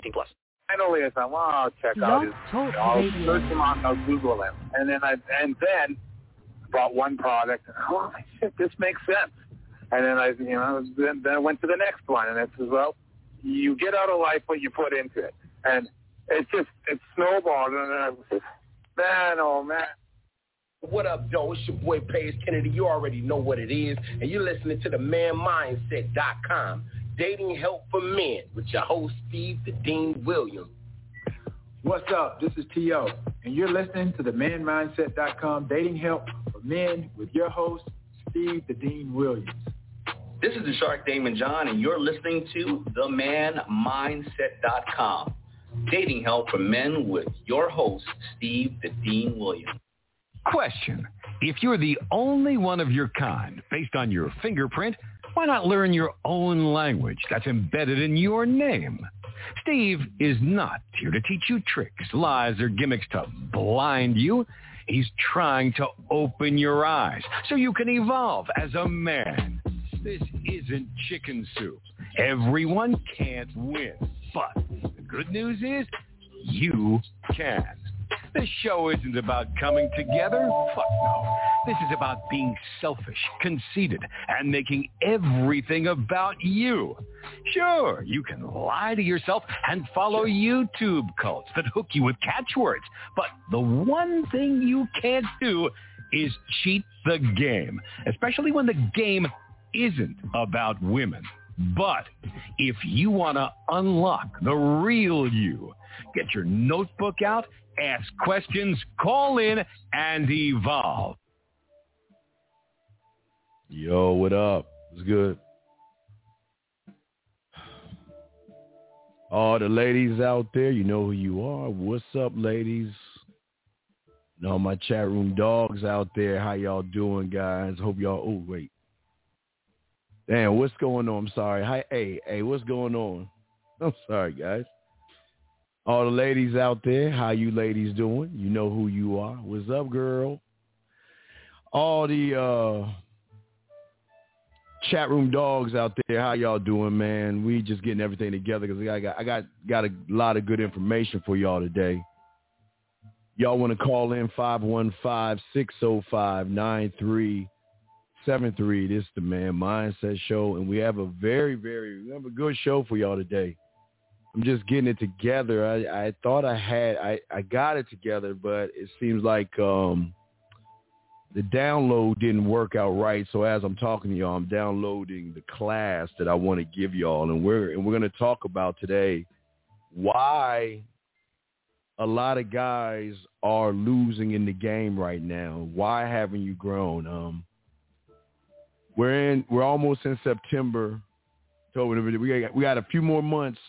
18 plus. Finally, I thought, well, I'll check out his. Talk I'll Radio. search him on. I'll Google him, and then I and then bought one product. And, oh shit, this makes sense. And then I, you know, then, then I went to the next one, and it says, well, you get out of life what you put into it, and it just it snowballed, and I was just, man, oh man. What up, Joe? It's your boy Page Kennedy. You already know what it is. And you're listening to the manmindset.com. Dating help for men with your host, Steve the Dean Williams. What's up? This is T.O. And you're listening to the manmindset.com dating help for men with your host, Steve the Dean Williams. This is the Shark Daymond John, and you're listening to TheManMindset.com. Dating help for men with your host, Steve the Dean Williams. Question. If you're the only one of your kind based on your fingerprint, why not learn your own language that's embedded in your name? Steve is not here to teach you tricks, lies, or gimmicks to blind you. He's trying to open your eyes so you can evolve as a man. This isn't chicken soup. Everyone can't win. But the good news is you can. This show isn't about coming together. Fuck no. This is about being selfish, conceited, and making everything about you. Sure, you can lie to yourself and follow YouTube cults that hook you with catchwords. But the one thing you can't do is cheat the game, especially when the game isn't about women. But if you want to unlock the real you, get your notebook out, ask questions, call in, and evolve. Yo, what up? It's good? All the ladies out there, you know who you are. What's up, ladies? And all my chat room dogs out there, how y'all doing, guys? Hope y'all. Oh, wait. Damn, what's going on? I'm sorry. Hi, hey, hey, what's going on? I'm sorry, guys. All the ladies out there, how you ladies doing? You know who you are. What's up, girl? All the uh chat room dogs out there, how y'all doing, man? We just getting everything together because I got I got got a lot of good information for y'all today. Y'all want to call in 515-605-9373. This is the Man Mindset Show, and we have a very, very we have a good show for y'all today. I'm just getting it together. I, I thought I had I, I got it together, but it seems like um the download didn't work out right. So as I'm talking to y'all, I'm downloading the class that I want to give y'all, and we're and we're going to talk about today why a lot of guys are losing in the game right now. Why haven't you grown? Um, we're in we're almost in September. October. We got, we got a few more months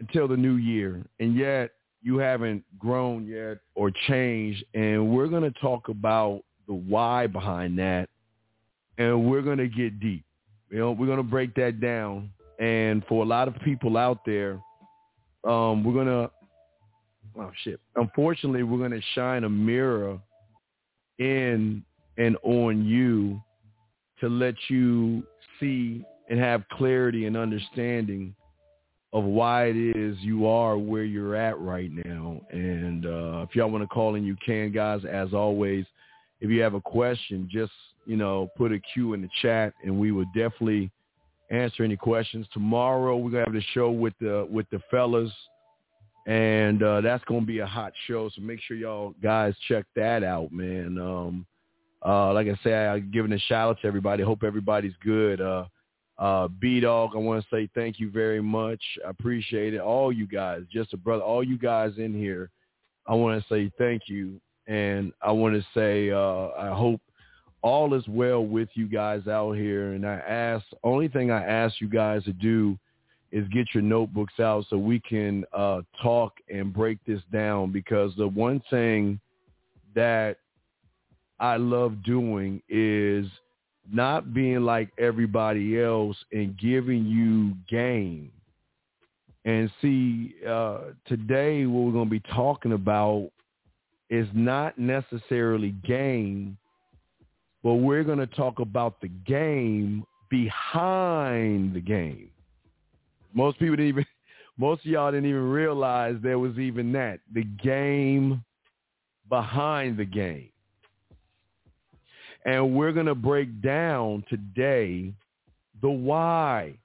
until the new year, and yet you haven't grown yet or changed. And we're going to talk about the why behind that, and we're going to get deep. You know, we're going to break that down. And for a lot of people out there, um, we're going to, oh shit, unfortunately, we're going to shine a mirror in and on you to let you see and have clarity and understanding of why it is you are where you're at right now. And uh, if y'all want to call in, you can, guys. As always, if you have a question, just you know put a Q in the chat, and we will definitely answer any questions. Tomorrow we're gonna have the show with the with the fellas, and uh, that's gonna be a hot show. So make sure y'all guys check that out, man. Um, uh, like I say, I'm giving a shout out to everybody. Hope everybody's good. Uh, uh, B-Dog, I want to say thank you very much. I appreciate it. All you guys, just a brother, all you guys in here, I want to say thank you. And I want to say uh, I hope all is well with you guys out here. And I ask, only thing I ask you guys to do is get your notebooks out so we can uh, talk and break this down because the one thing that I love doing is not being like everybody else and giving you game. And see, uh, today what we're going to be talking about is not necessarily game, but we're going to talk about the game behind the game. Most people didn't even, most of y'all didn't even realize there was even that, the game behind the game. And we're going to break down today the why.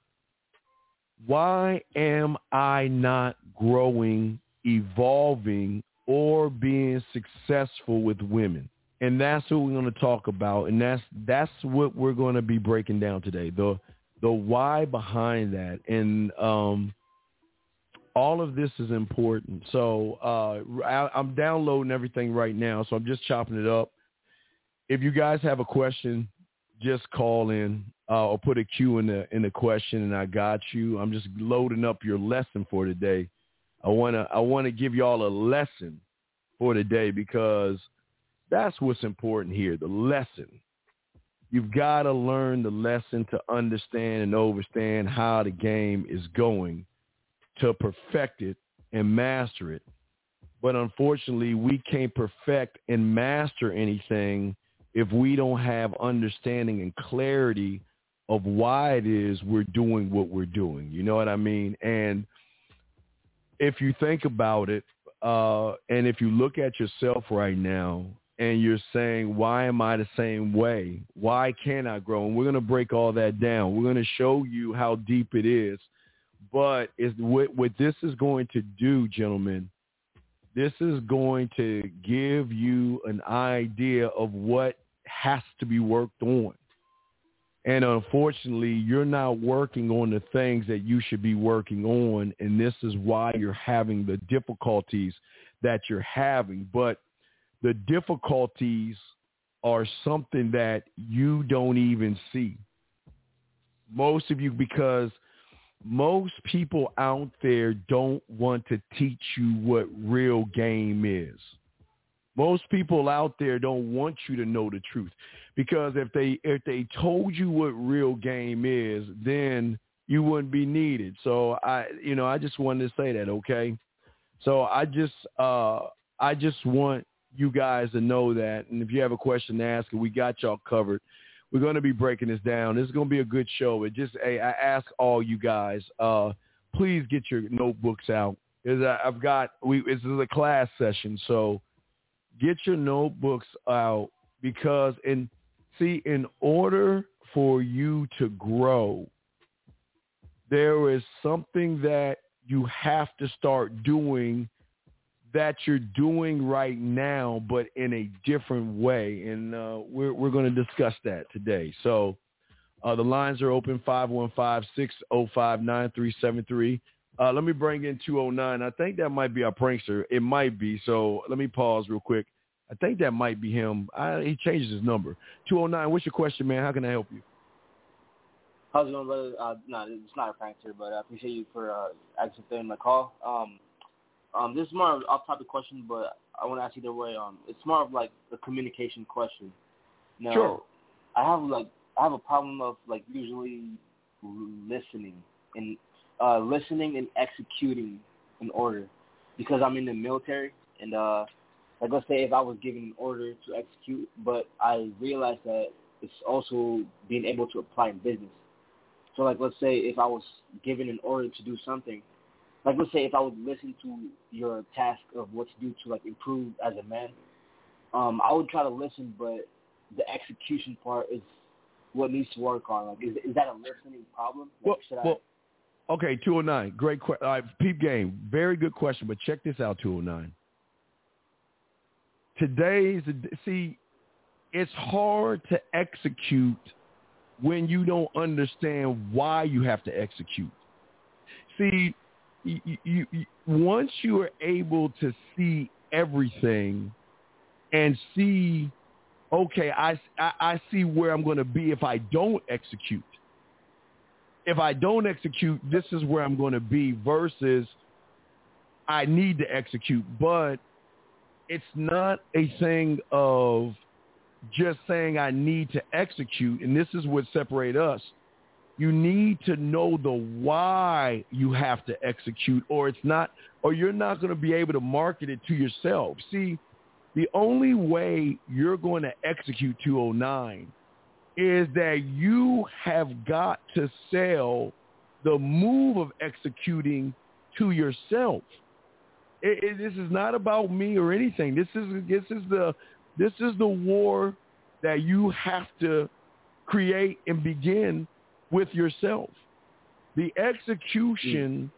Why am I not growing, evolving, or being successful with women? And that's what we're going to talk about. And that's that's what we're going to be breaking down today. The the why behind that. And um, all of this is important. So uh, I, I'm downloading everything right now. So I'm just chopping it up. If you guys have a question, just call in uh, or put a Q in the in the question, and I got you. I'm just loading up your lesson for today. I wanna I wanna give y'all a lesson for today because that's what's important here. The lesson. You've got to learn the lesson to understand and understand how the game is going to perfect it and master it. But unfortunately, we can't perfect and master anything if we don't have understanding and clarity of why it is we're doing what we're doing. You know what I mean? And if you think about it, uh, and if you look at yourself right now and you're saying, why am I the same way? Why can't I grow? And we're going to break all that down. We're going to show you how deep it is. But is what, what this is going to do, gentlemen, this is going to give you an idea of what has to be worked on. And unfortunately, you're not working on the things that you should be working on. And this is why you're having the difficulties that you're having. But the difficulties are something that you don't even see. Most of you, because most people out there don't want to teach you what real game is. Most people out there don't want you to know the truth because if they if they told you what real game is, then you wouldn't be needed. So I you know, I just wanted to say that, okay? So I just uh I just want you guys to know that. And if you have a question to ask, we got y'all covered. We're going to be breaking this down. This is going to be a good show. It just, hey, I ask all you guys, uh, please get your notebooks out. Is I've got, we, this is a class session, so get your notebooks out because, and see, in order for you to grow, there is something that you have to start doing that you're doing right now, but in a different way. And uh, we're, we're going to discuss that today. So uh, the lines are open, 515-605-9373. Uh, let me bring in 209. I think that might be our prankster. It might be. So let me pause real quick. I think that might be him. I, he changes his number. 209, what's your question, man? How can I help you? How's it going, brother? Uh, no, it's not a prankster, but I appreciate you for uh, accepting my call. Um, um, this is more of an off-topic question, but I want to ask either way. Um, it's more of like a communication question. Now, sure. I have like I have a problem of like usually listening and uh, listening and executing an order because I'm in the military and uh, like let's say if I was given an order to execute, but I realized that it's also being able to apply in business. So like let's say if I was given an order to do something like let's say if I would listen to your task of what to do to like improve as a man, um, I would try to listen, but the execution part is what needs to work on. Like, is is that a listening problem? Like, well, well okay, 209. great question. Uh, peep game, very good question. But check this out, 209. Today's see, it's hard to execute when you don't understand why you have to execute. See, you, you, you, once you are able to see everything and see, okay, I, I, I see where I'm going to be if I don't execute. If I don't execute, this is where I'm going to be versus I need to execute. But it's not a thing of just saying I need to execute. And this is what separate us. You need to know the why you have to execute or it's not, or you're not going to be able to market it to yourself. See, the only way you're going to execute 209 is that you have got to sell the move of executing to yourself. It, it, this is not about me or anything. This is this is the this is the war that you have to create and begin with yourself. The execution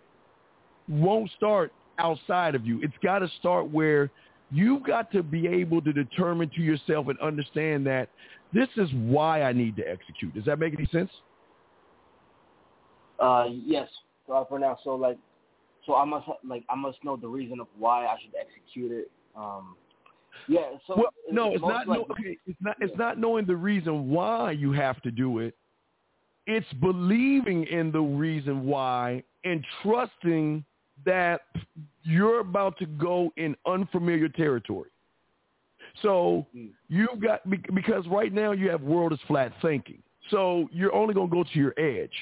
mm. won't start outside of you. It's got to start where you've got to be able to determine to yourself and understand that this is why I need to execute. Does that make any sense? Uh, yes, uh, for now. So like, so I must like I must know the reason of why I should execute it. Um, yeah. So well, no, it's not. Like, no, okay, it's not. It's not knowing the reason why you have to do it. It's believing in the reason why and trusting that you're about to go in unfamiliar territory. So mm. you've got because right now you have world is flat thinking. So you're only going to go to your edge.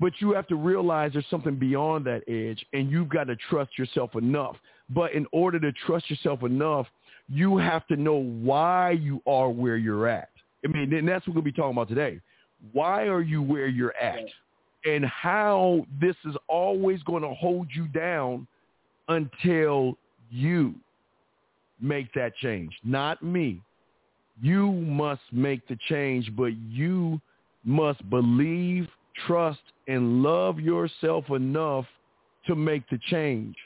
But you have to realize there's something beyond that edge and you've got to trust yourself enough. But in order to trust yourself enough, you have to know why you are where you're at. I mean, and that's what we'll be talking about today. Why are you where you're at? And how this is always going to hold you down until you make that change, not me. You must make the change, but you must believe, trust, and love yourself enough to make the change.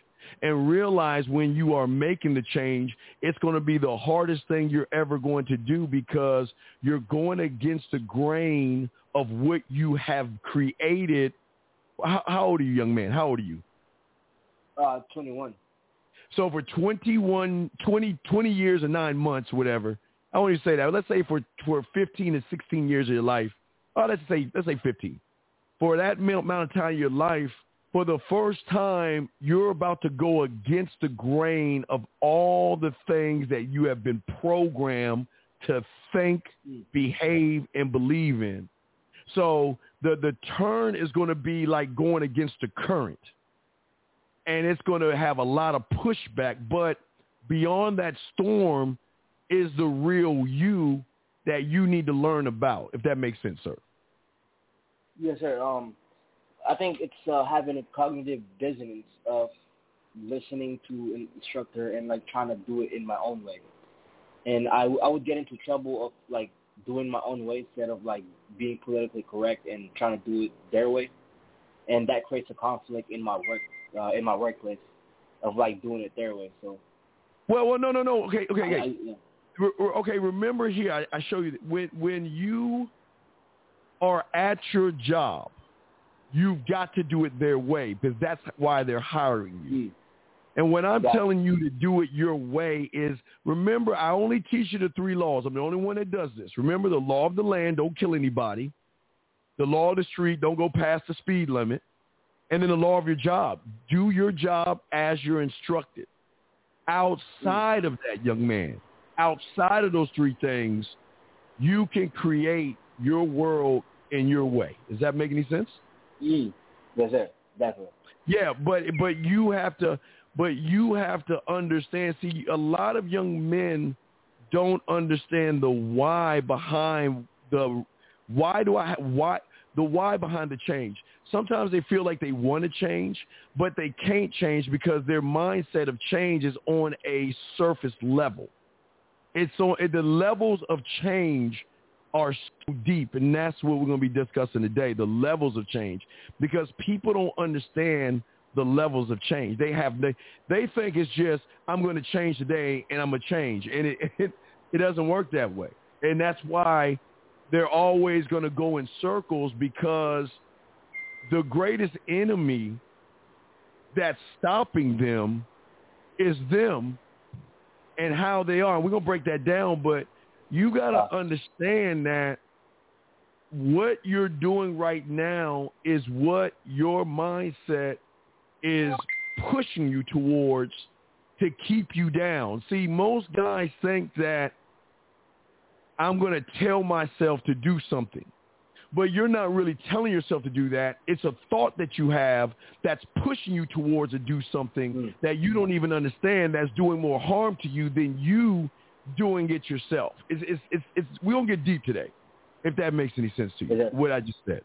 And realize when you are making the change, it's going to be the hardest thing you're ever going to do because you're going against the grain of what you have created. How, how old are you, young man? How old are you? Uh, 21. So for 21, 20, 20 years and nine months, whatever, I want you to say that. Let's say for, for 15 to 16 years of your life, oh, let's say, let's say 15. For that amount of time of your life, for the first time, you're about to go against the grain of all the things that you have been programmed to think, behave, and believe in. So the, the turn is going to be like going against the current and it's going to have a lot of pushback. But beyond that storm is the real you that you need to learn about, if that makes sense, sir. Yes, sir. Um, I think it's uh, having a cognitive dissonance of listening to an instructor and like trying to do it in my own way. And I, I would get into trouble of like doing my own way instead of like being politically correct and trying to do it their way. And that creates a conflict in my work uh, in my workplace of like doing it their way. So. Well, well, no, no, no. Okay, okay, okay. I, yeah. Okay, remember here, I, I show you that when when you are at your job, you've got to do it their way because that's why they're hiring you. Mm. And when I'm yeah. telling you to do it your way is remember I only teach you the three laws. I'm the only one that does this. Remember the law of the land, don't kill anybody. The law of the street, don't go past the speed limit and then the law of your job. Do your job as you're instructed. Outside of that, young man, outside of those three things, you can create your world in your way. Does that make any sense? Mm. Yes, sir. Definitely. Yeah, but but you have to but you have to understand. See, a lot of young men don't understand the why behind the why do I why the why behind the change. Sometimes they feel like they want to change, but they can't change because their mindset of change is on a surface level. It's on the levels of change are so deep, and that's what we're going to be discussing today, the levels of change. Because people don't understand the levels of change. They have they they think it's just I'm going to change today and I'm going to change, and it, it it doesn't work that way. And that's why they're always going to go in circles because the greatest enemy that's stopping them is them and how they are. We're going to break that down, but you got to uh. understand that what you're doing right now is what your mindset is pushing you towards to keep you down. See, most guys think that I'm going to tell myself to do something. But you're not really telling yourself to do that. It's a thought that you have that's pushing you towards to do something Mm. that you don't even understand that's doing more harm to you than you doing it yourself. It's, it's, it's, it's, we don't get deep today, if that makes any sense to you, it- what I just said.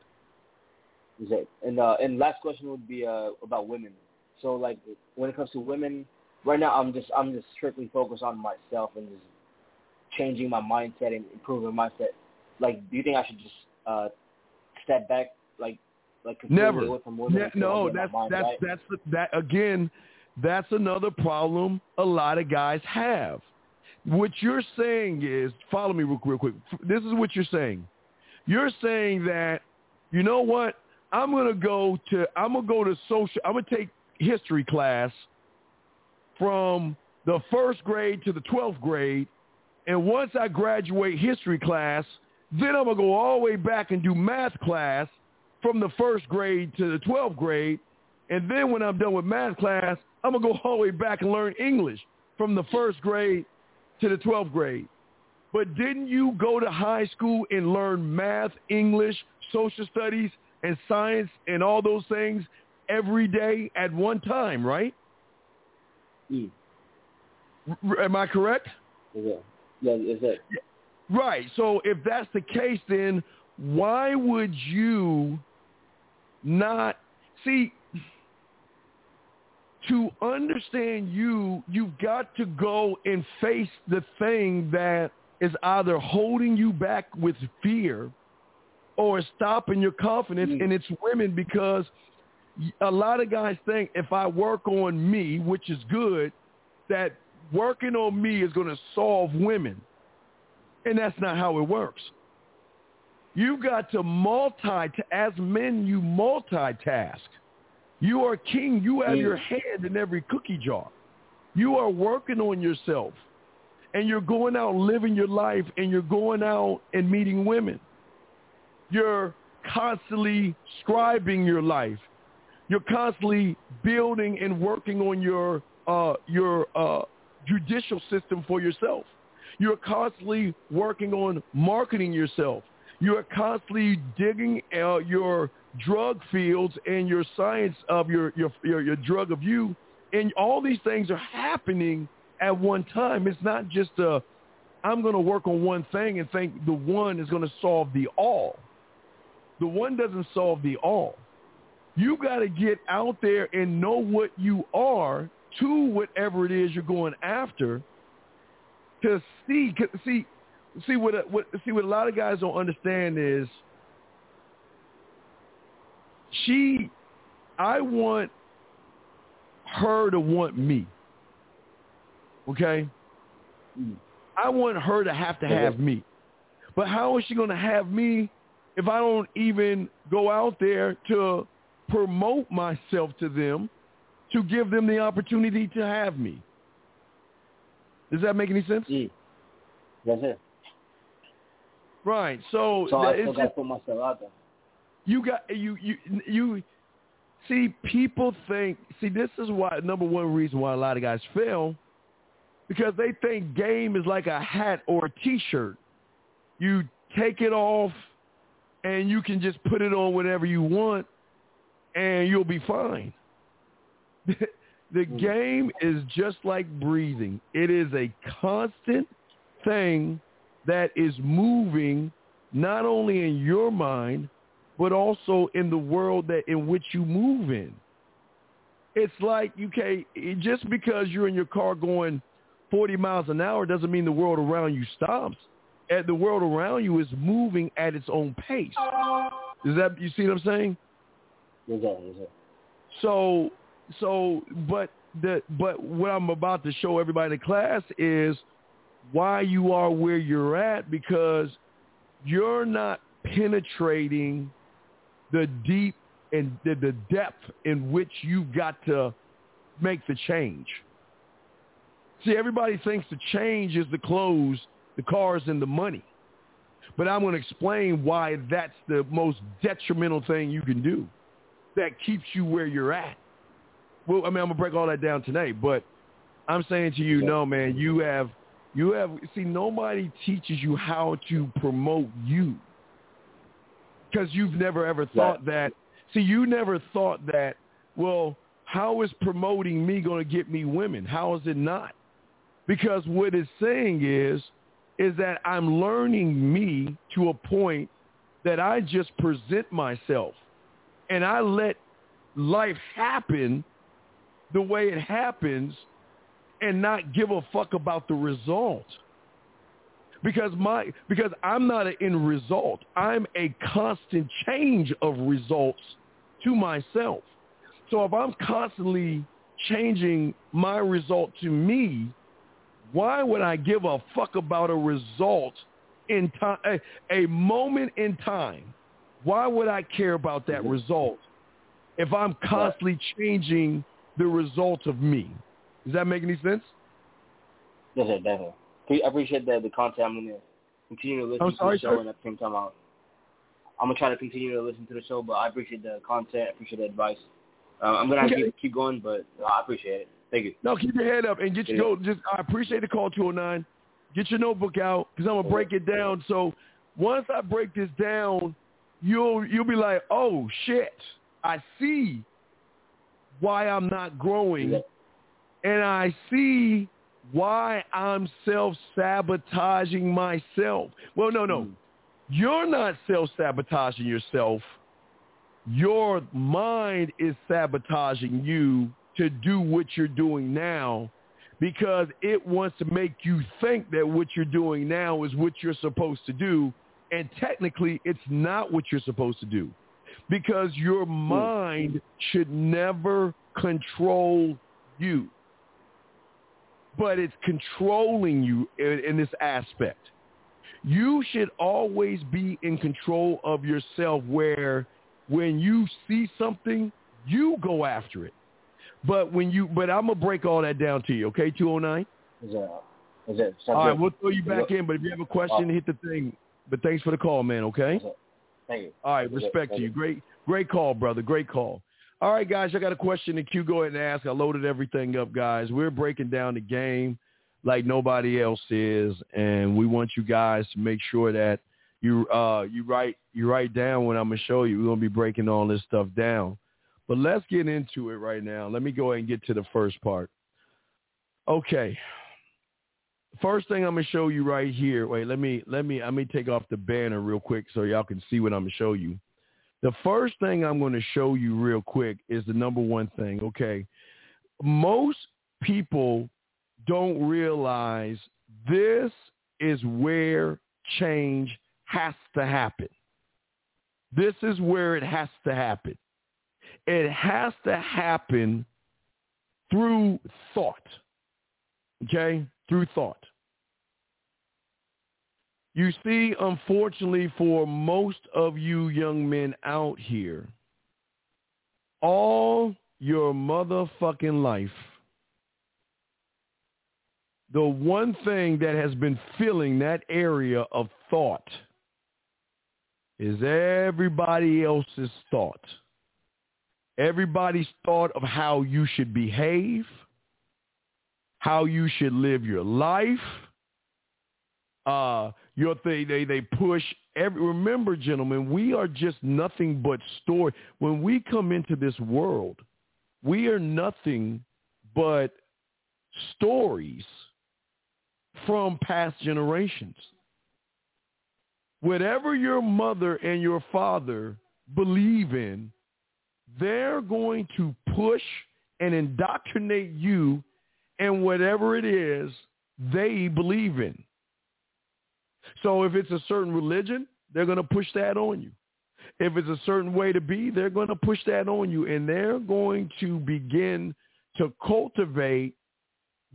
Is it? And uh, and last question would be uh, about women. So like when it comes to women, right now I'm just I'm just strictly focused on myself and just changing my mindset and improving my mindset. Like, do you think I should just uh, step back, like like Never. away from women? Ne- no, that's mind that's right? that's the, that again. That's another problem a lot of guys have. What you're saying is, follow me real, real quick. This is what you're saying. You're saying that, you know what? I'm gonna go to I'm gonna go to social. I'm gonna take history class from the first grade to the twelfth grade, and once I graduate history class, then I'm gonna go all the way back and do math class from the first grade to the 12th grade. And then when I'm done with math class, I'm going to go all the way back and learn English from the first grade to the 12th grade. But didn't you go to high school and learn math, English, social studies, and science and all those things every day at one time, right? Mm. R- am I correct? It? Yeah, is it? Right. So if that's the case, then why would you not see? To understand you, you've got to go and face the thing that is either holding you back with fear or stopping your confidence, Mm. and it's women because a lot of guys think if I work on me, which is good, that working on me is going to solve women. And that's not how it works. You got to multi, as men, you multitask. You are king. You have your hand in every cookie jar. You are working on yourself. And you're going out living your life and you're going out and meeting women. You're constantly scribing your life. You're constantly building and working on your uh, your uh, judicial system for yourself. You're constantly working on marketing yourself. You're constantly digging uh, your drug fields and your science of your, your your your drug of you, and all these things are happening at one time. It's not just a I'm going to work on one thing and think the one is going to solve the all. The one doesn't solve the all. You got to get out there and know what you are to whatever it is you're going after to see see see what what see what a lot of guys don't understand is she I want her to want me. Okay? Mm. I want her to have to have me. But how is she going to have me if I don't even go out there to promote myself to them to give them the opportunity to have me? Does that make any sense? That's it. Right. So, So I it's still got to put myself out there. you got you you you see people think see this is why number one reason why a lot of guys fail because they think game is like a hat or a t-shirt you take it off and you can just put it on whenever you want and you'll be fine the mm. game is just like breathing it is a constant thing that is moving not only in your mind but also in the world that in which you move in. It's like okay, it- just because you're in your car going 40 miles an hour doesn't mean the world around you stops. And the world around you is moving at its own pace. Is that you see what I'm saying? Is it? Is it? So so but the but what I'm about to show everybody in the class is why you are where you're at because you're not penetrating the deep and the, the depth in which you've got to make the change. See, everybody thinks the change is the clothes, the cars, and the money. But I'm going to explain why that's the most detrimental thing you can do that keeps you where you're at. Well, I mean, I'm going to break all that down tonight, but I'm saying to you, no, man, you have, you have, see, nobody teaches you how to promote you because you've never ever thought that. See, you never thought that, well, how is promoting me going to get me women? How is it not? Because what it's saying is, is that I'm learning me to a point that I just present myself and I let life happen the way it happens and not give a fuck about the result. Because my because I'm not an end result. I'm a constant change of results to myself. So if I'm constantly changing my result to me, why would I give a fuck about a result in time, a, a moment in time? Why would I care about that result if I'm constantly changing the result of me? Does that make any sense? Yes, sir, definitely. I appreciate the the content. I'm gonna continue to listen I'm sorry, to the show, sir? and at the same time, I'll, I'm gonna try to continue to listen to the show. But I appreciate the content. I appreciate the advice. Uh, I'm gonna Okay. keep, keep going, but uh, I appreciate it. Thank you. No, keep your head up and get your Yeah. Just I appreciate the call 209. Get your notebook out because I'm gonna break it down. So once I break this down, you'll you'll be like, oh shit, I see why I'm not growing, and I see why I'm self-sabotaging myself. Well, no, no. Hmm. You're not self-sabotaging yourself. Your mind is sabotaging you to do what you're doing now because it wants to make you think that what you're doing now is what you're supposed to do. And technically, it's not what you're supposed to do because your hmm. mind should never control you but it's controlling you in, in this aspect. You should always be in control of yourself where when you see something, you go after it. But when you, but I'm going to break all that down to you, okay, 209? Is that, is that All right, we'll throw you back in, but if you have a question, hit the thing. But thanks for the call, man, okay? Thank you. All right, respect to you. Great, great call, brother. Great call. All right, guys, I got a question in queue. Go ahead and ask. I loaded everything up, guys. We're breaking down the game like nobody else is, and we want you guys to make sure that you uh you write you write down what I'm gonna show you. We're gonna be breaking all this stuff down. But let's get into it right now. Let me go ahead and get to the first part. Okay. First thing I'm gonna show you right here. Wait, let me let me let me take off the banner real quick so y'all can see what I'm gonna show you. The first thing I'm to show you real quick is the number one thing. Okay. Most people don't realize this is where change has to happen. This is where it has to happen. It has to happen through thought. Okay? Through thought. You see, unfortunately, for most of you young men out here, all your motherfucking life, the one thing that has been filling that area of thought is everybody else's thought. Everybody's thought of how you should behave, how you should live your life, uh, your they, they push every, remember gentlemen, we are just nothing but story. When we come into this world, we are nothing but stories from past generations. Whatever your mother and your father believe in, they're going to push and indoctrinate you in whatever it is they believe in. So if it's a certain religion, they're going to push that on you. If it's a certain way to be, they're going to push that on you. And they're going to begin to cultivate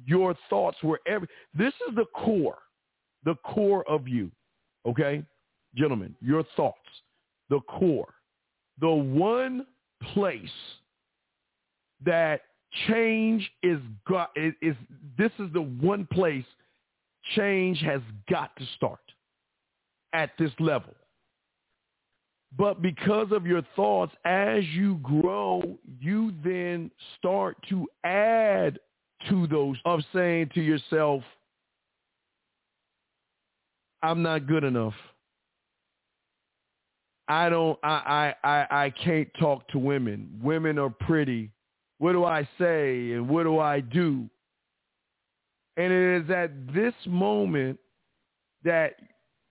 your thoughts wherever. This is the core, the core of you. Okay? Gentlemen, your thoughts, the core, the one place that change is got is, is this is the one place change has got to start. at this level. But because of your thoughts, as you grow, you then start to add to those of saying to yourself, I'm not good enough. I don't I, I I I can't talk to women. Women are pretty. What do I say and what do I do? And it is at this moment that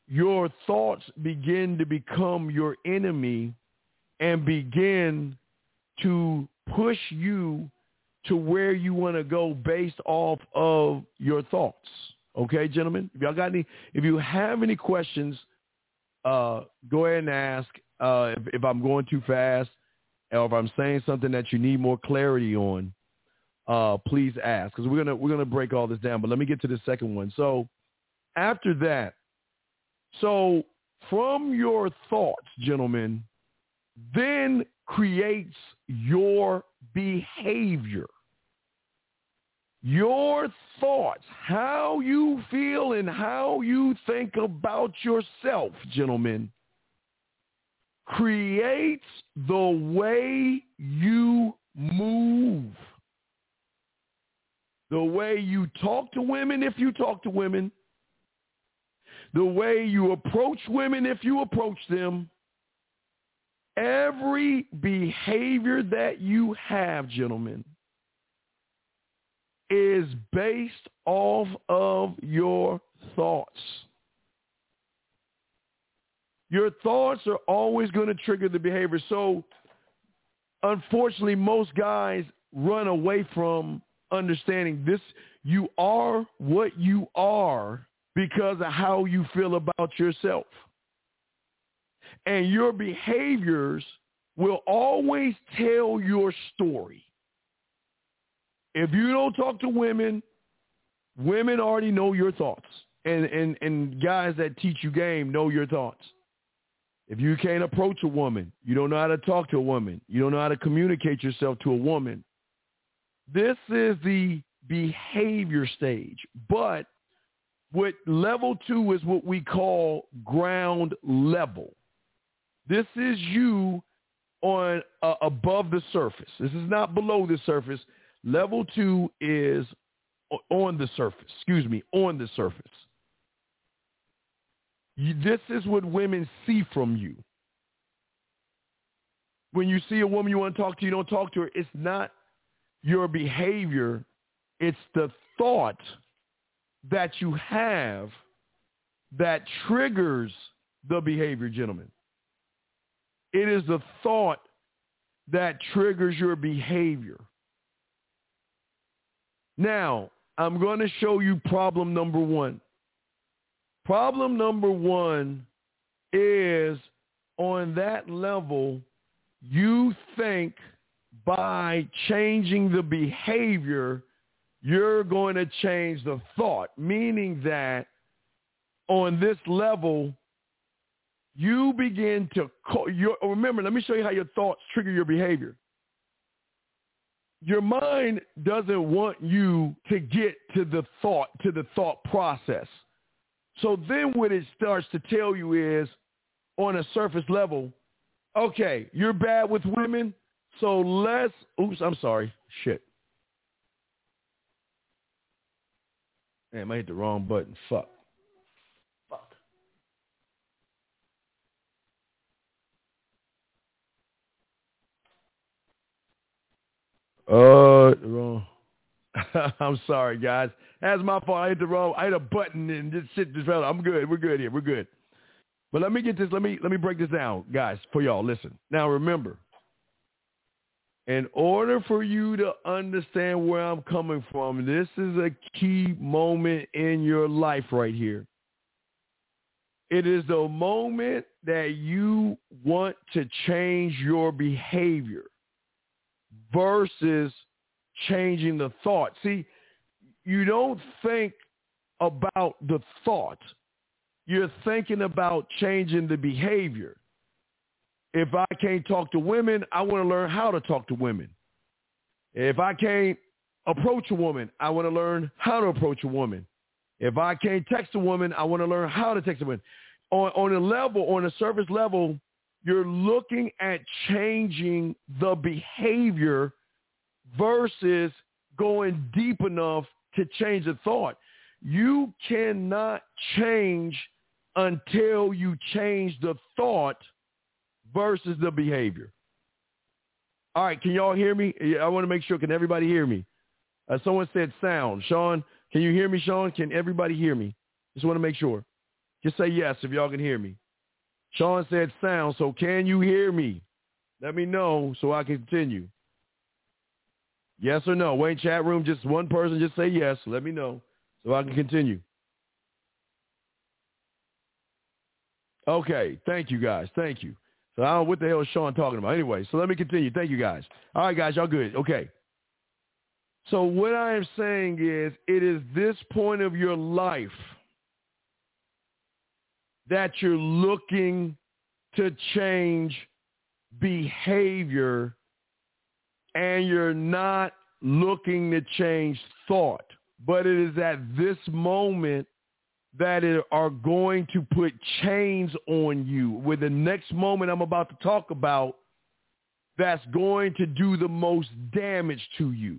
your thoughts begin to become your enemy and begin to push you to where you want to go based off of your thoughts. Okay, gentlemen? If y'all got any, if you have any questions, uh, go ahead and ask. Uh, if, if I'm going too fast, or if I'm saying something that you need more clarity on, uh, please ask because we're gonna we're gonna break all this down. But let me get to the second one. So after that, so from your thoughts, gentlemen, then creates your behavior. Your thoughts, how you feel and how you think about yourself, gentlemen, creates the way you move. The way you talk to women if you talk to women. The way you approach women if you approach them. Every behavior that you have, gentlemen, is based off of your thoughts. Your thoughts are always going to trigger the behavior. So unfortunately, most guys run away from understanding this. You are what you are because of how you feel about yourself. And your behaviors will always tell your story. If you don't talk to women, women already know your thoughts. And, and, and guys that teach you game know your thoughts. If you can't approach a woman, you don't know how to talk to a woman, you don't know how to communicate yourself to a woman, this is the behavior stage. But what level two is what we call ground level. This is you on uh, above the surface. This is not below the surface. Level two is on the surface. Excuse me, on the surface. This is what women see from you. When you see a woman you want to talk to, you don't talk to her. It's not your behavior. It's the thought that you have that triggers the behavior, gentlemen. It is the thought that triggers your behavior. Now, I'm going to show you problem number one. Problem number one is on that level, you think by changing the behavior, you're going to change the thought, meaning that on this level, you begin to call, your, remember, let me show you how your thoughts trigger your behavior. Your mind doesn't want you to get to the thought, to the thought process. So then what it starts to tell you is on a surface level, okay, you're bad with women, so let's, oops, I'm sorry, shit. Damn, I hit the wrong button. Fuck. Fuck. Uh, wrong. I'm sorry, guys. That's my fault. I hit the wrong. I hit a button and just shit just fell. I'm good. We're good here. We're good. But let me get this. Let me let me break this down, guys, for y'all. Listen. Now remember, in order for you to understand where I'm coming from, this is a key moment in your life right here. It is the moment that you want to change your behavior versus changing the thought. See, you don't think about the thought. You're thinking about changing the behavior. If I can't talk to women, I want to learn how to talk to women. If I can't approach a woman, I want to learn how to approach a woman. If I can't text a woman, I want to learn how to text a woman. on on a level, on a surface level, you're looking at changing the behavior versus going deep enough to change the thought. You cannot change until you change the thought versus the behavior. All right, can y'all hear me? I want to make sure. Can everybody hear me? Uh, someone said sound. Sean, can you hear me, Sean? Can everybody hear me? Just want to make sure. Just say yes if y'all can hear me. Sean said sound, so can you hear me? Let me know so I can continue. Yes or no? Wayne chat room, just one person just say yes. Let me know so I can continue. Okay, thank you guys. Thank you. So I don't know what the hell is Sean talking about. Anyway, so let me continue. Thank you guys. All right, guys, y'all good. Okay. So what I am saying is it is this point of your life that you're looking to change behavior and you're not looking to change thought. But it is at this moment that it are going to put chains on you. With the next moment I'm about to talk about, that's going to do the most damage to you.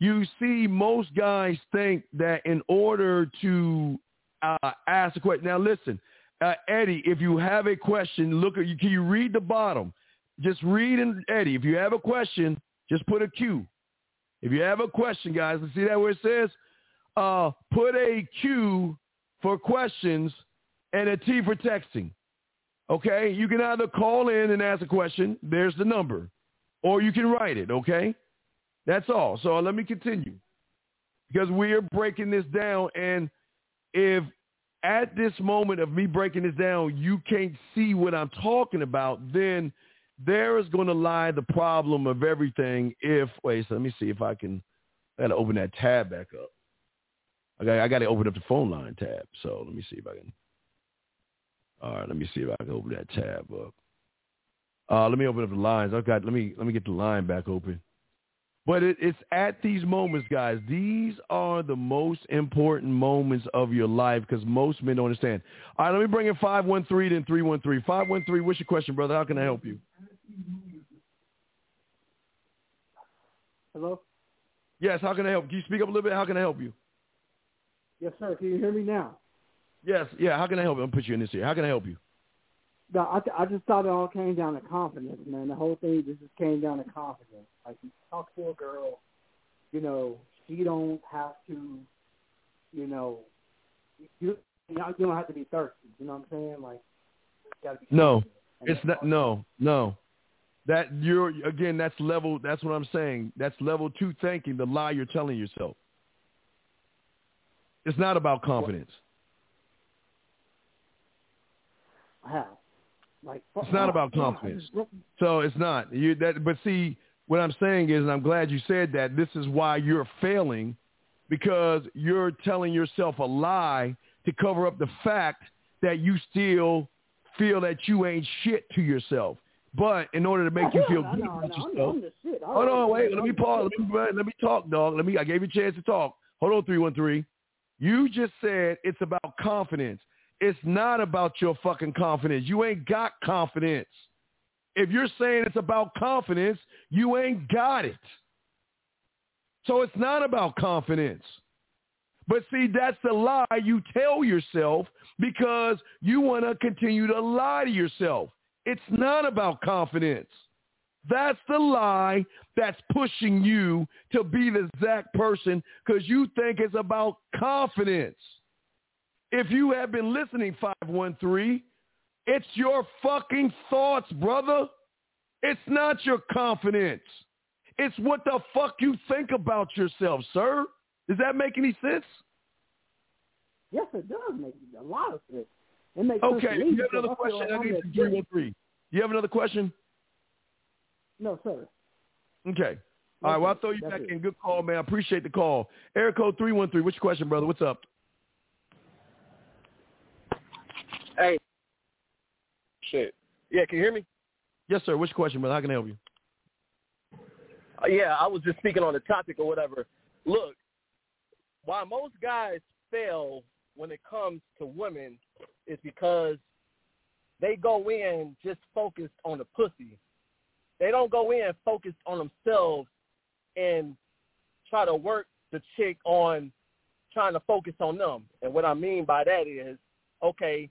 You see, most guys think that in order to uh, ask a question, now listen, uh, Eddie, if you have a question, look at you. Can you read the bottom? Just read and Eddie. If you have a question, just put a Q. If you have a question, guys, see that where it says uh, put a Q for questions and a T for texting. Okay? You can either call in and ask a question. There's the number. Or you can write it. Okay? That's all. So let me continue. Because we are breaking this down. And if at this moment of me breaking this down, you can't see what I'm talking about, then there is going to lie the problem of everything if, wait, so let me see if I can, I got to open that tab back up. I got, I got to open up the phone line tab. So let me see if I can. All right, let me see if I can open that tab up. Uh, let me open up the lines. I've got. Let me let me get the line back open. But it, it's at these moments, guys. These are the most important moments of your life because most men don't understand. All right, let me bring in five one three then three one three. Five one three. What's your question, brother? How can I help you? Hello. Yes. How can I help? Can you speak up a little bit? How can I help you? Yes, sir. Can you hear me now? Yes. Yeah. How can I help you? I'm put you in this here. How can I help you? No, I, I just thought it all came down to confidence, man. The whole thing just came down to confidence. Like you talk to a girl, you know, she don't have to, you know, you you don't have to be thirsty. You know what I'm saying? Like, gotta be no, it's not. No, no. That you're again. That's level. That's what I'm saying. That's level two thinking. The lie you're telling yourself. It's not about confidence. How? Like it's not about confidence. So it's not you. That but see what I'm saying is, and I'm glad you said that. This is why you're failing because you're telling yourself a lie to cover up the fact that you still feel that you ain't shit to yourself. But in order to make you feel good about yourself, hold on, wait, let me pause. Let me, let me talk, dog. Let me. I gave you a chance to talk. Hold on, three one three. You just said it's about confidence. It's not about your fucking confidence. You ain't got confidence. If you're saying it's about confidence, you ain't got it. So it's not about confidence. But see, that's the lie you tell yourself because you want to continue to lie to yourself. It's not about confidence. That's the lie that's pushing you to be the exact person because you think it's about confidence. If you have been listening, 513, it's your fucking thoughts, brother. It's not your confidence. It's what the fuck you think about yourself, sir. Does that make any sense? Yes, it does make a lot of sense. It makes okay, sense you have another question? I need 313. You have another question? No, sir. Okay. All right, well, I'll throw you back in. Good call, man. I appreciate the call. Air code 313. What's your question, brother? What's up? Hey. Shit. Yeah, can you hear me? Yes, sir. Which question, brother? How can I help you? Uh, yeah, I was just speaking on the topic or whatever. Look, why most guys fail when it comes to women is because they go in just focused on the pussy. They don't go in focused on themselves and try to work the chick on trying to focus on them. And what I mean by that is, okay,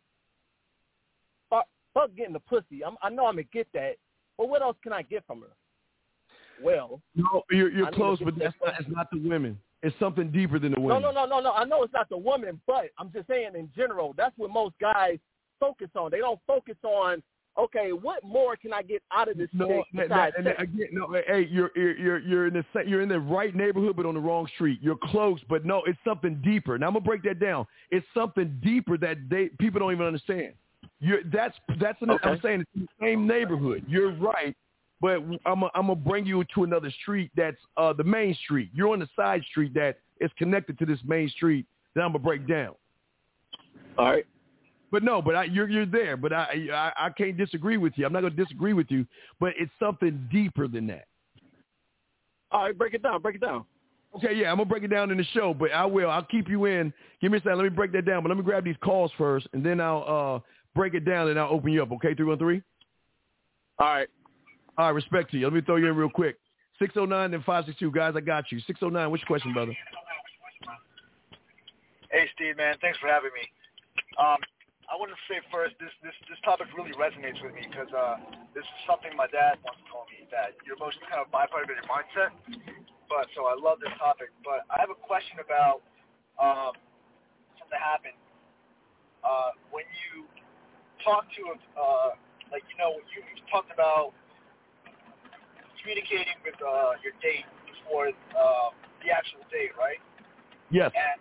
fuck, getting the pussy. I'm, I know I'm gonna get that, but what else can I get from her? Well, No, you're, you're close, but that's not, it's not the women. It's something deeper than the women. no, no, no, no. No. I know it's not the woman, but I'm just saying in general, that's what most guys focus on. They don't focus on, okay, what more can I get out of this No, that, that, and that- again, no. Hey, you're you're you're you're in the you're in the right neighborhood, but on the wrong street. You're close, but no, it's something deeper. Now I'm gonna break that down. It's something deeper that they people don't even understand. You're that's that's an, I'm saying it's in the same neighborhood. You're right, but I'm a, I'm gonna bring you to another street that's uh the main street. You're on the side street that is connected to this main street that I'm gonna break down. All right. But no, but I, you're you're there. But I, I I can't disagree with you. I'm not going to disagree with you. But it's something deeper than that. All right, break it down. Break it down. Okay, yeah, I'm gonna break it down in the show, but I will. I'll keep you in. Give me a second. Let me break that down. But let me grab these calls first, and then I'll uh break it down, and I'll open you up. Okay, three one three. All right. All right, respect to you. Let me throw you in real quick. Six oh nine and five six two guys. I got you. Six oh nine. What's your question, brother? Hey, Steve, man. Thanks for having me. Um, I want to say first, this this this topic really resonates with me because uh, this is something my dad once told me that your emotions kind of byproduct of your mindset. But so I love this topic. But I have a question about um, something that happened uh, when you talk to uh, like you know you you talked about communicating with uh, your date before uh, the actual date, right? Yes. And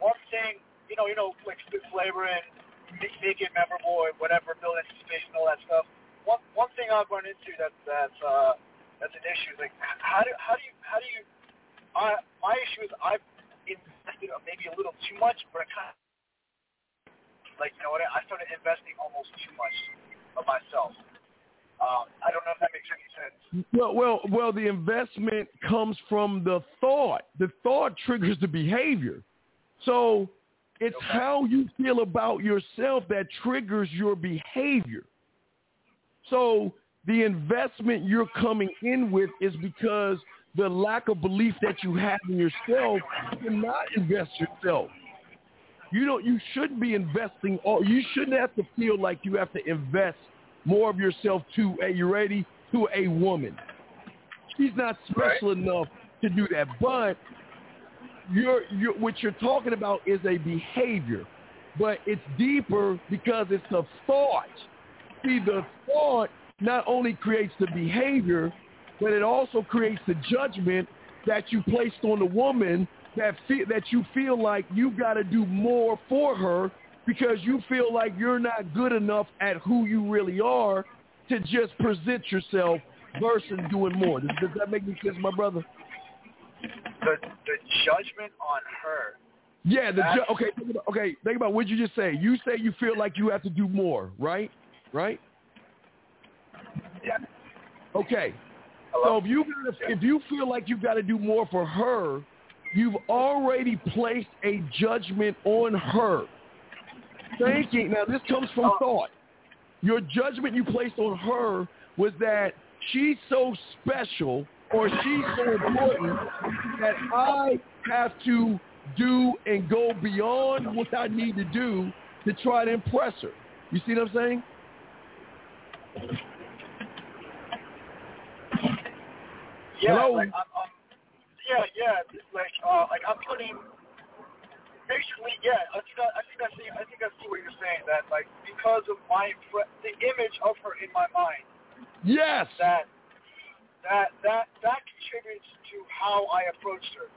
one thing, you know, you know, like spit flavor and make, make it memorable and whatever, build anticipation, all that stuff. One one thing I've run into that that's uh, that's an issue is like how do how do you how do you? Uh, my issue is I've invested maybe a little too much, but I kind of like you know what I started investing almost too much of myself. Um, I don't know if that makes any sense. Well, well, well. The investment comes from the thought. The thought triggers the behavior. So it's how you feel about yourself that triggers your behavior. So the investment you're coming in with is because the lack of belief that you have in yourself you cannot invest yourself. You don't. You shouldn't be investing. All you shouldn't have to feel like you have to invest more of yourself to a you ready to a woman. She's not special enough to do that. But you're, you're what you're talking about is a behavior, but it's deeper because it's a thought. See, the thought not only creates the behavior, but it also creates the judgment that you placed on the woman that feel, that you feel like you got to do more for her because you feel like you're not good enough at who you really are to just present yourself versus doing more. Does, does that make any sense, my brother? The the judgment on her. Yeah. The ju- okay. Think about, okay. Think about what you just say. You say you feel like you have to do more, right? Right. Yeah. Okay. Hello? So if you gotta, if you feel like you've got to do more for her, you've already placed a judgment on her. Thinking now this comes from oh. thought. Your judgment you placed on her was that she's so special or she's so important that I have to do and go beyond what I need to do to try to impress her. You see what I'm saying? Yeah, Hello? like I'm, yeah, yeah, like uh, like I'm putting basically, yeah. I think I, I think I see, I think I see what you're saying. That like because of my impre- the image of her in my mind, Yes. that that that that contributes to how I approached her.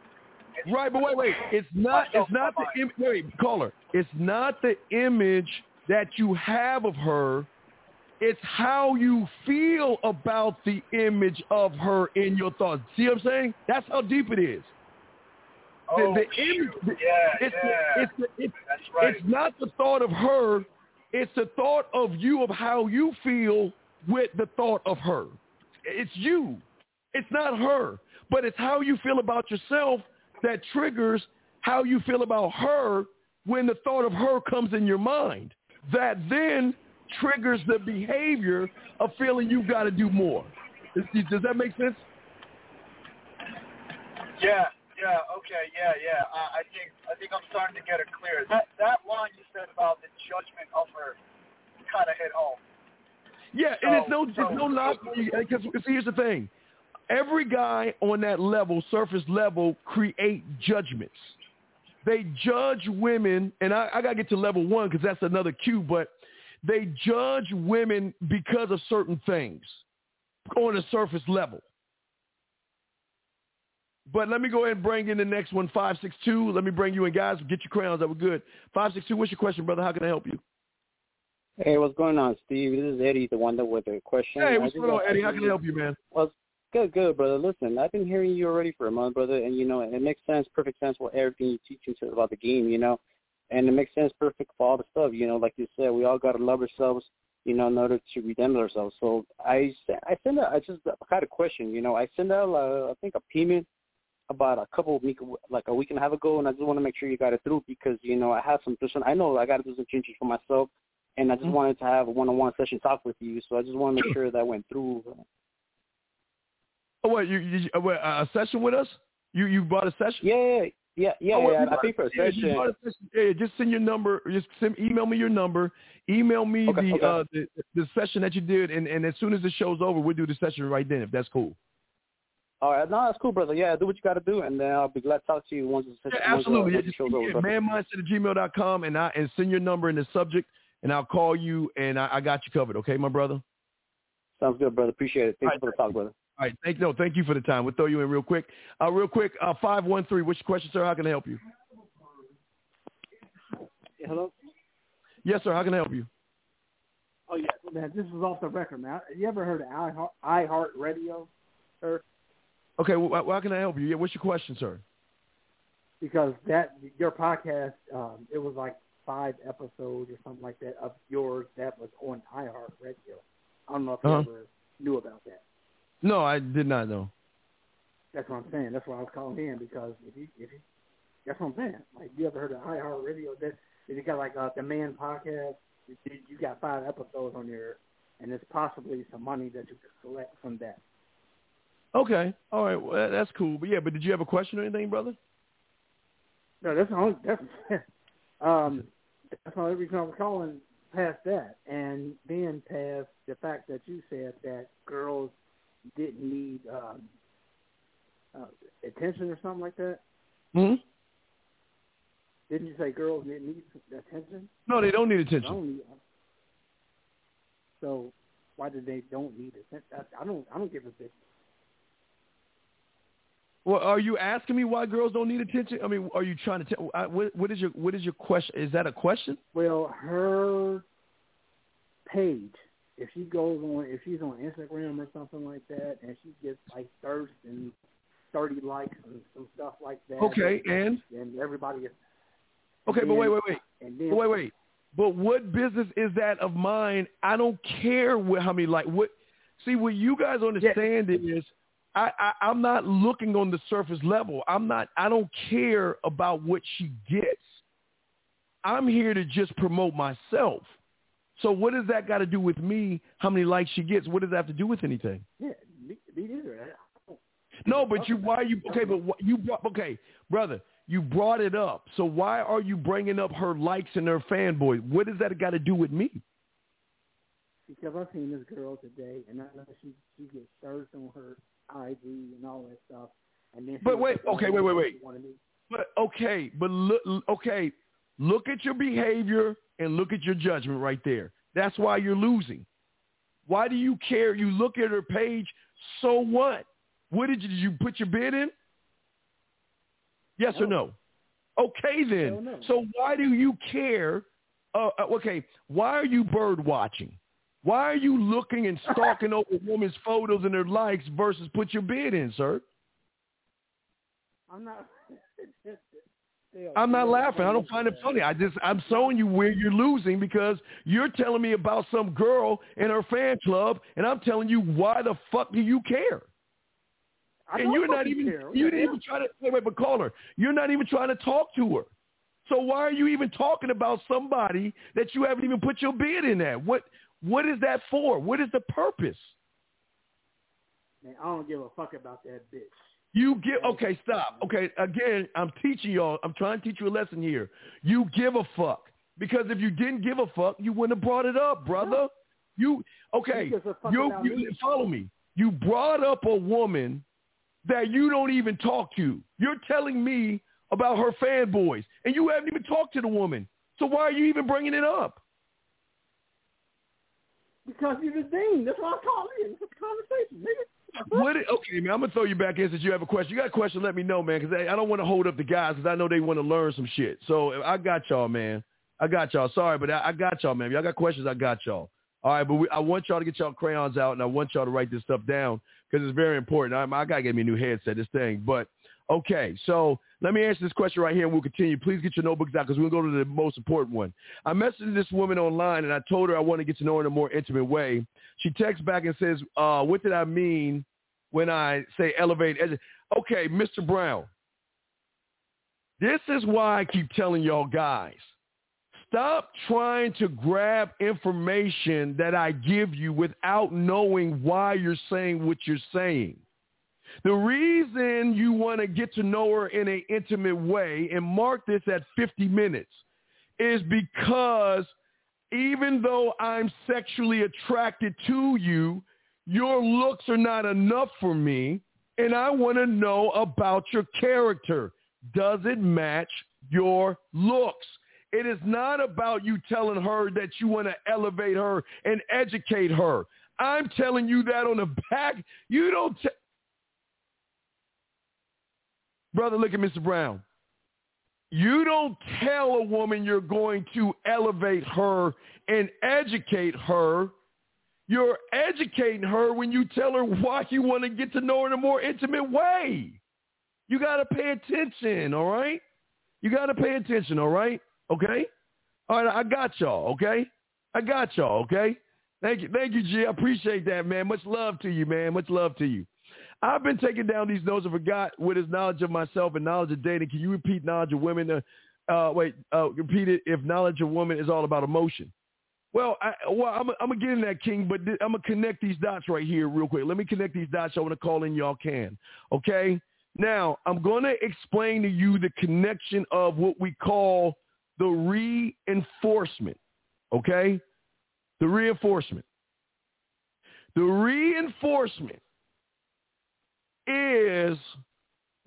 It's- Right, but wait, wait. It's not. It's not the Im- wait, caller. It's not the image that you have of her. It's how you feel about the image of her in your thoughts. See what I'm saying? That's how deep it is. The, Oh, the image, Yeah, it's, yeah. It's, it's, That's right. it's not the thought of her. It's the thought of you of how you feel with the thought of her. It's you. It's not her. But it's how you feel about yourself that triggers how you feel about her when the thought of her comes in your mind. That then triggers the behavior of feeling you've got to do more. Does, does that make sense? Yeah, yeah, okay, yeah, yeah. I, I think I think I'm starting to get it clear. That that line you said about the judgment of her kind of hit home. Yeah, and it's no, it's no knock. Because here's the thing: every guy on that level, surface level, create judgments. They judge women, and I, I gotta get to level one because that's another cue. But they judge women because of certain things on a surface level. But let me go ahead and bring in the next one, 562. Let me bring you in, guys. Get your crowns. That was good. 562, what's your question, brother? How can I help you? Hey, what's going on, Steve? This is Eddie, the one that with the question. Hey, what's going on, Eddie? How can I help you, man? Well, good, good, brother. Listen, I've been hearing you already for a month, brother, and, you know, it makes sense, perfect sense with everything you teach us about the game, you know, and it makes sense perfect for all the stuff, you know, like you said, we all got to love ourselves, you know, in order to redeem ourselves. So I, I send out, I just had a question, you know, I send out, uh, I think, a payment about a couple of week, like a week and a half ago, and I just want to make sure you got it through because you know I have some person. I know I got to do some changes for myself, and I just mm-hmm. wanted to have a one-on-one session talk with you. So I just want to make sure that went through. Oh, what you, you what, a session with us? You you bought a session? Yeah, yeah, yeah, oh, yeah. I paid for a yeah, session. Yeah, just send your number. Just send, email me your number. Email me okay, the, okay. Uh, the the session that you did, and and as soon as the show's over, we'll do the session right then if that's cool. All right, no, that's cool, brother. Yeah, do what you got to do, and then I'll be glad to talk to you once the yeah, absolutely. Once, uh, yeah, over. yeah, manmindset at gmail.com, and I and send your number in the subject, and I'll call you, and I, I got you covered. Okay, my brother. Sounds good, brother. Appreciate it. Thanks right, for the talk, brother. All right, thank no, thank you for the time. We'll throw you in real quick. Uh, real quick, uh, five one three. What's your question, sir? How can I help you? Hello. Yes, sir. How can I help you? Oh yeah, man. This is off the record, man. You ever heard of iHeart, iHeart Radio, sir? Okay, well, how can I help you? Yeah, what's your question, sir? Because that your podcast, um, it was like five episodes or something like that of yours that was on iHeart Radio. I don't know if uh-huh. you ever knew about that. No, I did not know. That's what I'm saying. That's why I was calling in because if you if you that's what I'm saying. Like you ever heard of iHeart Radio? That you got like uh, the Man podcast. You, you got five episodes on there, and there's possibly some money that you could collect from that. Okay. All right. Well, that's cool. But yeah, but did you have a question or anything, brother? No, that's the only that's um that's the only reason I was calling past that, and then past the fact that you said that girls didn't need um uh, attention or something like that. Hmm. Didn't you say girls didn't need attention? No, they don't need attention. Don't need, so why do they don't need attention? I, I don't. I don't give a bit. Well, are you asking me why girls don't need attention? I mean, are you trying to tell? What, what is your What is your question? Is that a question? Well, her page. If she goes on, if she's on Instagram or something like that, and she gets like thirst and thirty likes and some stuff like that. Okay, and and everybody gets. Okay, and but wait, wait, wait. And then, but wait, wait. But what business is that of mine? I don't care what how many like what. See, what you guys understand yeah. is I, I, I'm not looking on the surface level. I'm not. I don't care about what she gets. I'm here to just promote myself. So what does that got to do with me? How many likes she gets? What does that have to do with anything? Yeah, me, me neither. No, but you why you okay? But what, you brought okay, brother. You brought it up. So why are you bringing up her likes and her fanboy? What does that got to do with me? Because I've seen this girl today, and I know she she gets thirst on her IG and all that stuff. And then but wait, okay, wait, wait, wait. But okay, but look, okay, look at your behavior and look at your judgment right there. That's why you're losing. Why do you care? You look at her page. So what? What did you, did you put your bid in? Yes no. or no? Okay then. No. So why do you care? Uh, okay, why are you bird watching? Why are you looking and stalking over women's photos and their likes versus put your bid in, sir? I'm not. I'm not laughing. I don't find it funny. I just I'm showing you where you're losing because you're telling me about some girl in her fan club, and I'm telling you why the fuck do you care? I and you're not even care. you didn't even try to wait, wait, but call her. You're not even trying to talk to her. So why are you even talking about somebody that you haven't even put your bid in at? What what is that for? What is the purpose? Man, I don't give a fuck about that bitch. You give okay, stop. Okay, again, I'm teaching y'all. I'm trying to teach you a lesson here. You give a fuck because if you didn't give a fuck, you wouldn't have brought it up, brother. You okay? Niggas are fucking You, you follow me. You brought up a woman that you don't even talk to. You're telling me about her fanboys, and you haven't even talked to the woman. So why are you even bringing it up? Because you're the dean. That's why I call in. It's a conversation, nigga. What? Okay, man. I'm gonna throw you back in since you have a question. You got a question? Let me know, man, because I, I don't want to hold up the guys because I know they want to learn some shit. So I got y'all, man. I got y'all. Sorry, but I, I got y'all, man. Y'all got questions? I got y'all. All right, but we, I want y'all to get y'all crayons out, and I want y'all to write this stuff down because it's very important. I, I gotta get me a new headset, this thing. But okay, so let me answer this question right here, and we'll continue. Please get your notebooks out because gonna go to the most important one. I messaged this woman online, and I told her I want to get to know her in a more intimate way. She texts back and says, uh, "What did I mean when I say elevate?" Okay, Mr. Brown. This is why I keep telling y'all guys. Stop trying to grab information that I give you without knowing why you're saying what you're saying. The reason you want to get to know her in an intimate way and mark this at 50 minutes is because even though I'm sexually attracted to you, your looks are not enough for me, and I want to know about your character. Does it match your looks? It is not about you telling her that you want to elevate her and educate her. I'm telling you that on the back. You don't. T- Brother, look at Mr. Brown. You don't tell a woman you're going to elevate her and educate her. You're educating her when you tell her why you want to get to know her in a more intimate way. You got to pay attention, all right? You got to pay attention, all right? Okay? All right, I got y'all, okay? I got y'all, okay? Thank you. Thank you, G. I appreciate that, man. Much love to you, man. Much love to you. I've been taking down these notes and forgot what is knowledge of myself and knowledge of dating. Can you repeat knowledge of women? Uh, uh, wait, uh, repeat it. If knowledge of women is all about emotion. Well, I, well, I'm, I'm gonna get in that, King, but th- I'm gonna connect these dots right here real quick. Let me connect these dots. I want to call in. Y'all can. Okay. Now I'm gonna explain to you the connection of what we call the reinforcement. Okay. The reinforcement. The reinforcement is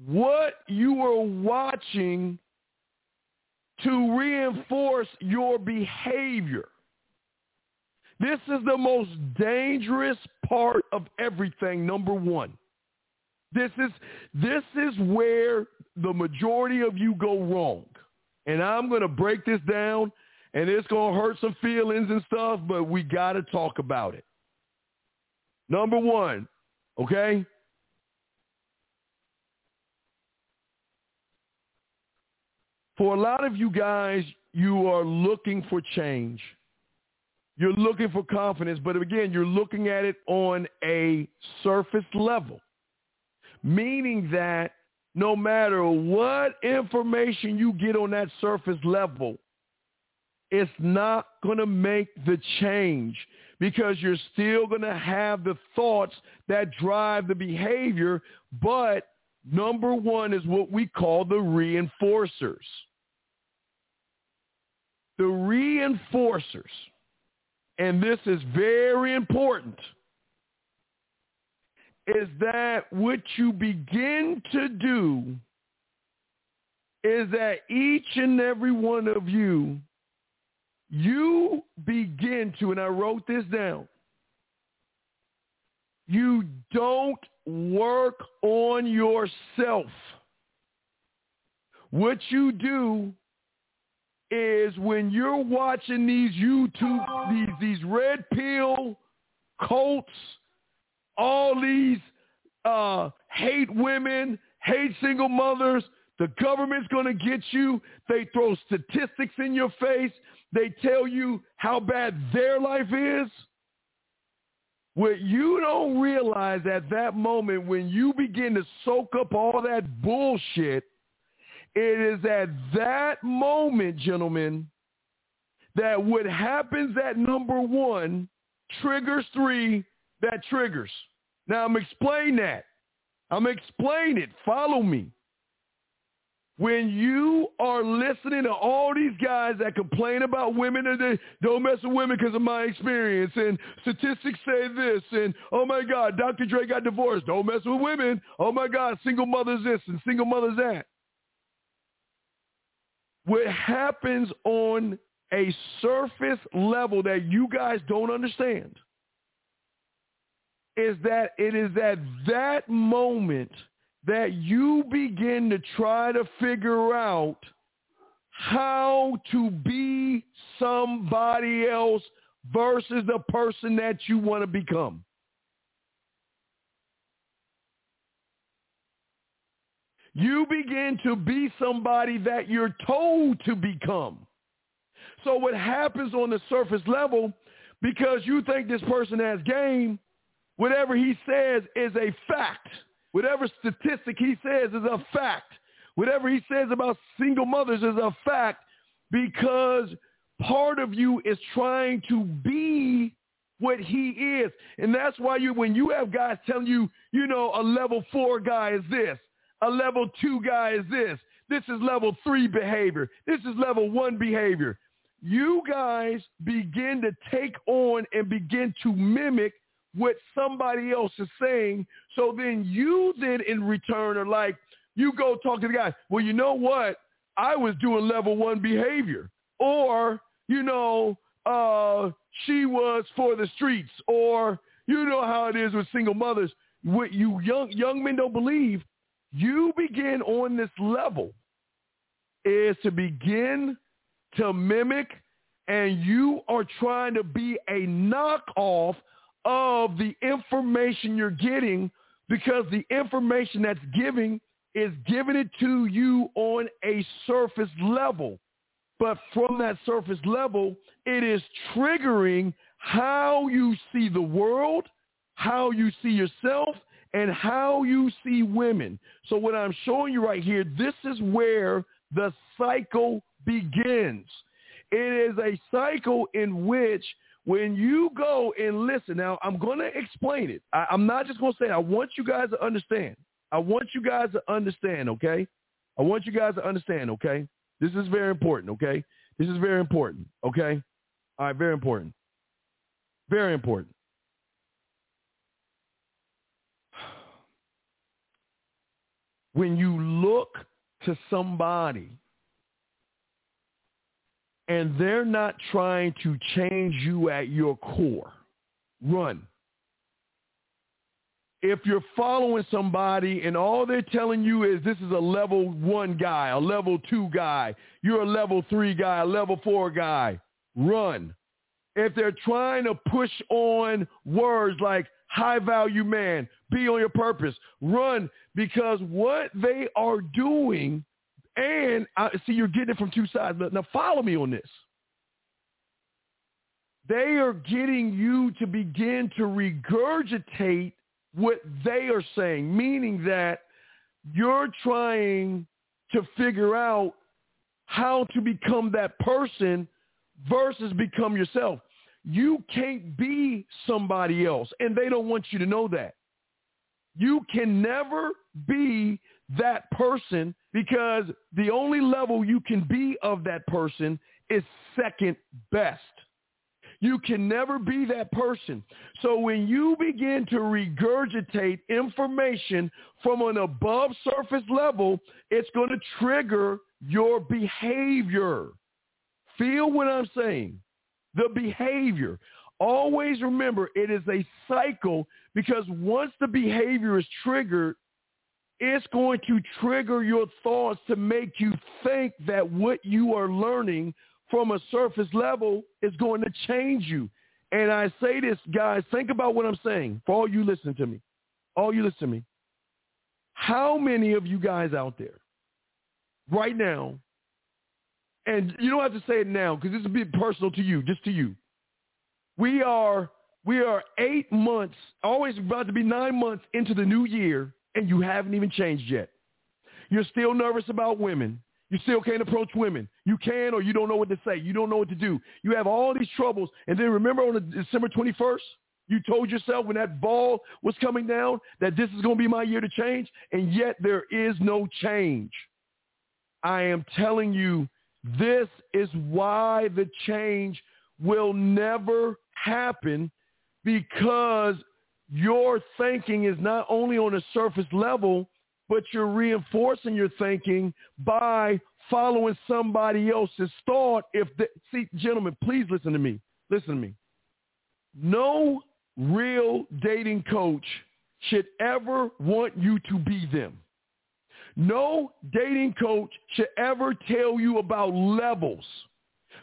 what you are watching to reinforce your behavior. This is the most dangerous part of everything, number one. This is this is where the majority of you go wrong. And I'm going to break this down and it's going to hurt some feelings and stuff, but we got to talk about it. Number 1, okay? For a lot of you guys, you are looking for change. You're looking for confidence, but again, you're looking at it on a surface level, meaning that no matter what information you get on that surface level, it's not going to make the change because you're still going to have the thoughts that drive the behavior. But number one is what we call the reinforcers. The reinforcers, and this is very important, is that what you begin to do is that each and every one of you, you begin to, and I wrote this down, you don't work on yourself. What you do is when you're watching these YouTube, these, these red pill cults, all these uh, hate women, hate single mothers, the government's going to get you. They throw statistics in your face. They tell you how bad their life is. What you don't realize at that moment when you begin to soak up all that bullshit It is at that moment, gentlemen, that what happens at number one triggers three that triggers. Now I'm explain that. I'm explain it. Follow me. When you are listening to all these guys that complain about women and they don't mess with women because of my experience and statistics say this and oh my God, Dr. Dre got divorced. Don't mess with women. Oh my God, single mothers this and single mothers that. What happens on a surface level that you guys don't understand is that it is at that moment – that you begin to try to figure out how to be somebody else versus the person that you want to become. You begin to be somebody that you're told to become. So what happens on the surface level, because you think this person has game, whatever he says is a fact. Whatever statistic he says is a fact. Whatever he says about single mothers is a fact because part of you is trying to be what he is. And that's why you, when you have guys telling you, you know, a level four guy is this, a level two guy is this, this is level three behavior, this is level one behavior. You guys begin to take on and begin to mimic what somebody else is saying. So then you then in return are like, you go talk to the guy. Well, you know what? I was doing level one behavior. Or, you know, uh, she was for the streets. Or, you know how it is with single mothers. What you young young men don't believe, you begin on this level is to begin to mimic and you are trying to be a knockoff of the information you're getting because the information that's giving is giving it to you on a surface level. But from that surface level, it is triggering how you see the world, how you see yourself, and how you see women. So what I'm showing you right here, this is where the cycle begins. It is a cycle in which when you go and listen, now I'm going to explain it. I, I'm not just going to say, I want you guys to understand. I want you guys to understand, okay? I want you guys to understand, okay? This is very important, okay? This is very important, okay? All right, very important. Very important. When you look to somebody and they're not trying to change you at your core, run. If you're following somebody and all they're telling you is this is a level one guy, a level two guy, you're a level three guy, a level four guy, run. If they're trying to push on words like high value man, be on your purpose, run because what they are doing and I see you're getting it from two sides. Now follow me on this. They are getting you to begin to regurgitate what they are saying, meaning that you're trying to figure out how to become that person versus become yourself. You can't be somebody else, and they don't want you to know that. You can never be that person because the only level you can be of that person is second best. You can never be that person. So when you begin to regurgitate information from an above surface level, it's going to trigger your behavior. Feel what I'm saying. The behavior. Always remember it is a cycle because once the behavior is triggered, it's going to trigger your thoughts to make you think that what you are learning from a surface level is going to change you. And I say this, guys, think about what I'm saying for all you listen to me. All you listen to me. How many of you guys out there right now, and you don't have to say it now because this is a personal to you, just to you. We are we are eight months, always about to be nine months into the new year, and you haven't even changed yet. You're still nervous about women. You still can't approach women. You can or you don't know what to say. You don't know what to do. You have all these troubles. And then remember on December 21st, you told yourself when that ball was coming down that this is going to be my year to change. And yet there is no change. I am telling you, this is why the change will never happen because your thinking is not only on a surface level, but you're reinforcing your thinking by following somebody else's thought. If the, see, gentlemen, please listen to me. Listen to me. No real dating coach should ever want you to be them. No dating coach should ever tell you about levels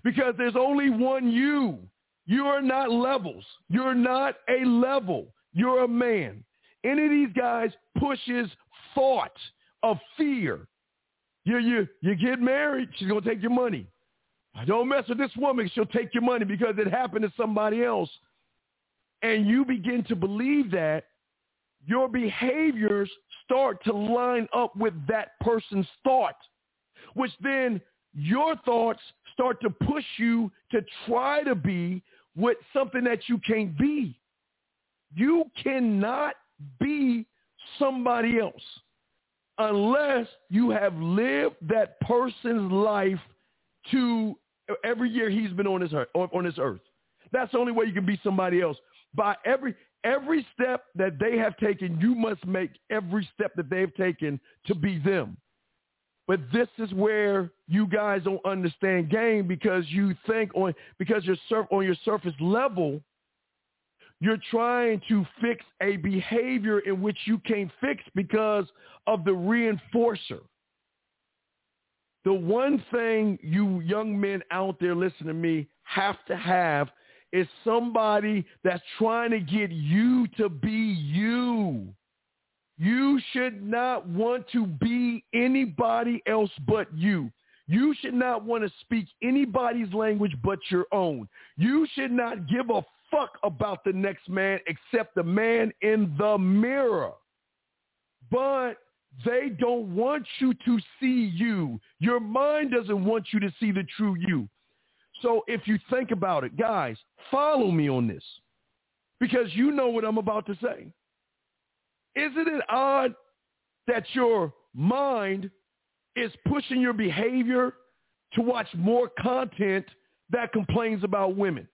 because there's only one you. You are not levels. You're not a level. You're a man. Any of these guys pushes thought of fear. You, you, you get married, she's going to take your money. Don't mess with this woman. She'll take your money because it happened to somebody else. And you begin to believe that your behaviors start to line up with that person's thought, which then your thoughts start to push you to try to be with something that you can't be. You cannot be somebody else unless you have lived that person's life to every year he's been on this earth, on this earth. That's the only way you can be somebody else. By every every step that they have taken, you must make every step that they've taken to be them. But this is where you guys don't understand game because you think on because you're surf, on your surface level, you're trying to fix a behavior in which you can't fix because of the reinforcer. The one thing you young men out there listen to me have to have is somebody that's trying to get you to be you. You should not want to be anybody else but you. You should not want to speak anybody's language but your own. You should not give a fuck about the next man except the man in the mirror. But they don't want you to see you. Your mind doesn't want you to see the true you. So if you think about it, guys, follow me on this because you know what I'm about to say. Isn't it odd that your mind is pushing your behavior to watch more content that complains about women?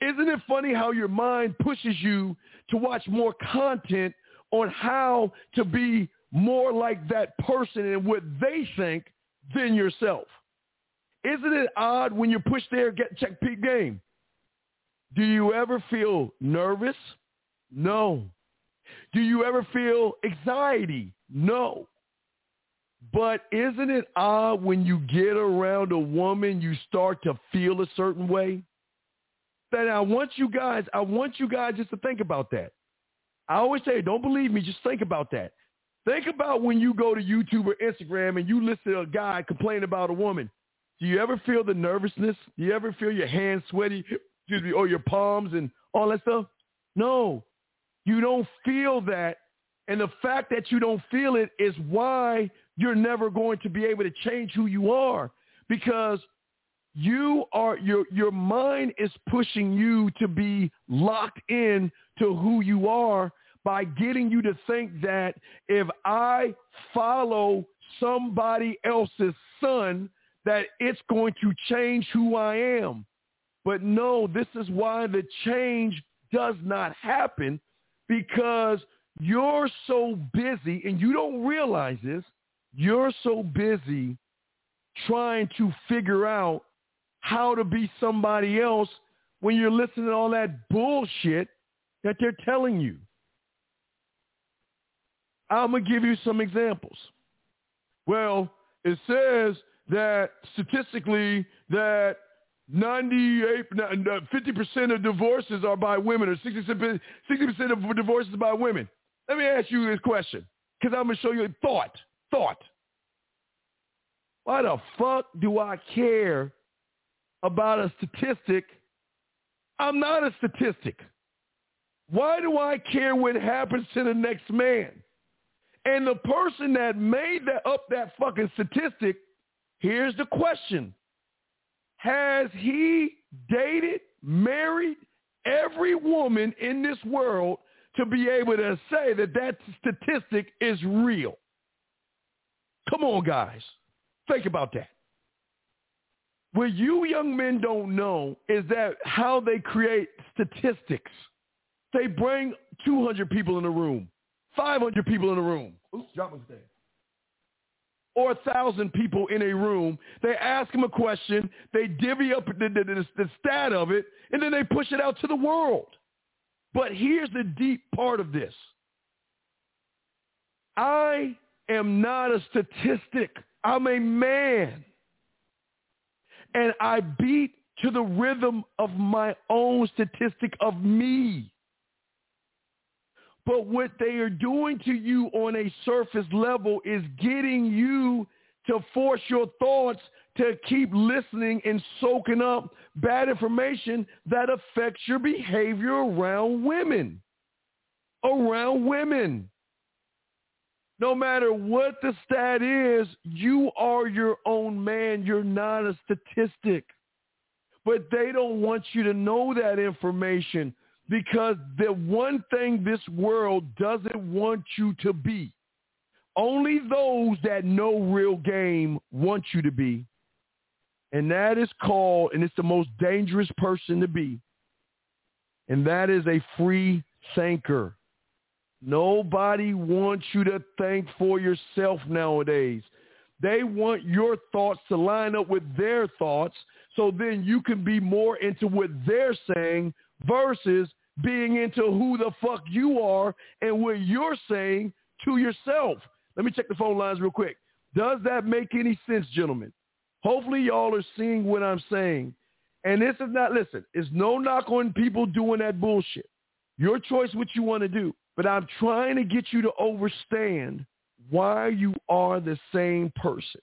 Isn't it funny how your mind pushes you to watch more content on how to be more like that person and what they think than yourself? Isn't it odd when you're pushed there, get check peak game? Do you ever feel nervous? No. Do you ever feel anxiety? No. But isn't it odd when you get around a woman, you start to feel a certain way? That I want you guys, I want you guys just to think about that. I always say, don't believe me, just think about that. Think about when you go to YouTube or Instagram and you listen to a guy complain about a woman. Do you ever feel the nervousness? Do you ever feel your hands sweaty, excuse me, or your palms and all that stuff? No, you don't feel that. And the fact that you don't feel it is why you're never going to be able to change who you are because you are your your mind is pushing you to be locked in to who you are by getting you to think that if I follow somebody else's son that it's going to change who I am. But no, this is why the change does not happen because you're so busy and you don't realize this. You're so busy trying to figure out how to be somebody else when you're listening to all that bullshit that they're telling you. I'm going to give you some examples. Well, it says that statistically that 98, 50% of divorces are by women or 60%, 60% of divorces by women. Let me ask you this question because I'm going to show you a thought. Thought. Why the fuck do I care about a statistic? I'm not a statistic. Why do I care what happens to the next man? And the person that made that up that fucking statistic, here's the question. Has he dated, married every woman in this world to be able to say that that statistic is real? Come on, guys. Think about that. What you young men don't know is that how they create statistics. They bring 200 people in a room, 500 people in a room. Oops, drop my thing. Or a thousand people in a room. They ask them a question. They divvy up the, the, the, the stat of it, and then they push it out to the world. But here's the deep part of this. I am not a statistic. I'm a man. And I beat to the rhythm of my own statistic of me. But what they are doing to you on a surface level is getting you to force your thoughts to keep listening and soaking up bad information that affects your behavior around women. Around women. No matter what the stat is, you are your own man. You're not a statistic. But they don't want you to know that information because the one thing this world doesn't want you to be, only those that know real game want you to be. And that is called, and it's the most dangerous person to be. And that is a free thinker. Nobody wants you to think for yourself nowadays. They want your thoughts to line up with their thoughts so then you can be more into what they're saying versus being into who the fuck you are and what you're saying to yourself. Let me check the phone lines real quick. Does that make any sense, gentlemen? Hopefully y'all are seeing what I'm saying. And this is not, listen, it's no knock on people doing that bullshit. Your choice what you want to do. But I'm trying to get you to understand why you are the same person.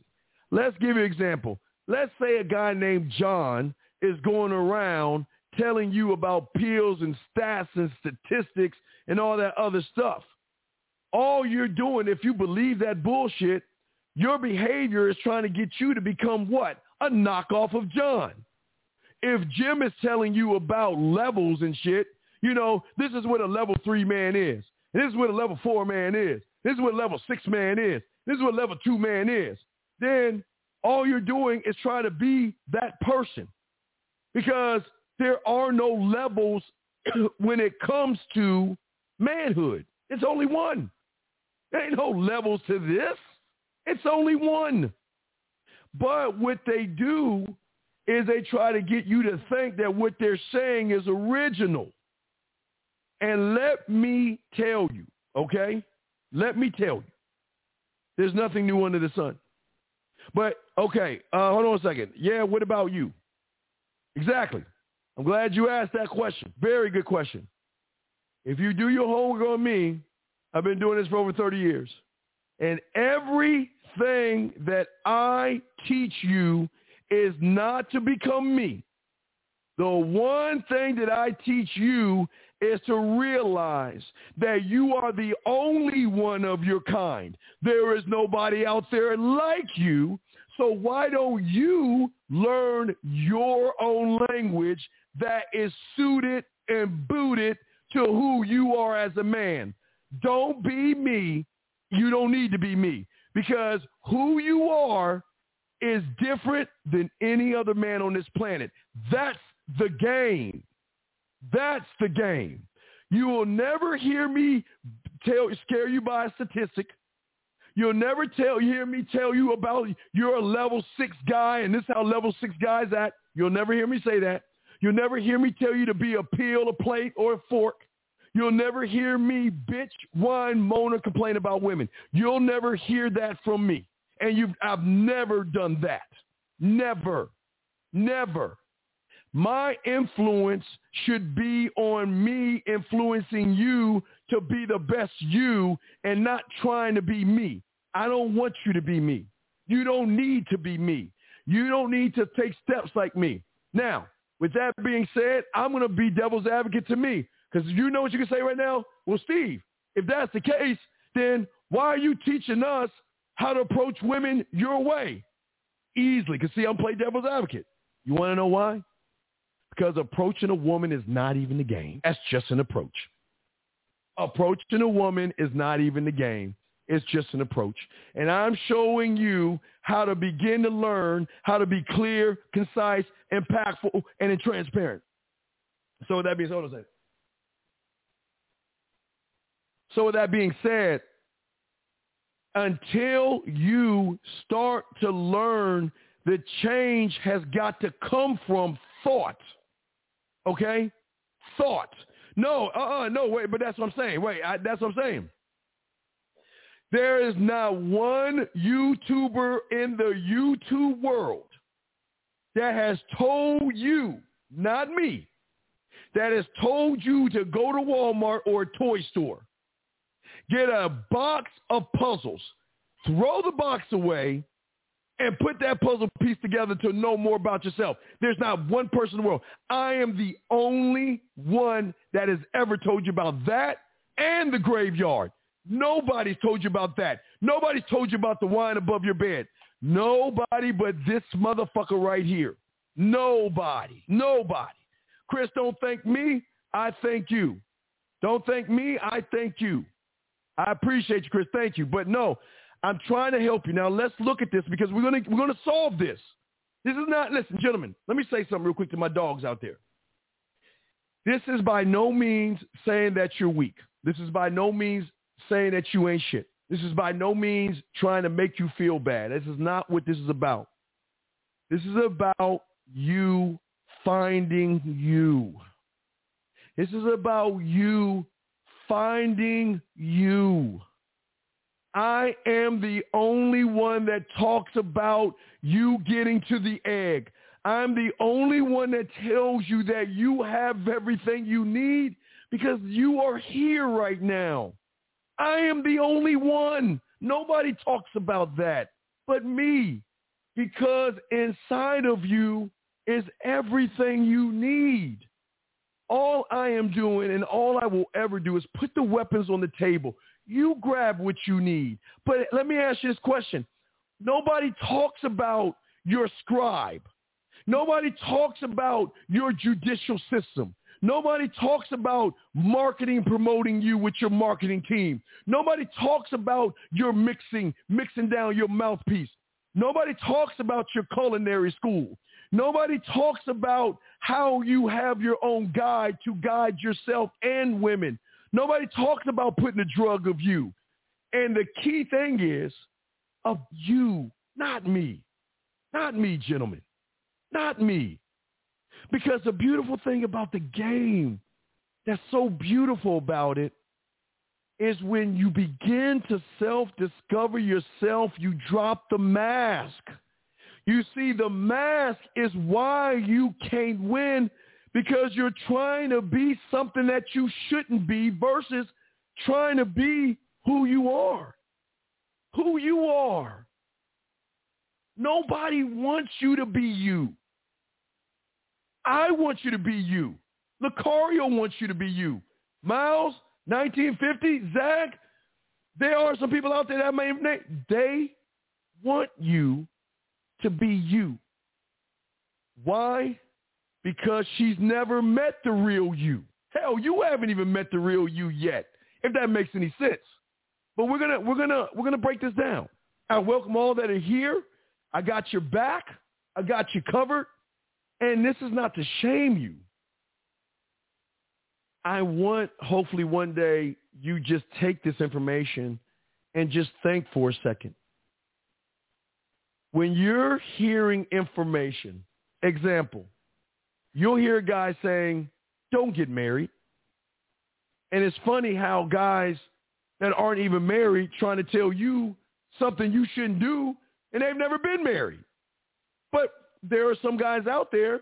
Let's give you an example. Let's say a guy named John is going around telling you about pills and stats and statistics and all that other stuff. All you're doing, if you believe that bullshit, your behavior is trying to get you to become what? A knockoff of John. If Jim is telling you about levels and shit, you know, this is what a level three man is. This is what a level four man is. This is what a level six man is. This is what a level two man is. Then all you're doing is trying to be that person because there are no levels when it comes to manhood. It's only one. There ain't no levels to this. It's only one. But what they do is they try to get you to think that what they're saying is original. And let me tell you, okay? Let me tell you. There's nothing new under the sun. But, okay, uh, hold on a second. Yeah, what about you? Exactly. I'm glad you asked that question. Very good question. If you do your homework on me, I've been doing this for over 30 years. And everything that I teach you is not to become me. The one thing that I teach you is to realize that you are the only one of your kind. There is nobody out there like you. So why don't you learn your own language that is suited and booted to who you are as a man? Don't be me. You don't need to be me because who you are is different than any other man on this planet. That's the game. That's the game. You will never hear me tell scare you by a statistic. You'll never tell hear me tell you about you're a level six guy and this is how level six guys act. You'll never hear me say that. You'll never hear me tell you to be a peel, a plate, or a fork. You'll never hear me bitch, whine, moan, or complain about women. You'll never hear that from me. And you've I've never done that. Never. Never. My influence should be on me influencing you to be the best you and not trying to be me. I don't want you to be me. You don't need to be me. You don't need to take steps like me. Now, with that being said, I'm going to be devil's advocate to me because you know what you can say right now? Well, Steve, if that's the case, then Why are you teaching us how to approach women your way? Easily. Because see, I'm playing devil's advocate. You want to know why? Because approaching a woman is not even the game. That's just an approach. Approaching a woman is not even the game. It's just an approach. And I'm showing you how to begin to learn how to be clear, concise, impactful, and transparent. So with that being said. So with that being said, until you start to learn the change has got to come from thought. Okay? Thought. No, uh-uh, no, wait, but that's what I'm saying. Wait, I, that's what I'm saying. There is not one YouTuber in the YouTube world that has told you, not me, that has told you to go to Walmart or a toy store, get a box of puzzles, throw the box away, and put that puzzle piece together to know more about yourself. There's not one person in the world. I am the only one that has ever told you about that and the graveyard. Nobody's told you about that. Nobody's told you about the wine above your bed. Nobody but this motherfucker right here. Nobody. Nobody. Chris, don't thank me. I thank you. Don't thank me. I thank you. I appreciate you, Chris. Thank you. But no, I'm trying to help you. Now let's look at this because we're gonna we're gonna solve this. This is not listen, gentlemen, let me say something real quick to my dogs out there. This is by no means saying that you're weak. This is by no means saying that you ain't shit. This is by no means trying to make you feel bad. This is not what this is about. This is about you finding you. This is about you finding you. I am the only one that talks about you getting to the egg. I'm the only one that tells you that you have everything you need because you are here right now. I am the only one. Nobody talks about that but me because inside of you is everything you need. All I am doing and all I will ever do is put the weapons on the table. You grab what you need. But let me ask you this question. Nobody talks about your scribe. Nobody talks about your judicial system. Nobody talks about marketing, promoting you with your marketing team. Nobody talks about your mixing, mixing down your mouthpiece. Nobody talks about your culinary school. Nobody talks about how you have your own guide to guide yourself and women. Nobody talks about putting a drug of you. And the key thing is of you, not me. Not me, gentlemen. Not me. Because the beautiful thing about the game that's so beautiful about it is when you begin to self-discover yourself, you drop the mask. You see, the mask is why you can't win because you're trying to be something that you shouldn't be versus trying to be who you are. Who you are. Nobody wants you to be you. I want you to be you. Lucario wants you to be you. Miles, 1950, Zach, there are some people out there that may. They want you to be you. Why? Because she's never met the real you. Hell, you haven't even met the real you yet, if that makes any sense. But we're gonna we're gonna we're gonna break this down. I welcome all that are here. I got your back. I got you covered. And this is not to shame you. I want, hopefully one day, you just take this information and just think for a second. When you're hearing information, example, you'll hear a guy saying, don't get married. And it's funny how guys that aren't even married trying to tell you something you shouldn't do and they've never been married. But there are some guys out there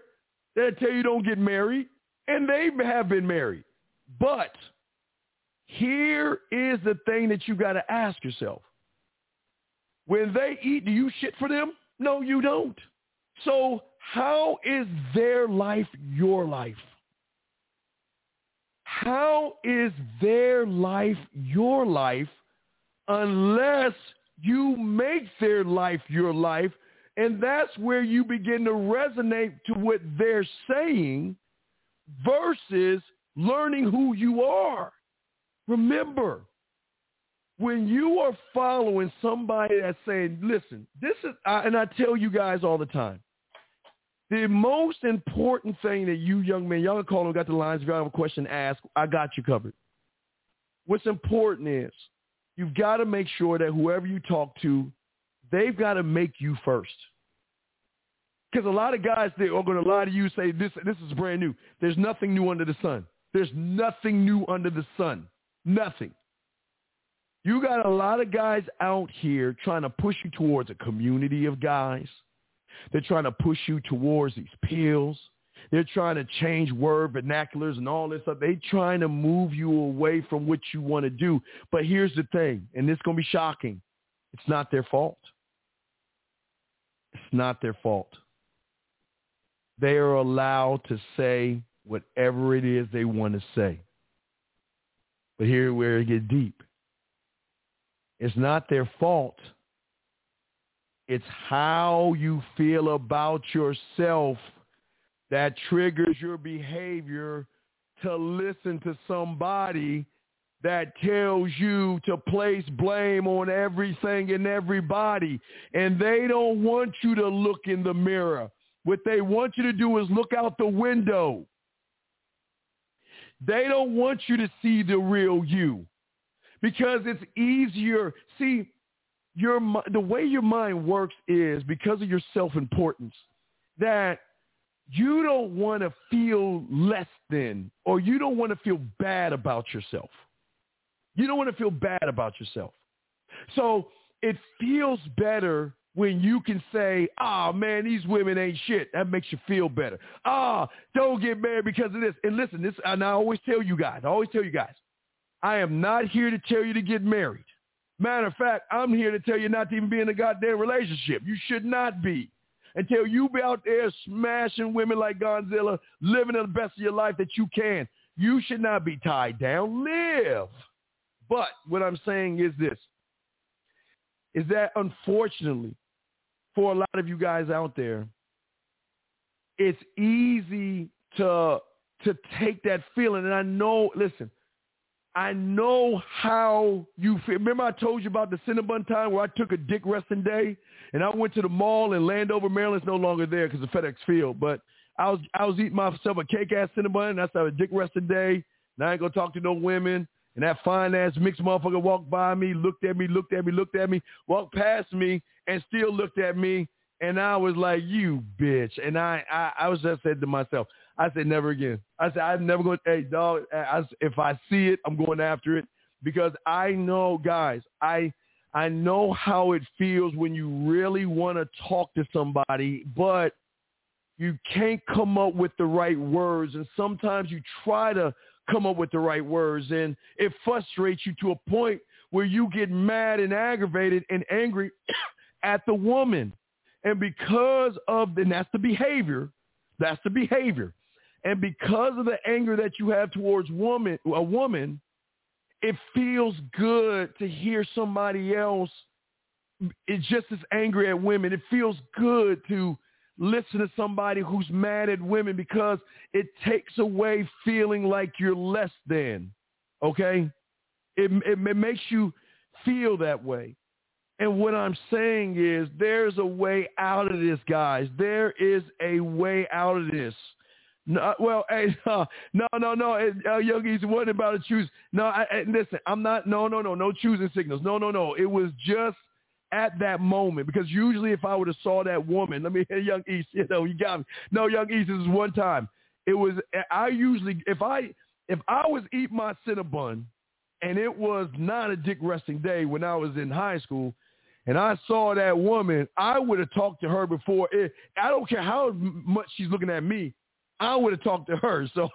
that tell you don't get married, and they have been married. But here is the thing that you got to ask yourself. When they eat, do you shit for them? No, you don't. So how is their life your life? How is their life your life unless you make their life your life. And that's where you begin to resonate to what they're saying versus learning who you are. Remember, when you are following somebody that's saying, listen, this is, and I tell you guys all the time, the most important thing that you young men, y'all can call them, got the lines. If y'all have a question, ask. I got you covered. What's important is you've got to make sure that whoever you talk to, they've got to make you first. Because a lot of guys they are going to lie to you, say this this is brand new. There's nothing new under the sun. There's nothing new under the sun. Nothing. You got a lot of guys out here trying to push you towards a community of guys. They're trying to push you towards these pills. They're trying to change word vernaculars and all this stuff. They're trying to move you away from what you want to do. But here's the thing, and this is going to be shocking. It's not their fault. It's not their fault. They are allowed to say whatever it is they want to say. But here where it gets deep. It's not their fault. It's how you feel about yourself that triggers your behavior to listen to somebody that tells you to place blame on everything and everybody. And they don't want you to look in the mirror. What they want you to do is look out the window. They don't want you to see the real you because it's easier. See, your the way your mind works is because of your self-importance that you don't want to feel less than or you don't want to feel bad about yourself. You don't want to feel bad about yourself. So it feels better when you can say, ah, oh, man, these women ain't shit. That makes you feel better. Ah, oh, don't get married because of this. And listen, this, and I always tell you guys, I always tell you guys, I am not here to tell you to get married. Matter of fact, I'm here to tell you not to even be in a goddamn relationship. You should not be. Until you be out there smashing women like Godzilla, living the best of your life that you can. You should not be tied down. Live. But what I'm saying is this, is that unfortunately, for a lot of you guys out there, it's easy to to take that feeling. And I know, listen, I know how you feel. Remember I told you about the Cinnabon time where I took a dick resting day and I went to the mall in Landover, Maryland. It's no longer there because of FedEx Field. But I was I was eating myself a cake ass Cinnabon and that's how a dick resting day. And I ain't gonna talk to no women. And that fine ass mixed motherfucker walked by me, looked at me, looked at me, looked at me, walked past me, and still looked at me. And I was like, you bitch. And I, I, I was just said to myself, I said, never again. I said, I'm never going to, hey, dog, I, if I see it, I'm going after it because I know, guys, I, I know how it feels when you really want to talk to somebody, but you can't come up with the right words. And sometimes you try to come up with the right words and it frustrates you to a point where you get mad and aggravated and angry at the woman. And because of, and that's the behavior, that's the behavior. And because of the anger that you have towards woman, a woman, it feels good to hear somebody else is just as angry at women. It feels good to listen to somebody who's mad at women because it takes away feeling like you're less than. Okay? It, it, it makes you feel that way. And what I'm saying is there's a way out of this, guys. There is a way out of this. No, well, hey, no, no, no. Uh, Yogi's what about a choose? No, I, I, listen, I'm not. No, no, no, no choosing signals. No, no, no. It was just at that moment because usually if I would have saw that woman, let me hear Young East. You know, you got me. No, Young East. This is one time. It was. I usually if I if I was eating my Cinnabon and it was not a dick resting day when I was in high school and I saw that woman, I would have talked to her before. It, I don't care how much she's looking at me. I would have talked to her. So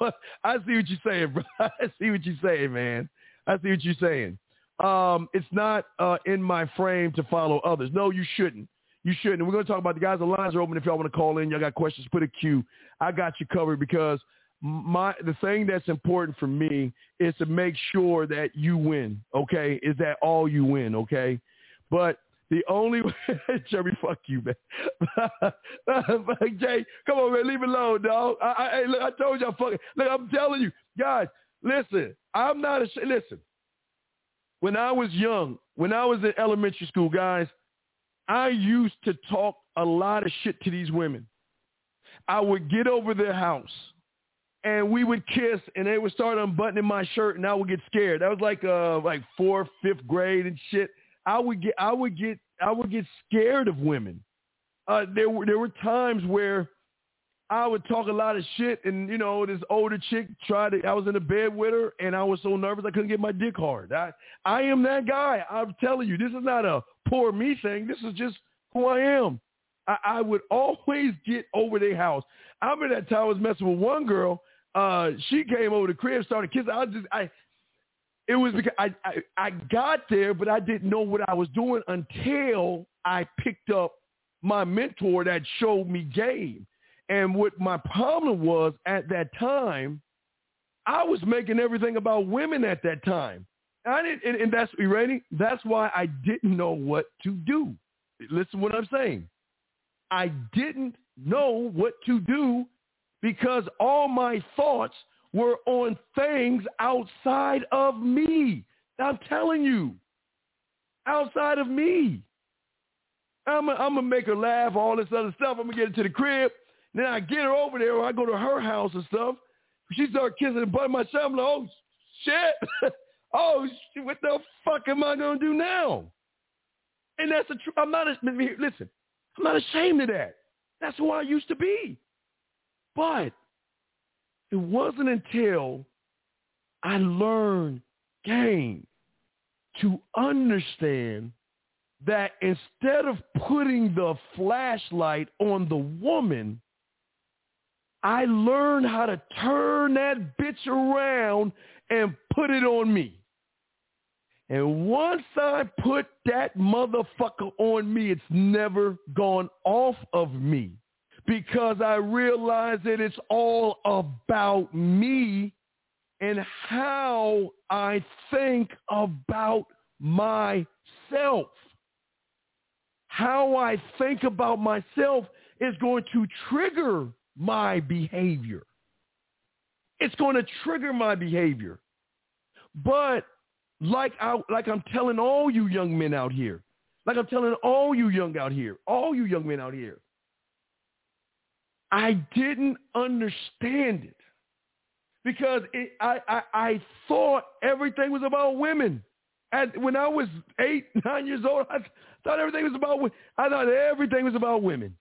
I see what you're saying, bro. I see what you're saying, man. I see what you're saying. Um, it's not uh, in my frame to follow others. No, you shouldn't. You shouldn't. We're going to talk about the guys. The lines are open if y'all want to call in. Y'all got questions, put a Q. I got you covered because my the thing that's important for me is to make sure that you win. Okay, is that all you win? Okay, but the only way, Jerry, fuck you, man. Jay, come on, man, leave it alone, dog. I, I, hey, look, I told y'all, fuck it. Look, I'm telling you, guys. Listen, I'm not a listen. When I was young, when I was in elementary school, guys, I used to talk a lot of shit to these women. I would get over their house and we would kiss and they would start unbuttoning my shirt and I would get scared. That was like uh like fourth, fifth grade and shit. I would get I would get I would get scared of women. Uh there were there were times where I would talk a lot of shit and you know, this older chick tried to I was in the bed with her and I was so nervous I couldn't get my dick hard. I I am that guy. I'm telling you, this is not a poor me thing. This is just who I am. I, I would always get over their house. I remember that time I was messing with one girl. Uh, she came over the crib, started kissing. I just, I, it was because I, I, I got there, but I didn't know what I was doing until I picked up my mentor that showed me game. And what my problem was at that time, I was making everything about women at that time. I didn't, and, and that's ready. That's why I didn't know what to do. Listen, to what I'm saying. I didn't know what to do because all my thoughts were on things outside of me. I'm telling you, outside of me. I'm going to make her laugh, all this other stuff. I'm going to get her to the crib. Then I get her over there or I go to her house and stuff. She start kissing and butting my shirt. I'm like, oh, shit. oh, shit, what the fuck am I to do now? And that's the truth. I'm not, a, listen, I'm not ashamed of that. That's who I used to be. But it wasn't until I learned game to understand that instead of putting the flashlight on the woman, I learned how to turn that bitch around and put it on me. And once I put that motherfucker on me, it's never gone off of me because I realize that it's all about me and how I think about myself. How I think about myself is going to trigger my behavior. It's going to trigger my behavior. But like I like I'm telling all you young men out here, like I'm telling all you young out here, all you young men out here. I didn't understand it because it, I, I I thought everything was about women. And when I was eight, nine years old, I thought everything was about. I thought everything was about women.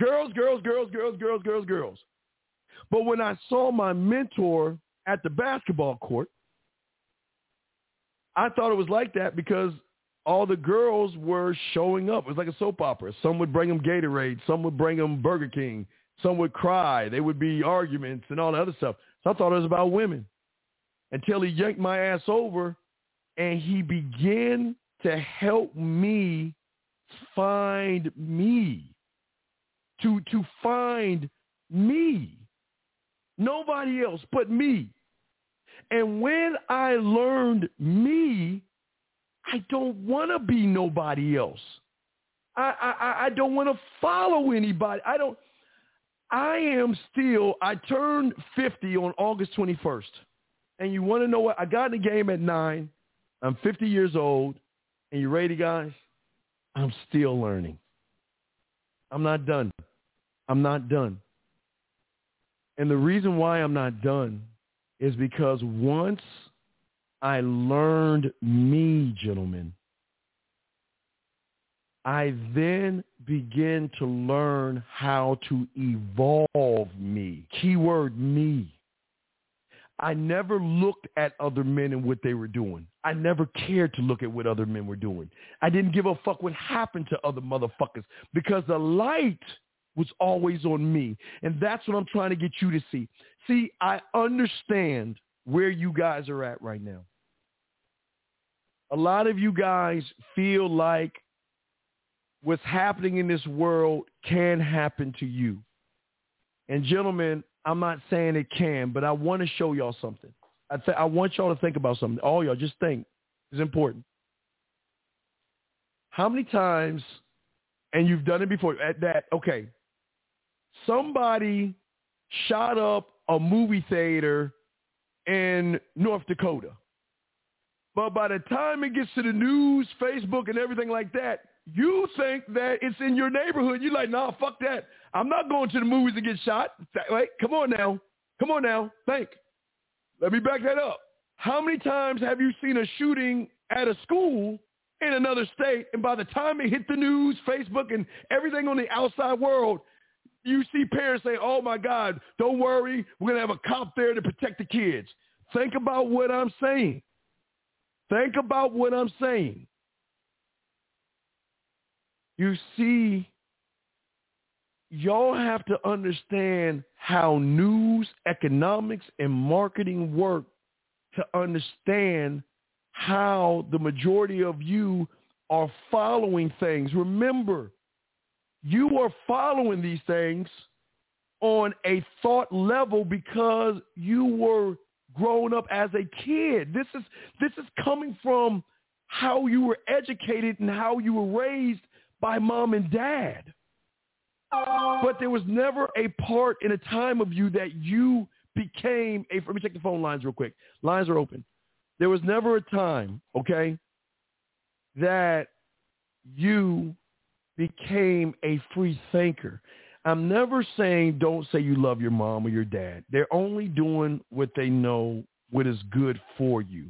Girls, girls, girls, girls, girls, girls, girls. But when I saw my mentor at the basketball court, I thought it was like that because all the girls were showing up. It was like a soap opera. Some would bring them Gatorade. Some would bring them Burger King. Some would cry. There would be arguments and all the other stuff. So I thought it was about women until he yanked my ass over and he began to help me find me, to, to find me. Nobody else but me. And when I learned me, I don't want to be nobody else. I, I, I don't want to follow anybody. I don't. I am still. I turned 50 on August 21st, and you want to know what? I got in the game at nine. I'm 50 years old, and you ready, guys? I'm still learning. I'm not done. I'm not done. And the reason why I'm not done is because once I learned me, gentlemen, I then begin to learn how to evolve me. Keyword me. I never looked at other men and what they were doing. I never cared to look at what other men were doing. I didn't give a fuck what happened to other motherfuckers because the light was always on me. And that's what I'm trying to get you to see. See, I understand where you guys are at right now. A lot of you guys feel like what's happening in this world can happen to you. And gentlemen, I'm not saying it can, but I want to show y'all something. I, th- I want y'all to think about something. All y'all, just think. It's important. How many times, and you've done it before, at that, okay, somebody shot up a movie theater in North Dakota. But by the time it gets to the news, Facebook, and everything like that, you think that it's in your neighborhood. You're like, nah, fuck that. I'm not going to the movies to get shot. Wait, come on now. Come on now. Think. Let me back that up. How many times have you seen a shooting at a school in another state, and by the time it hit the news, Facebook, and everything on the outside world, you see parents say, oh my God, don't worry, we're going to have a cop there to protect the kids. Think about what I'm saying. Think about what I'm saying. You see, y'all have to understand how news, economics, and marketing work to understand how the majority of you are following things. Remember, you are following these things on a thought level because you were grown up as a kid. This is this is coming from how you were educated and how you were raised by mom and dad. But there was never a part in a time of you that you became a let me check the phone lines real quick. Lines are open. There was never a time, okay, that you became a free thinker. I'm never saying don't say you love your mom or your dad. They're only doing what they know what is good for you.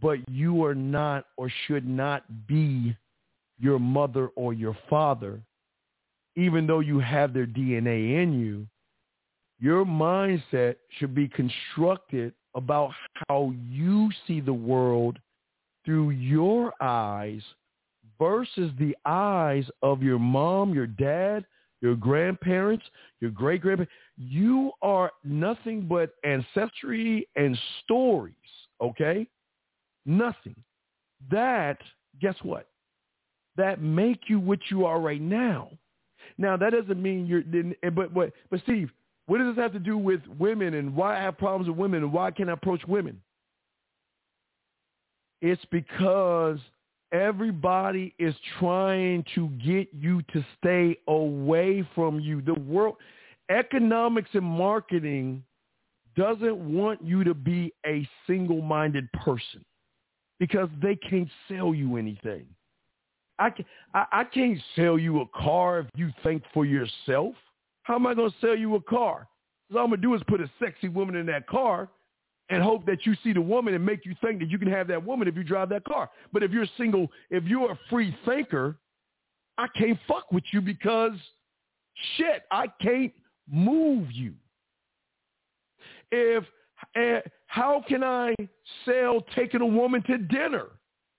But you are not or should not be your mother or your father, even though you have their DNA in you. Your mindset should be constructed about how you see the world through your eyes versus the eyes of your mom, your dad, your grandparents, your great grandparents. You are nothing but ancestry and stories, okay? Nothing. That, guess what? That make you what you are right now. Now that doesn't mean you're but but but Steve, what does this have to do with women and why I have problems with women and why can't I approach women? It's because everybody is trying to get you to stay away from you. The world, economics and marketing doesn't want you to be a single-minded person because they can't sell you anything. I, can, I, I can't sell you a car if you think for yourself. How am I going to sell you a car? All I'm going to do is put a sexy woman in that car and hope that you see the woman and make you think that you can have that woman if you drive that car. But if you're single, if you're a free thinker, I can't fuck with you because shit, I can't move you. If uh, how can I sell taking a woman to dinner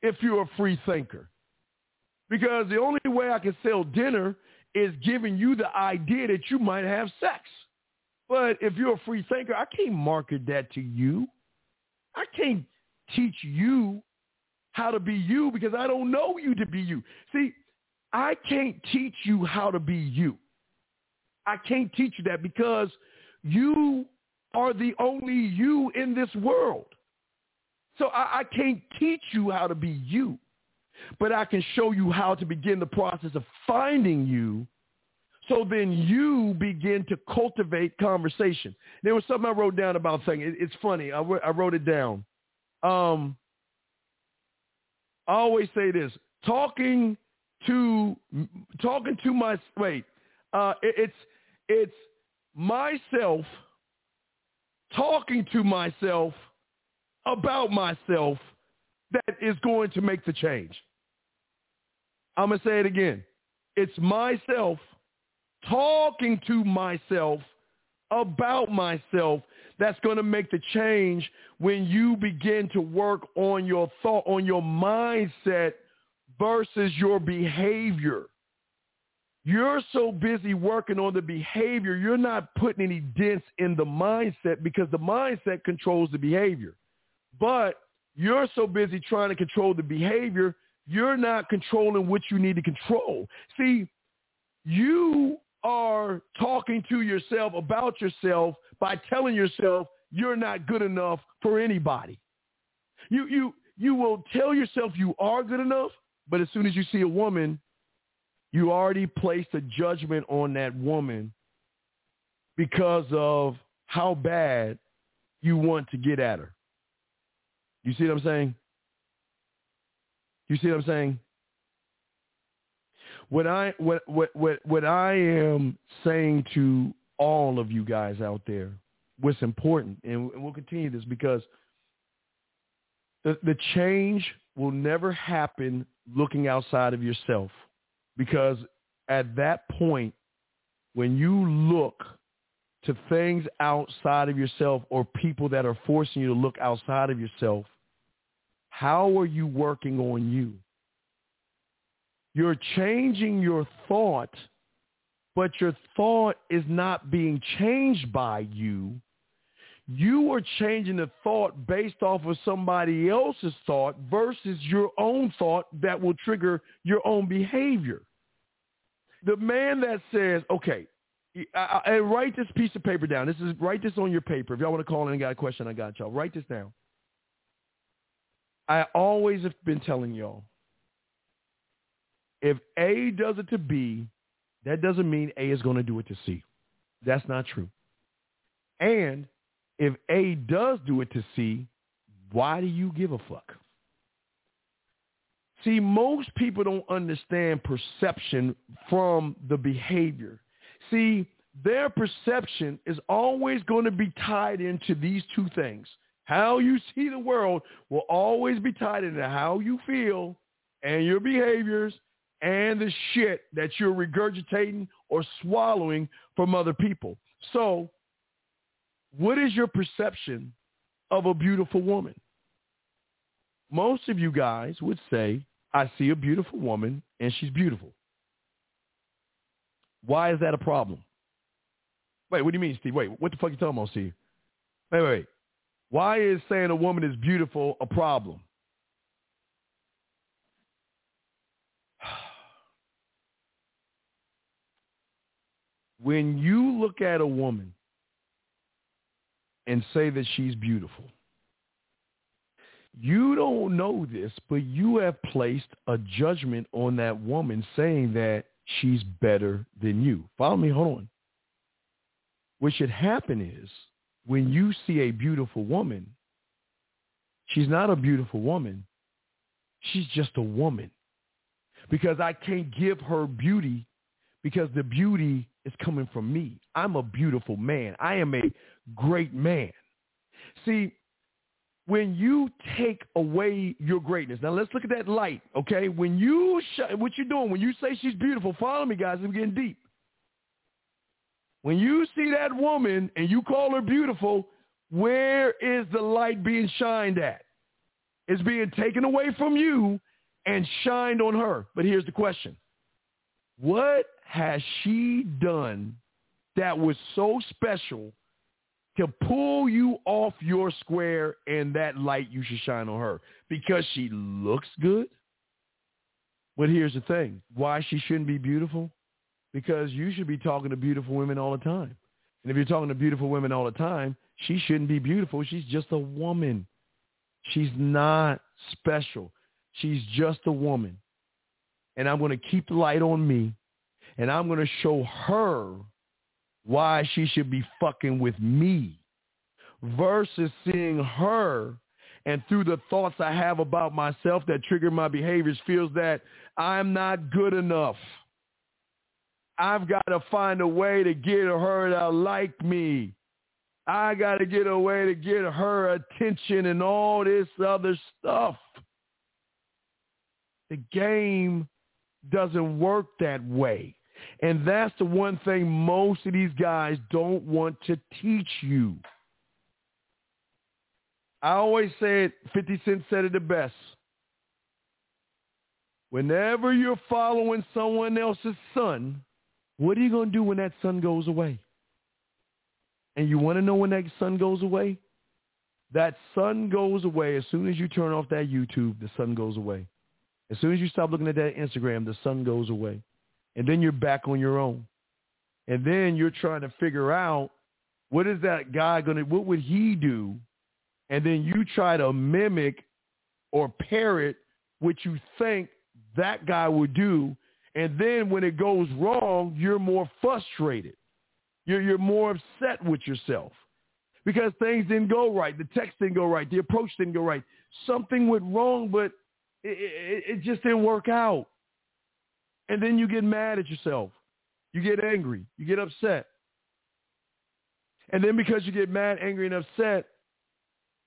if you're a free thinker? Because the only way I can sell dinner is giving you the idea that you might have sex. But if you're a free thinker, I can't market that to you. I can't teach you how to be you because I don't know you to be you. See, I can't teach you how to be you. I can't teach you that because you are the only you in this world. So I, I can't teach you how to be you, but I can show you how to begin the process of finding you so then you begin to cultivate conversation. There was something I wrote down about saying, It, it's funny. I, wrote it down. Um, I always say this: talking to talking to my wait. Uh, it, it's it's myself talking to myself about myself that is going to make the change. I'm gonna say it again. It's myself talking to myself about myself that's going to make the change when you begin to work on your thought, on your mindset versus your behavior. You're so busy working on the behavior, you're not putting any dents in the mindset because the mindset controls the behavior. But you're so busy trying to control the behavior, you're not controlling what you need to control. See, you are talking to yourself about yourself by telling yourself you're not good enough for anybody. You you you will tell yourself you are good enough, but as soon as you see a woman, you already placed a judgment on that woman because of how bad you want to get at her. You see what I'm saying? You see what I'm saying? What I what what what what I am saying to all of you guys out there, what's important, and we'll continue this because the the change will never happen looking outside of yourself, because at that point, when you look to things outside of yourself or people that are forcing you to look outside of yourself, how are you working on you? You're changing your thought, but your thought is not being changed by you. You are changing the thought based off of somebody else's thought versus your own thought that will trigger your own behavior. The man that says, okay, I, I, write this piece of paper down. This is write this on your paper. If y'all want to call in and got a question, I got y'all. Write this down. I always have been telling y'all, if A does it to B, that doesn't mean A is going to do it to C. That's not true. And if A does do it to C, why do you give a fuck? See, most people don't understand perception from the behavior. See, their perception is always going to be tied into these two things. How you see the world will always be tied into how you feel and your behaviors and the shit that you're regurgitating or swallowing from other people. So what is your perception of a beautiful woman? Most of you guys would say, I see a beautiful woman and she's beautiful. Why is that a problem? Wait, what do you mean, Steve? Wait, what the fuck are you talking about, Steve? Wait, wait. Why is saying a woman is beautiful a problem? When you look at a woman and say that she's beautiful, you don't know this, but you have placed a judgment on that woman saying that she's better than you. Follow me? Hold on. What should happen is when you see a beautiful woman, she's not a beautiful woman. She's just a woman. Because I can't give her beauty because the beauty is coming from me. I'm a beautiful man. I am a great man. See, when you take away your greatness, now let's look at that light, okay? When you, sh- what you're doing, when you say she's beautiful, follow me, guys, I'm getting deep. When you see that woman and you call her beautiful, where is the light being shined at? It's being taken away from you and shined on her. But here's the question. What has she done that was so special to pull you off your square and that light you should shine on her? Because she looks good? But here's the thing. Why she shouldn't be beautiful? Because you should be talking to beautiful women all the time. And if you're talking to beautiful women all the time, she shouldn't be beautiful. She's just a woman. She's not special. She's just a woman. And I'm going to keep the light on me. And I'm going to show her why she should be fucking with me versus seeing her and through the thoughts I have about myself that trigger my behaviors feels that I'm not good enough. I've got to find a way to get her to like me. I got to get a way to get her attention and all this other stuff. The game doesn't work that way. And that's the one thing most of these guys don't want to teach you. I always say it, 50 Cent said it the best. Whenever you're following someone else's sun, what are you going to do when that sun goes away? And you want to know when that sun goes away? That sun goes away as soon as you turn off that YouTube, the sun goes away. As soon as you stop looking at that Instagram, the sun goes away. And then you're back on your own. and then you're trying to figure out what is that guy going to, what would he do? And then you try to mimic or parrot what you think that guy would do. And then when it goes wrong, you're more frustrated. You're, you're more upset with yourself because things didn't go right. The text didn't go right. The approach didn't go right. Something went wrong, but it, it, it just didn't work out. And then you get mad at yourself. You get angry. You get upset. And then because you get mad, angry, and upset,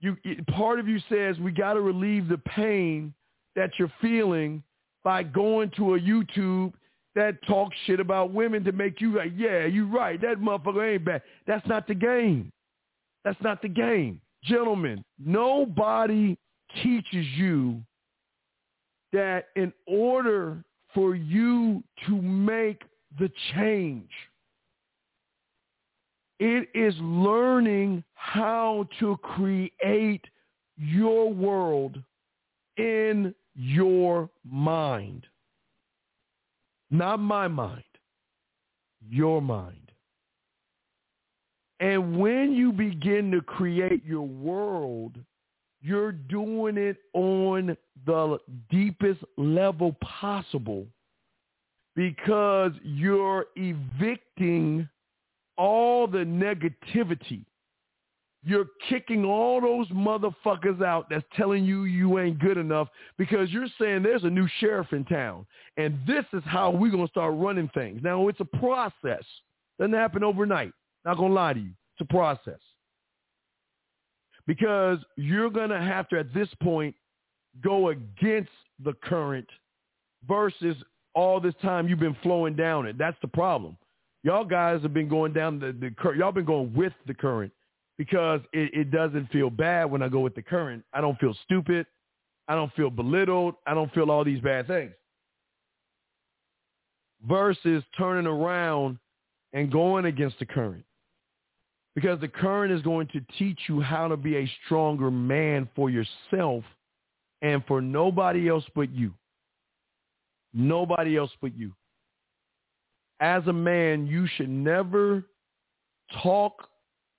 you part of you says we got to relieve the pain that you're feeling by going to a YouTube that talks shit about women to make you like, yeah, you right. That motherfucker ain't bad. That's not the game. That's not the game. Gentlemen, nobody teaches you that in order for you to make the change, it is learning how to create your world in your mind. Not my mind, your mind. And when you begin to create your world, you're doing it on the deepest level possible because you're evicting all the negativity. You're kicking all those motherfuckers out that's telling you you ain't good enough because you're saying there's a new sheriff in town and this is how we're going to start running things. Now, it's a process. Doesn't happen overnight. Not going to lie to you. It's a process. Because you're going to have to, at this point, go against the current versus all this time you've been flowing down it. That's the problem. Y'all guys have been going down the, the current. Y'all been going with the current because it, it doesn't feel bad when I go with the current. I don't feel stupid. I don't feel belittled. I don't feel all these bad things. Versus turning around and going against the current. Because the current is going to teach you how to be a stronger man for yourself and for nobody else but you. Nobody else but you. As a man, you should never talk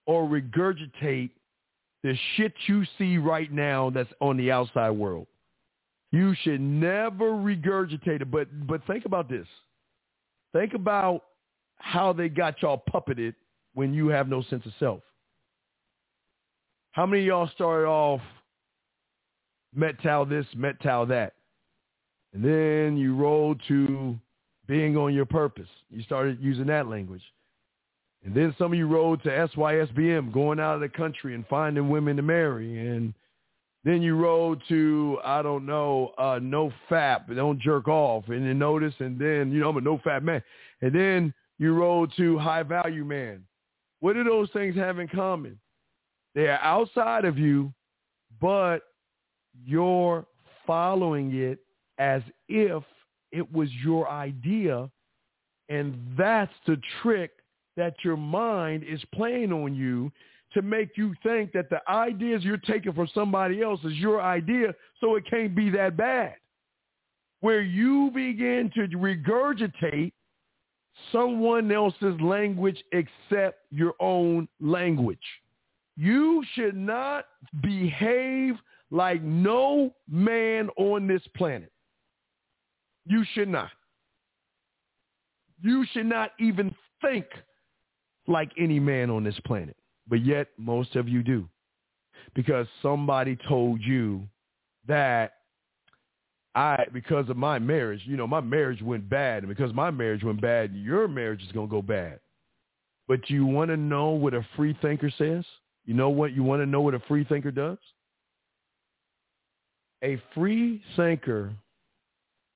or regurgitate the shit you see right now that's on the outside world. You should never regurgitate it. But but think about this. Think about how they got y'all puppeted when you have no sense of self. How many of y'all started off MGTOW this, MGTOW that? And then you rolled to being on your purpose. You started using that language. And then some of you rode to SYSBM, going out of the country and finding women to marry. And then you rode to, I don't know, uh, no fap, don't jerk off. And then notice, and then, you know, I'm a no fap man. And then you rode to high value man. What do those things have in common? They are outside of you, but you're following it as if it was your idea. And that's the trick that your mind is playing on you to make you think that the ideas you're taking from somebody else is your idea, so it can't be that bad. Where you begin to regurgitate someone else's language except your own language. You should not behave like no man on this planet. You should not. You should not even think like any man on this planet. But yet most of you do. Because somebody told you that I because of my marriage, you know, my marriage went bad. And because my marriage went bad, your marriage is gonna go bad. But you wanna know what a free thinker says? You know what you want to know what a free thinker does? A free thinker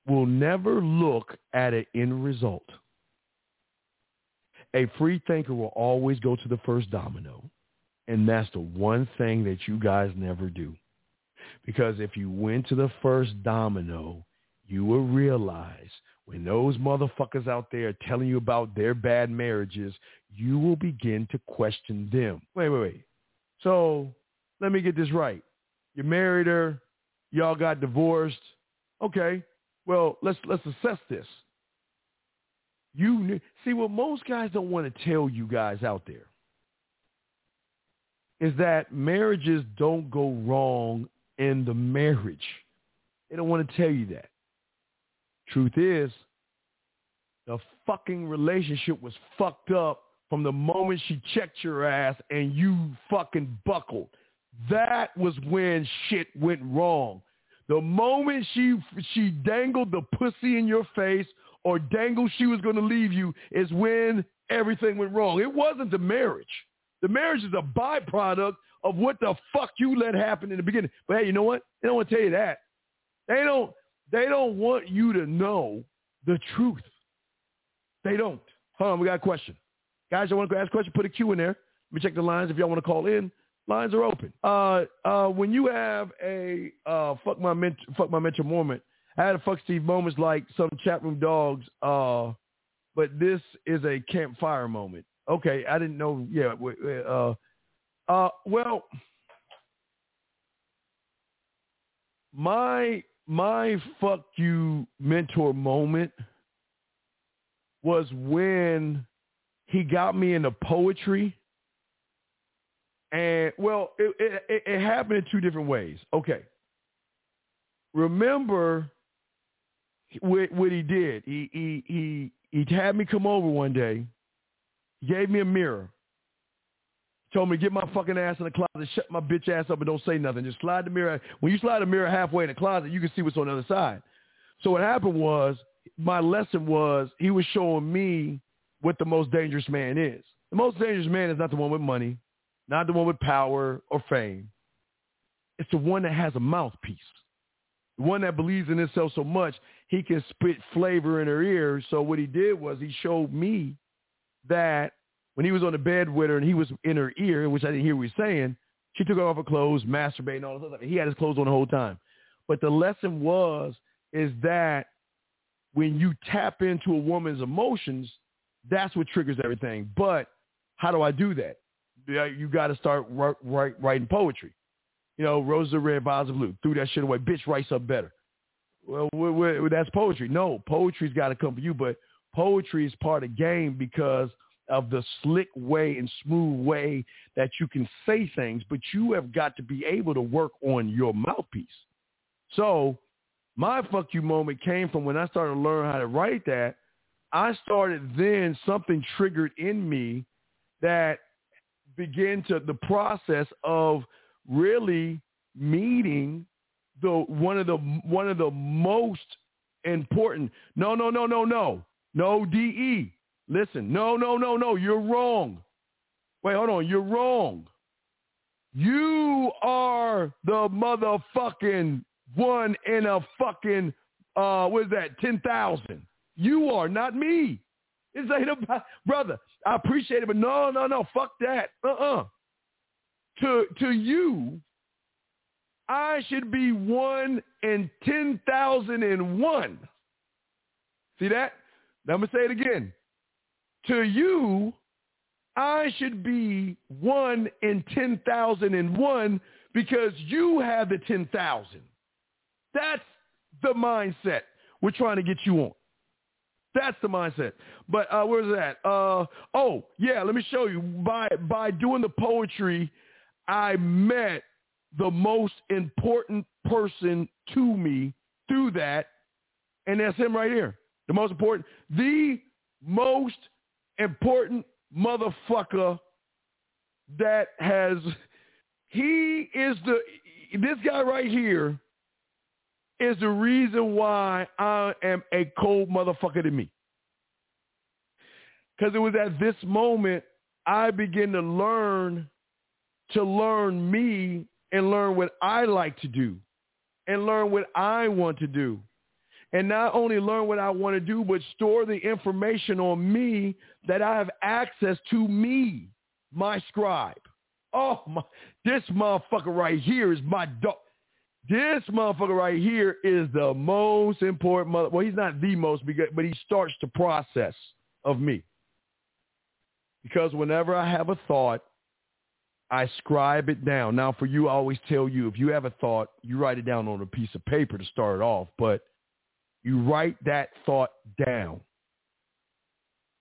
will never look at an end result. A free thinker will always go to the first domino. And that's the one thing that you guys never do. Because if you went to the first domino, you will realize when those motherfuckers out there are telling you about their bad marriages, you will begin to question them. Wait, wait, wait. So let me get this right. You married her, y'all got divorced. Okay, well let's let's assess this. You see what most guys don't want to tell you guys out there is that marriages don't go wrong in the marriage. They don't want to tell you that. Truth is, the fucking relationship was fucked up from the moment she checked your ass and you fucking buckled. That was when shit went wrong. The moment she she dangled the pussy in your face or dangled she was going to leave you is when everything went wrong. It wasn't the marriage. The marriage is a byproduct of what the fuck you let happen in the beginning. But hey, you know what? They don't want to tell you that. They don't. They don't want you to know the truth. They don't. Hold on, we got a question. Guys, I want to ask a question. Put a Q in there. Let me check the lines if y'all want to call in. Lines are open. Uh, uh, when you have a uh, fuck my fuck my mentor moment, I had a fuck Steve moments like some chat room dogs. Uh, but this is a campfire moment. Okay, I didn't know. Yeah. Uh, uh, well, my my fuck you mentor moment was when he got me into poetry. And well, it, it, it happened in two different ways. Okay. Remember what, what he did. He, he, he, he had me come over one day. He gave me a mirror. Told me to get my fucking ass in the closet, shut my bitch ass up and don't say nothing. Just slide the mirror. When you slide the mirror halfway in the closet, you can see what's on the other side. So what happened was, my lesson was he was showing me what the most dangerous man is. The most dangerous man is not the one with money, not the one with power or fame. It's the one that has a mouthpiece. The one that believes in himself so much he can spit flavor in her ear. So what he did was he showed me that when he was on the bed with her and he was in her ear, which I didn't hear what he was saying, she took off her clothes, masturbating, all this stuff. He had his clothes on the whole time. But the lesson was is that when you tap into a woman's emotions, that's what triggers everything. But how do I do that? You got to start write, write, writing poetry. You know, roses are red, violets are blue. Threw that shit away. Bitch writes up better. Well, we're, we're, that's poetry. No, poetry's got to come from you. But poetry is part of game because of the slick way and smooth way that you can say things, but you have got to be able to work on your mouthpiece. So my fuck you moment came from when I started to learn how to write that. I started then something triggered in me that began to the process of really meeting the one of the one of the most important. No no no no no. No de listen no no no no. You're wrong. Wait hold on. You're wrong. You are the motherfucking one in a fucking uh what is that? ten thousand. You are not me. It's ain't about brother i appreciate it but no no no. Fuck that. Uh-uh. To to you I should be one in 10,001. See that? Now I'm going to say it again. To you, I should be one in 10,001 because you have the 10,000. That's the mindset we're trying to get you on. That's the mindset. But uh, where's that? Uh, oh, yeah, let me show you. By, by doing the poetry, I met the most important person to me through that, and that's him right here. The most important, the most important motherfucker that has, he is the, this guy right here is the reason why I am a cold motherfucker to me. Because it was at this moment I began to learn to learn me and learn what I like to do and learn what I want to do. And not only learn what I want to do, but store the information on me that I have access to me, my scribe. Oh, my, this motherfucker right here is my dog. This motherfucker right here is the most important mother. Well, he's not the most, but he starts the process of me. Because whenever I have a thought, I scribe it down. Now, for you, I always tell you, if you have a thought, you write it down on a piece of paper to start it off, but you write that thought down.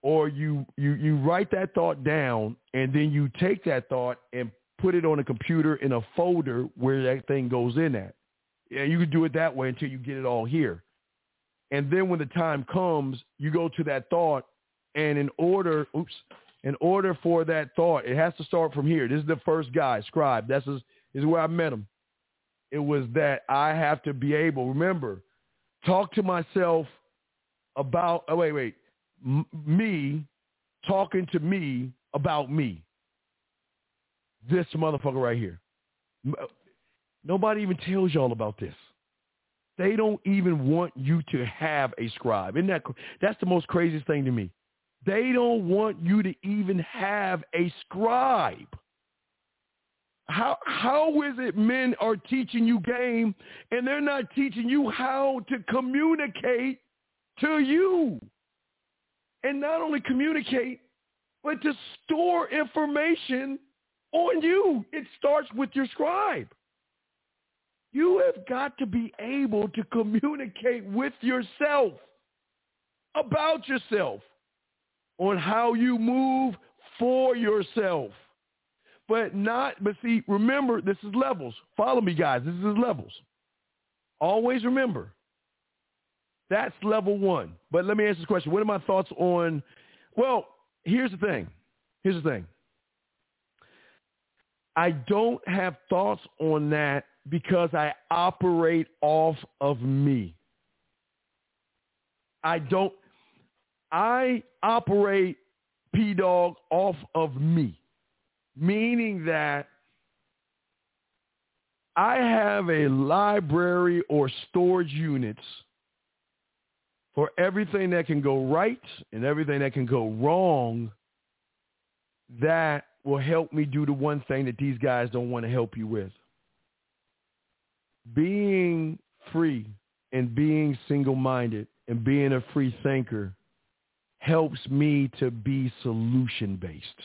or you you you write that thought down and then you take that thought and put it on a computer in a folder where that thing goes in at. Yeah, you can do it that way until you get it all here. And then when the time comes, you go to that thought and in order, oops, in order for that thought, it has to start from here. This is the first guy, scribe. That's is, is where I met him. It was that I have to be able, remember, talk to myself about, oh, wait, wait, m- me talking to me about me. This motherfucker right here. M- uh, Nobody even tells y'all about this. They don't even want you to have a scribe. Isn't that that's the most craziest thing to me? They don't want you to even have a scribe. How how is it men are teaching you game and they're not teaching you how to communicate to you? And not only communicate, but to store information on you. It starts with your scribe. You have got to be able to communicate with yourself about yourself on how you move for yourself. But not, but see, remember, this is levels. Follow me, guys. This is levels. Always remember, that's level one. But let me answer this question. What are my thoughts on, well, here's the thing. Here's the thing. I don't have thoughts on that because I operate off of me. I don't, I operate P-Dog off of me, meaning that I have a library or storage units for everything that can go right and everything that can go wrong that will help me do the one thing that these guys don't want to help you with. Being free and being single-minded and being a free thinker helps me to be solution-based.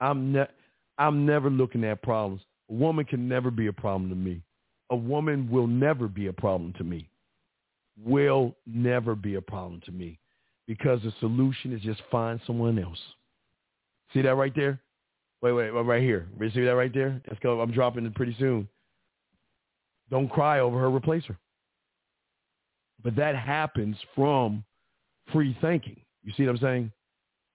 I'm ne- I'm never looking at problems. A woman can never be a problem to me. A woman will never be a problem to me. Will never be a problem to me because the solution is just find someone else. See that right there? Wait, wait, right here. See that right there? Let's go. I'm dropping it pretty soon. Don't cry over her, replace her. But that happens from free thinking. You see what I'm saying?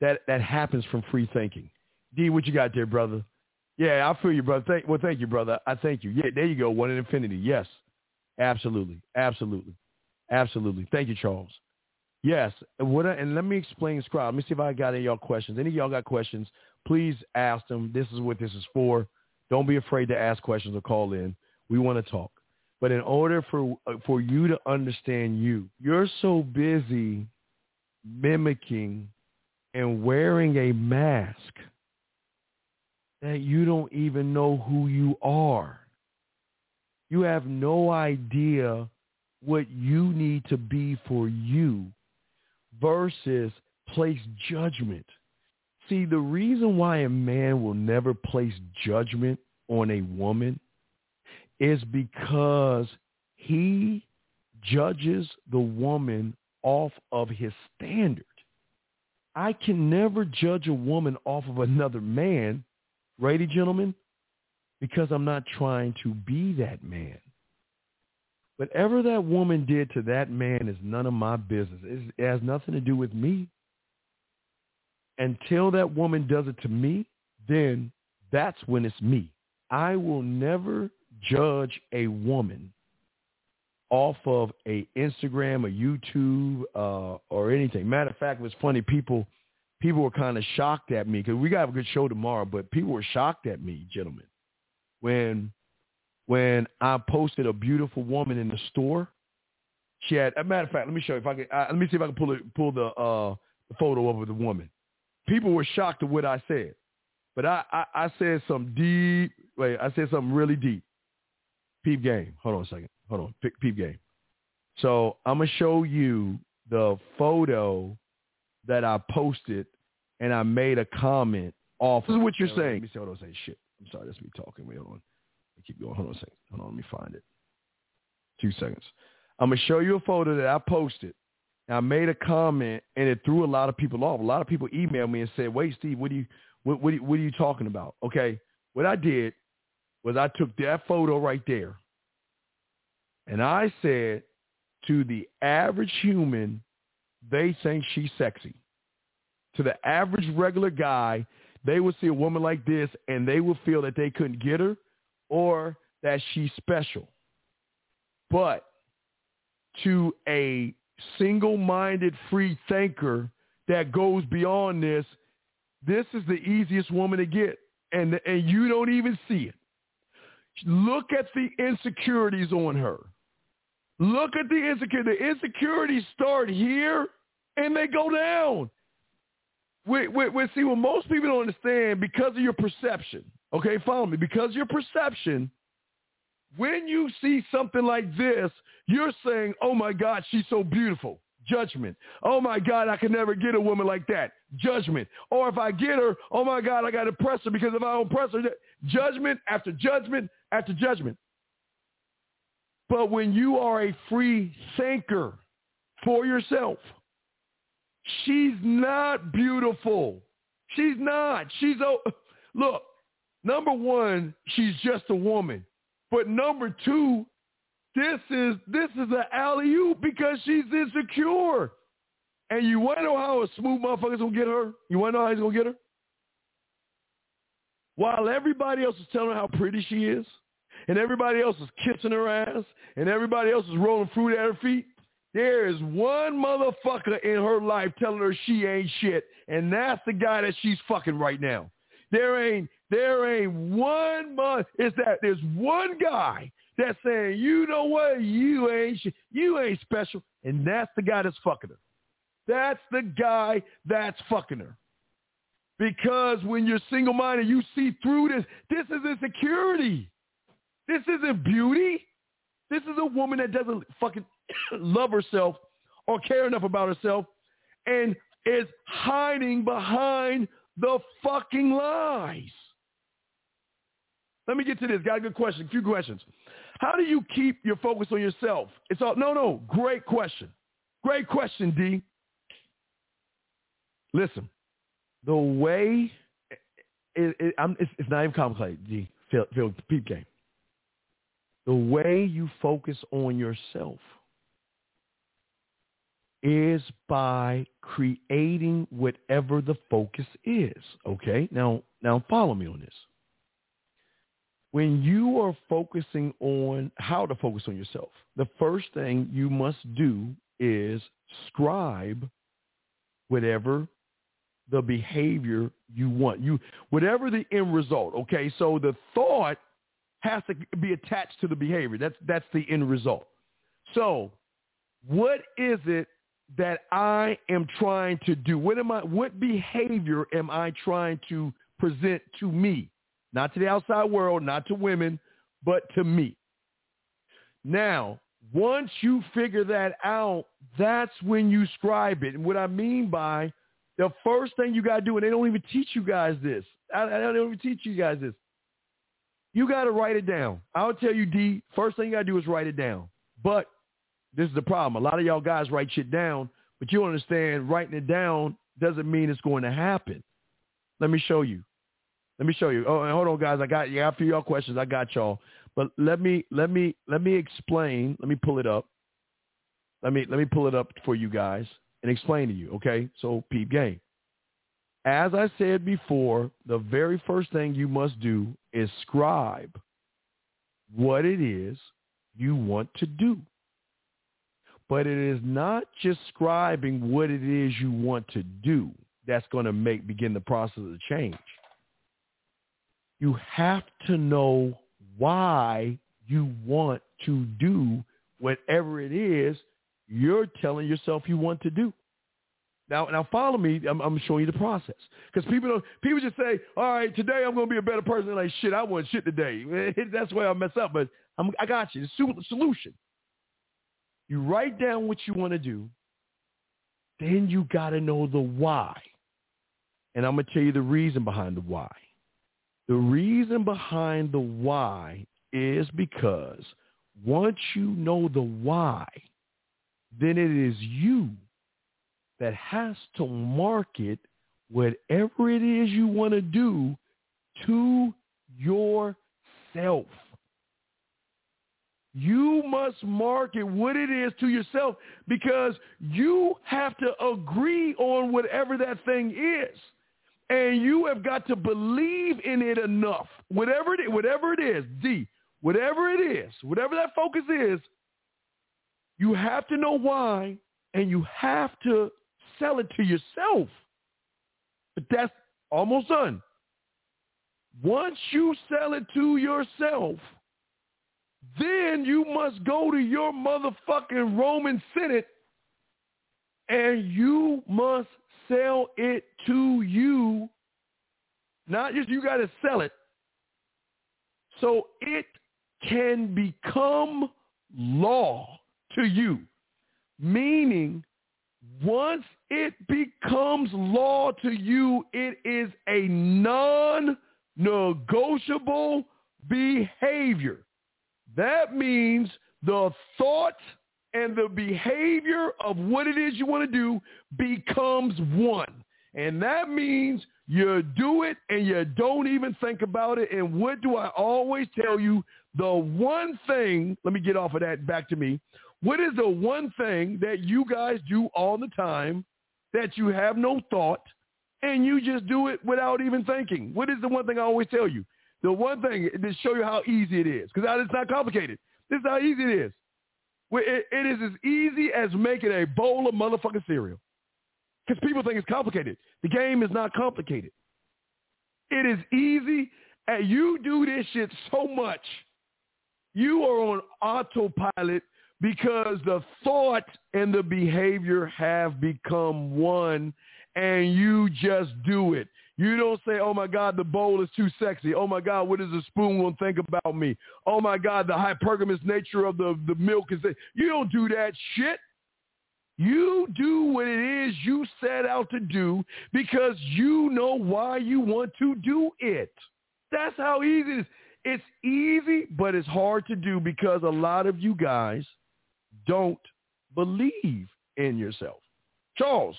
That that happens from free thinking. D, what you got there, brother? Yeah, I feel you, brother. Thank, well, thank you, brother. I thank you. Yeah, there you go. One in infinity. Yes, absolutely, absolutely, absolutely. Thank you, Charles. Yes, what? I, and let me explain Scribe. Let me see if I got any y'all questions. Any of y'all got questions? Please ask them. This is what this is for. Don't be afraid to ask questions or call in. We want to talk. But in order for uh, for you to understand you, you're so busy mimicking and wearing a mask that you don't even know who you are. You have no idea what you need to be for you versus place judgment. See, the reason why a man will never place judgment on a woman is because he judges the woman off of his standard. I can never judge a woman off of another man, righty gentlemen, because I'm not trying to be that man. Whatever that woman did to that man is none of my business. It has nothing to do with me. Until that woman does it to me, then that's when it's me. I will never judge a woman off of a Instagram or YouTube uh, or anything. Matter of fact, it was funny. People people were kind of shocked at me because we got a good show tomorrow, but people were shocked at me, gentlemen, when when I posted a beautiful woman in the store. She had, a matter of fact, let me show you if I can. Uh, let me see if I can pull it, pull the uh, the photo of the woman. People were shocked at what I said, but I, I I said some deep. Wait, I said something really deep. Peep game. Hold on a second. Hold on. Peep, peep game. So I'm gonna show you the photo that I posted, and I made a comment off. This is what you're saying. Let me see. Hold on. Say shit. I'm sorry. That's me talking. Wait, hold on. Keep going. Hold on a second. Hold on. Let me find it. Two seconds. I'm gonna show you a photo that I posted. I made a comment and it threw a lot of people off. A lot of people emailed me and said, "Wait, Steve, what do you what what, what are you talking about?" Okay, what I did was I took that photo right there, and I said to the average human, they think she's sexy. To the average regular guy, they would see a woman like this and they would feel that they couldn't get her or that she's special. But to a single-minded free thinker that goes beyond this, this is the easiest woman to get. And, and you don't even see it. Look at the insecurities on her. Look at the insecurity. The insecurities start here and they go down. We, we, we see what most people don't understand because of your perception. Okay, follow me. Because your perception, when you see something like this, you're saying, oh my God, she's so beautiful. Judgment. Oh my God, I can never get a woman like that. Judgment. Or if I get her, oh my God, I got to press her because if I don't press her, judgment after judgment after judgment. But when you are a free thinker for yourself, she's not beautiful. She's not. She's a look. Number one, she's just a woman. But number two, this is this is an alley oop because she's insecure. And you want to know how a smooth motherfucker's gonna get her? You want to know how he's gonna get her? While everybody else is telling her how pretty she is, and everybody else is kissing her ass, and everybody else is rolling fruit at her feet, there is one motherfucker in her life telling her she ain't shit, and that's the guy that she's fucking right now. There ain't there ain't one month. It's that there's one guy that's saying, you know what, you ain't sh- you ain't special, and that's the guy that's fucking her. That's the guy that's fucking her. Because when you're single-minded, you see through this. This is insecurity. This isn't beauty. This is a woman that doesn't fucking love herself or care enough about herself and is hiding behind the fucking lies. Let me get to this. Got a good question. A few questions. How do you keep your focus on yourself? It's all no, no. Great question. Great question, D. Listen, the way it, it, it's, it's, not even complicated, D. Feel, feel peep game. The way you focus on yourself is by creating whatever the focus is. Okay? Now now follow me on this. When you are focusing on how to focus on yourself, the first thing you must do is scribe whatever the behavior you want. You whatever the end result. Okay? So the thought has to be attached to the behavior. That's that's the end result. So, what is it that I am trying to do? What am I what behavior am I trying to present to me? Not to the outside world, not to women, but to me. Now, once you figure that out, that's when you scribe it. And what I mean by the first thing you got to do, and they don't even teach you guys this. I, I don't even teach you guys this. You got to write it down. I'll tell you, D, first thing you got to do is write it down. But this is the problem. A lot of y'all guys write shit down, but you understand writing it down doesn't mean it's going to happen. Let me show you. Let me show you. Oh, and hold on, guys. I got you. After y'all questions, I got y'all. But let me let me let me explain. Let me pull it up. Let me let me pull it up for you guys and explain to you. Okay. So peep game. As I said before, the very first thing you must do is scribe what it is you want to do. But it is not just scribing what it is you want to do that's going to make begin the process of change. You have to know why you want to do whatever it is you're telling yourself you want to do. Now, now follow me. I'm, I'm showing you the process because people don't. People just say, "All right, today I'm going to be a better person." They're like, shit, I want shit today. That's where I mess up. But I'm, I got you. The solution. You write down what you want to do. Then you got to know the why. And I'm going to tell you the reason behind the why. The reason behind the why is because once you know the why, then it is you that has to market whatever it is you want to do to yourself. You must market what it is to yourself because you have to agree on whatever that thing is. And you have got to believe in it enough. Whatever it is, whatever it is, D, whatever it is, whatever that focus is, you have to know why and you have to sell it to yourself. But that's almost done. Once you sell it to yourself, then you must go to your motherfucking Roman Senate and you must sell it to you. Not just you got to sell it. So it can become law to you. Meaning, once it becomes law to you, it is a non-negotiable behavior. That means the thought and the behavior of what it is you want to do becomes one. And that means you do it and you don't even think about it. And what do I always tell you? The one thing, let me get off of that back to me. What is the one thing that you guys do all the time that you have no thought and you just do it without even thinking? What is the one thing I always tell you? The one thing to show you how easy it is, because it's not complicated. This is how easy it is. It, it is as easy as making a bowl of motherfucking cereal. Because people think it's complicated. The game is not complicated. It is easy. And you do this shit so much. You are on autopilot because the thought and the behavior have become one and you just do it. You don't say, oh my God, the bowl is too sexy. Oh my God, what does the spoon going to think about me? Oh my God, the hypergamous nature of the, the milk is that. You don't do that shit. You do what it is you set out to do because you know why you want to do it. That's how easy it is. It's easy, but it's hard to do because a lot of you guys don't believe in yourself. Charles,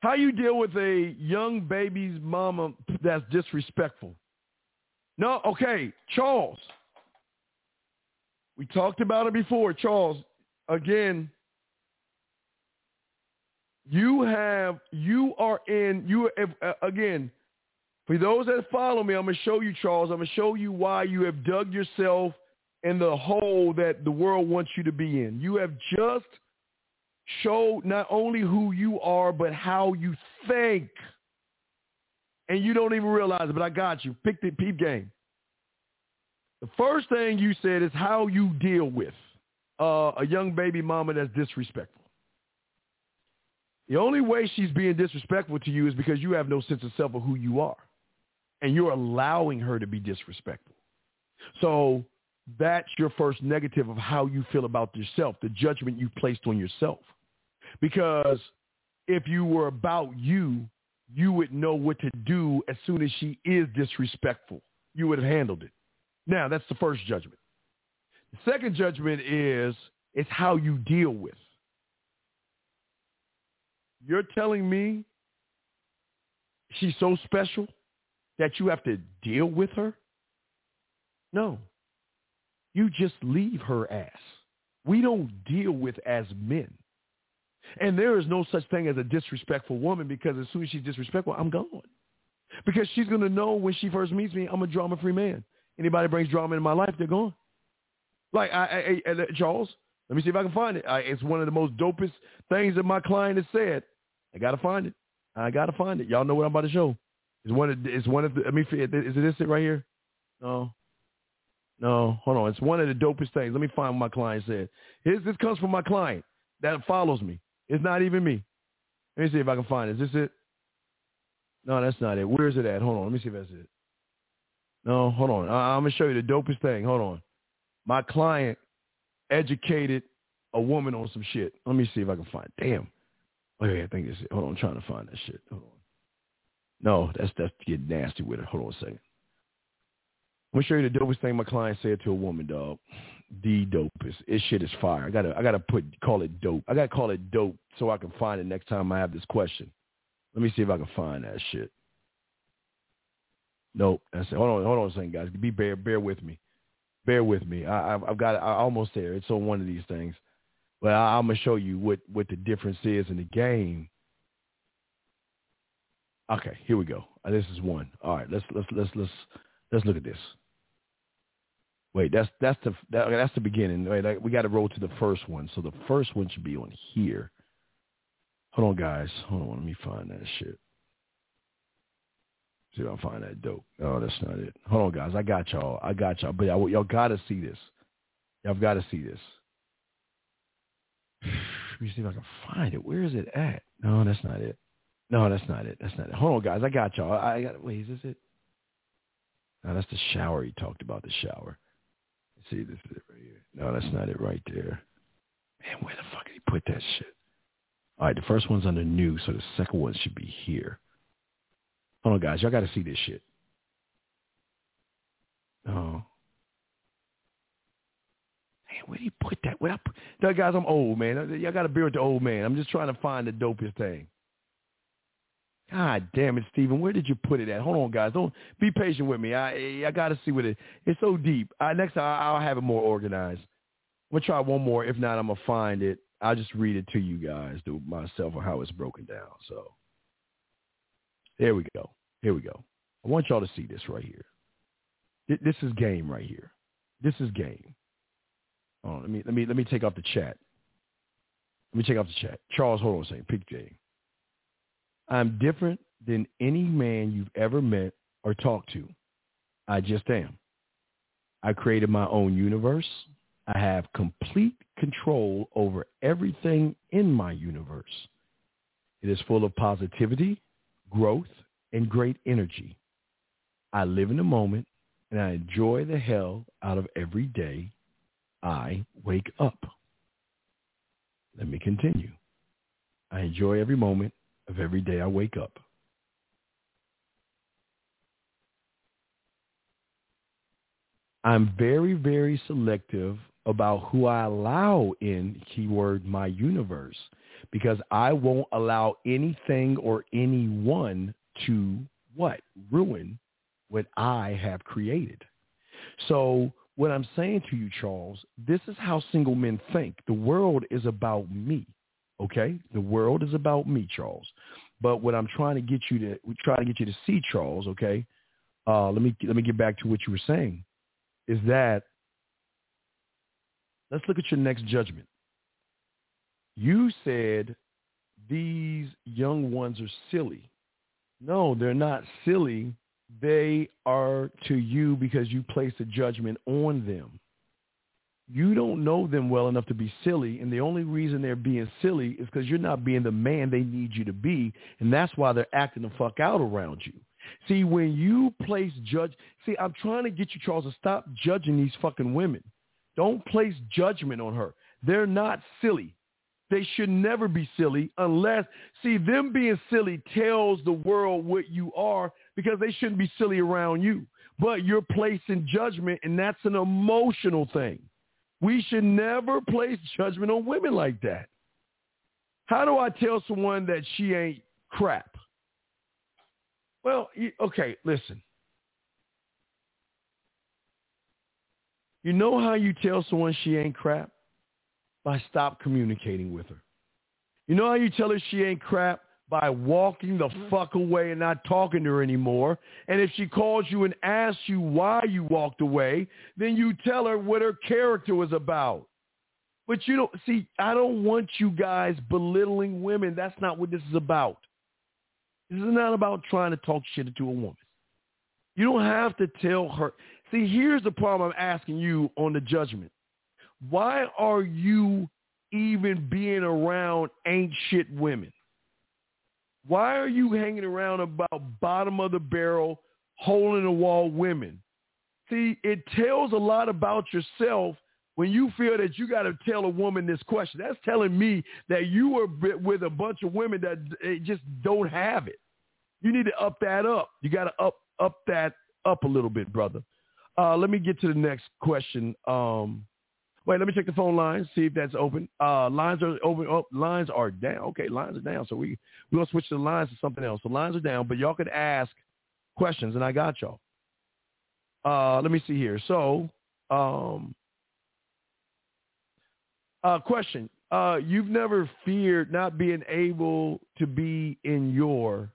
how you deal with a young baby's mama that's disrespectful? No, okay, Charles. We talked about it before, Charles. Again, you have you are in you uh, again. For those that follow me, I'm gonna show you, Charles. I'm gonna show you why you have dug yourself in the hole that the world wants you to be in. You have just showed not only who you are, but how you think. And you don't even realize it, but I got you. Pick the peep game. The first thing you said is how you deal with uh, a young baby mama that's disrespectful. The only way she's being disrespectful to you is because you have no sense of self of who you are. And you're allowing her to be disrespectful. So that's your first negative of how you feel about yourself, the judgment you placed on yourself. Because if you were about you, you would know what to do as soon as she is disrespectful. You would have handled it. Now, that's the first judgment. The second judgment is it's how you deal with. You're telling me she's so special that you have to deal with her? No. You just leave her ass. We don't deal with as men. And there is no such thing as a disrespectful woman because as soon as she's disrespectful, I'm gone. Because she's going to know when she first meets me, I'm a drama-free man. Anybody brings drama into my life, they're gone. Like I, I, I, uh, Charles, let me see if I can find it. I, it's one of the most dopest things that my client has said. I got to find it. I got to find it. Y'all know what I'm about to show. It's one of, it's one of the, I mean, is it this it right here? No. No, hold on. It's one of the dopest things. Let me find what my client said. Here's, this comes from my client that follows me. It's not even me. Let me see if I can find it. Is this it? No, that's not it. Where is it at? Hold on. Let me see if that's it. No, hold on. I, I'm going to show you the dopest thing. Hold on. My client educated a woman on some shit. Let me see if I can find it. Damn. Wait, oh, I think it's it. Hold on. I'm trying to find that shit. Hold on. No, that's that's getting nasty with it. Hold on a second. I'm gonna show you the dopest thing my client said to a woman, dog. the dopest. This shit is fire. I gotta I gotta put call it dope. I gotta call it dope so I can find it next time I have this question. Let me see if I can find that shit. Nope. That's it. Hold on, hold on a second, guys. Be bear bear with me. Bear with me. I, I've, I've got I almost there. It's on one of these things. But I, I'm gonna show you what what the difference is in the game. Okay, here we go. This is one. All right, let's let's let's let's let's look at this. Wait, that's that's the that, that's the beginning. Wait, like, we got to roll to the first one. So the first one should be on here. Hold on, guys. Hold on. Let me find that shit. See if I find that dope. Oh, that's not it. Hold on, guys. I got y'all. I got y'all. But y'all, y'all got to see this. Y'all got to see this. Let me see if I can find it. Where is it at? No, that's not it. No, that's not it. That's not it. Hold on, guys. I got y'all. I got. Wait, is this it? No, that's the shower. He talked about the shower. See, this right here. No, that's not it right there. Man, where the fuck did he put that shit? All right, the first one's under new, so the second one should be here. Hold on, guys. Y'all got to see this shit. Oh. Man, where did he put that? Where I put, no, guys, I'm old, man. Y'all got to bear with the old man. I'm just trying to find the dopest thing. God damn it, Steven. Where did you put it at? Hold on, guys. Don't be patient with me. I I got to see what it. It's so deep. I, next time I'll have it more organized. I'm gonna try one more. If not, I'm gonna find it. I'll just read it to you guys, to myself, or how it's broken down. So there we go. Here we go. I want y'all to see this right here. This is game right here. This is game. Oh, let me let me let me take off the chat. Let me take off the chat. Charles, hold on a second. Pick game. I'm different than any man you've ever met or talked to. I just am. I created my own universe. I have complete control over everything in my universe. It is full of positivity, growth, and great energy. I live in the moment and I enjoy the hell out of every day I wake up. Let me continue. I enjoy every moment of every day I wake up. I'm very, very selective about who I allow in keyword my universe because I won't allow anything or anyone to what? Ruin what I have created. So what I'm saying to you, Charles, this is how single men think. The world is about me. Okay? The world is about me, Charles. But what I'm trying to get you to try to get you to see, Charles, okay? Uh, let me let me get back to what you were saying. Is that let's look at your next judgment. You said these young ones are silly. No, they're not silly. They are to you because you place a judgment on them. You don't know them well enough to be silly, and the only reason they're being silly is because you're not being the man they need you to be, and that's why they're acting the fuck out around you. See, when you place judge, see, I'm trying to get you, Charles, to stop judging these fucking women. Don't place judgment on her. They're not silly. They should never be silly unless, see, them being silly tells the world what you are because they shouldn't be silly around you. But you're placing judgment, and that's an emotional thing. We should never place judgment on women like that. How do I tell someone that she ain't crap? Well, okay, listen. You know how you tell someone she ain't crap? By stop communicating with her. You know how you tell her she ain't crap? By walking the mm-hmm. fuck away and not talking to her anymore. And if she calls you and asks you why you walked away, then you tell her what her character was about. But you don't see, I don't want you guys belittling women. That's not what this is about. This is not about trying to talk shit to a woman. You don't have to tell her. See, here's the problem I'm asking you on the judgment. Why are you even being around ain't shit women? Why are you hanging around about bottom of the barrel, hole in the wall women? See, it tells a lot about yourself when you feel that you got to tell a woman this question. That's telling me that you are with a bunch of women that eh, just don't have it. You need to up that up. You got to up up that up a little bit, brother. Uh, let me get to the next question. Um, Wait, let me check the phone lines, see if that's open. Uh, lines are open. Oh, lines are down. Okay, lines are down. So we we're gonna switch the lines to something else. The lines are down, but y'all can ask questions, and I got y'all. Uh, let me see here. So, um, uh, question: uh, You've never feared not being able to be in your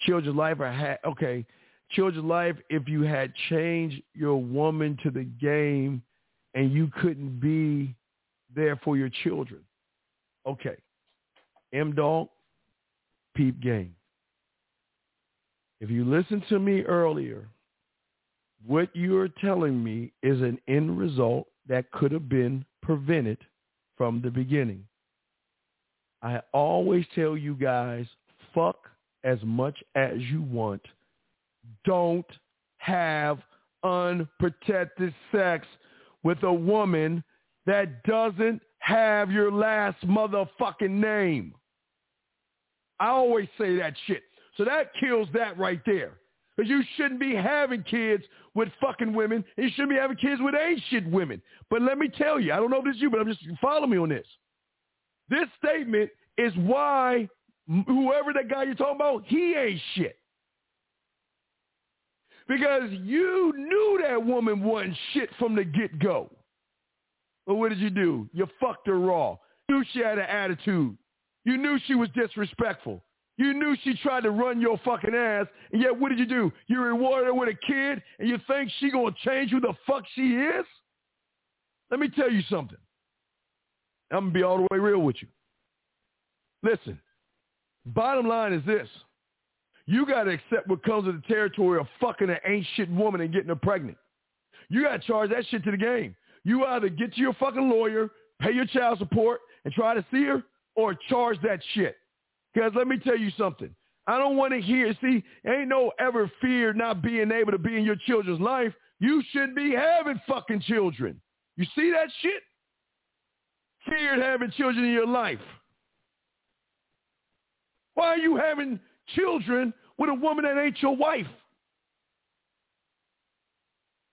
children's life, or had okay, children's life if you had changed your woman to the game and you couldn't be there for your children. Okay. M Dog, peep game. If you listened to me earlier, what you're telling me is an end result that could have been prevented from the beginning. I always tell you guys, fuck as much as you want. Don't have unprotected sex with a woman that doesn't have your last motherfucking name. I always say that shit. So that kills that right there. Because you shouldn't be having kids with fucking women. You shouldn't be having kids with ain't shit women. But let me tell you, I don't know if this is you, but I'm just follow me on this. This statement is why whoever that guy you're talking about, he ain't shit. Because you knew that woman wasn't shit from the get-go. But what did you do? You fucked her raw. You knew she had an attitude. You knew she was disrespectful. You knew she tried to run your fucking ass, and yet what did you do? You rewarded her with a kid, and you think she gonna change who the fuck she is? Let me tell you something. I'm gonna be all the way real with you. Listen, bottom line is this. You got to accept what comes with the territory of fucking an ancient woman and getting her pregnant. You got to charge that shit to the game. You either get to your fucking lawyer, pay your child support, and try to see her, or charge that shit. Because let me tell you something. I don't want to hear, see, ain't no ever fear not being able to be in your children's life. You should be having fucking children. You see that shit? Feared having children in your life. Why are you having children with a woman that ain't your wife?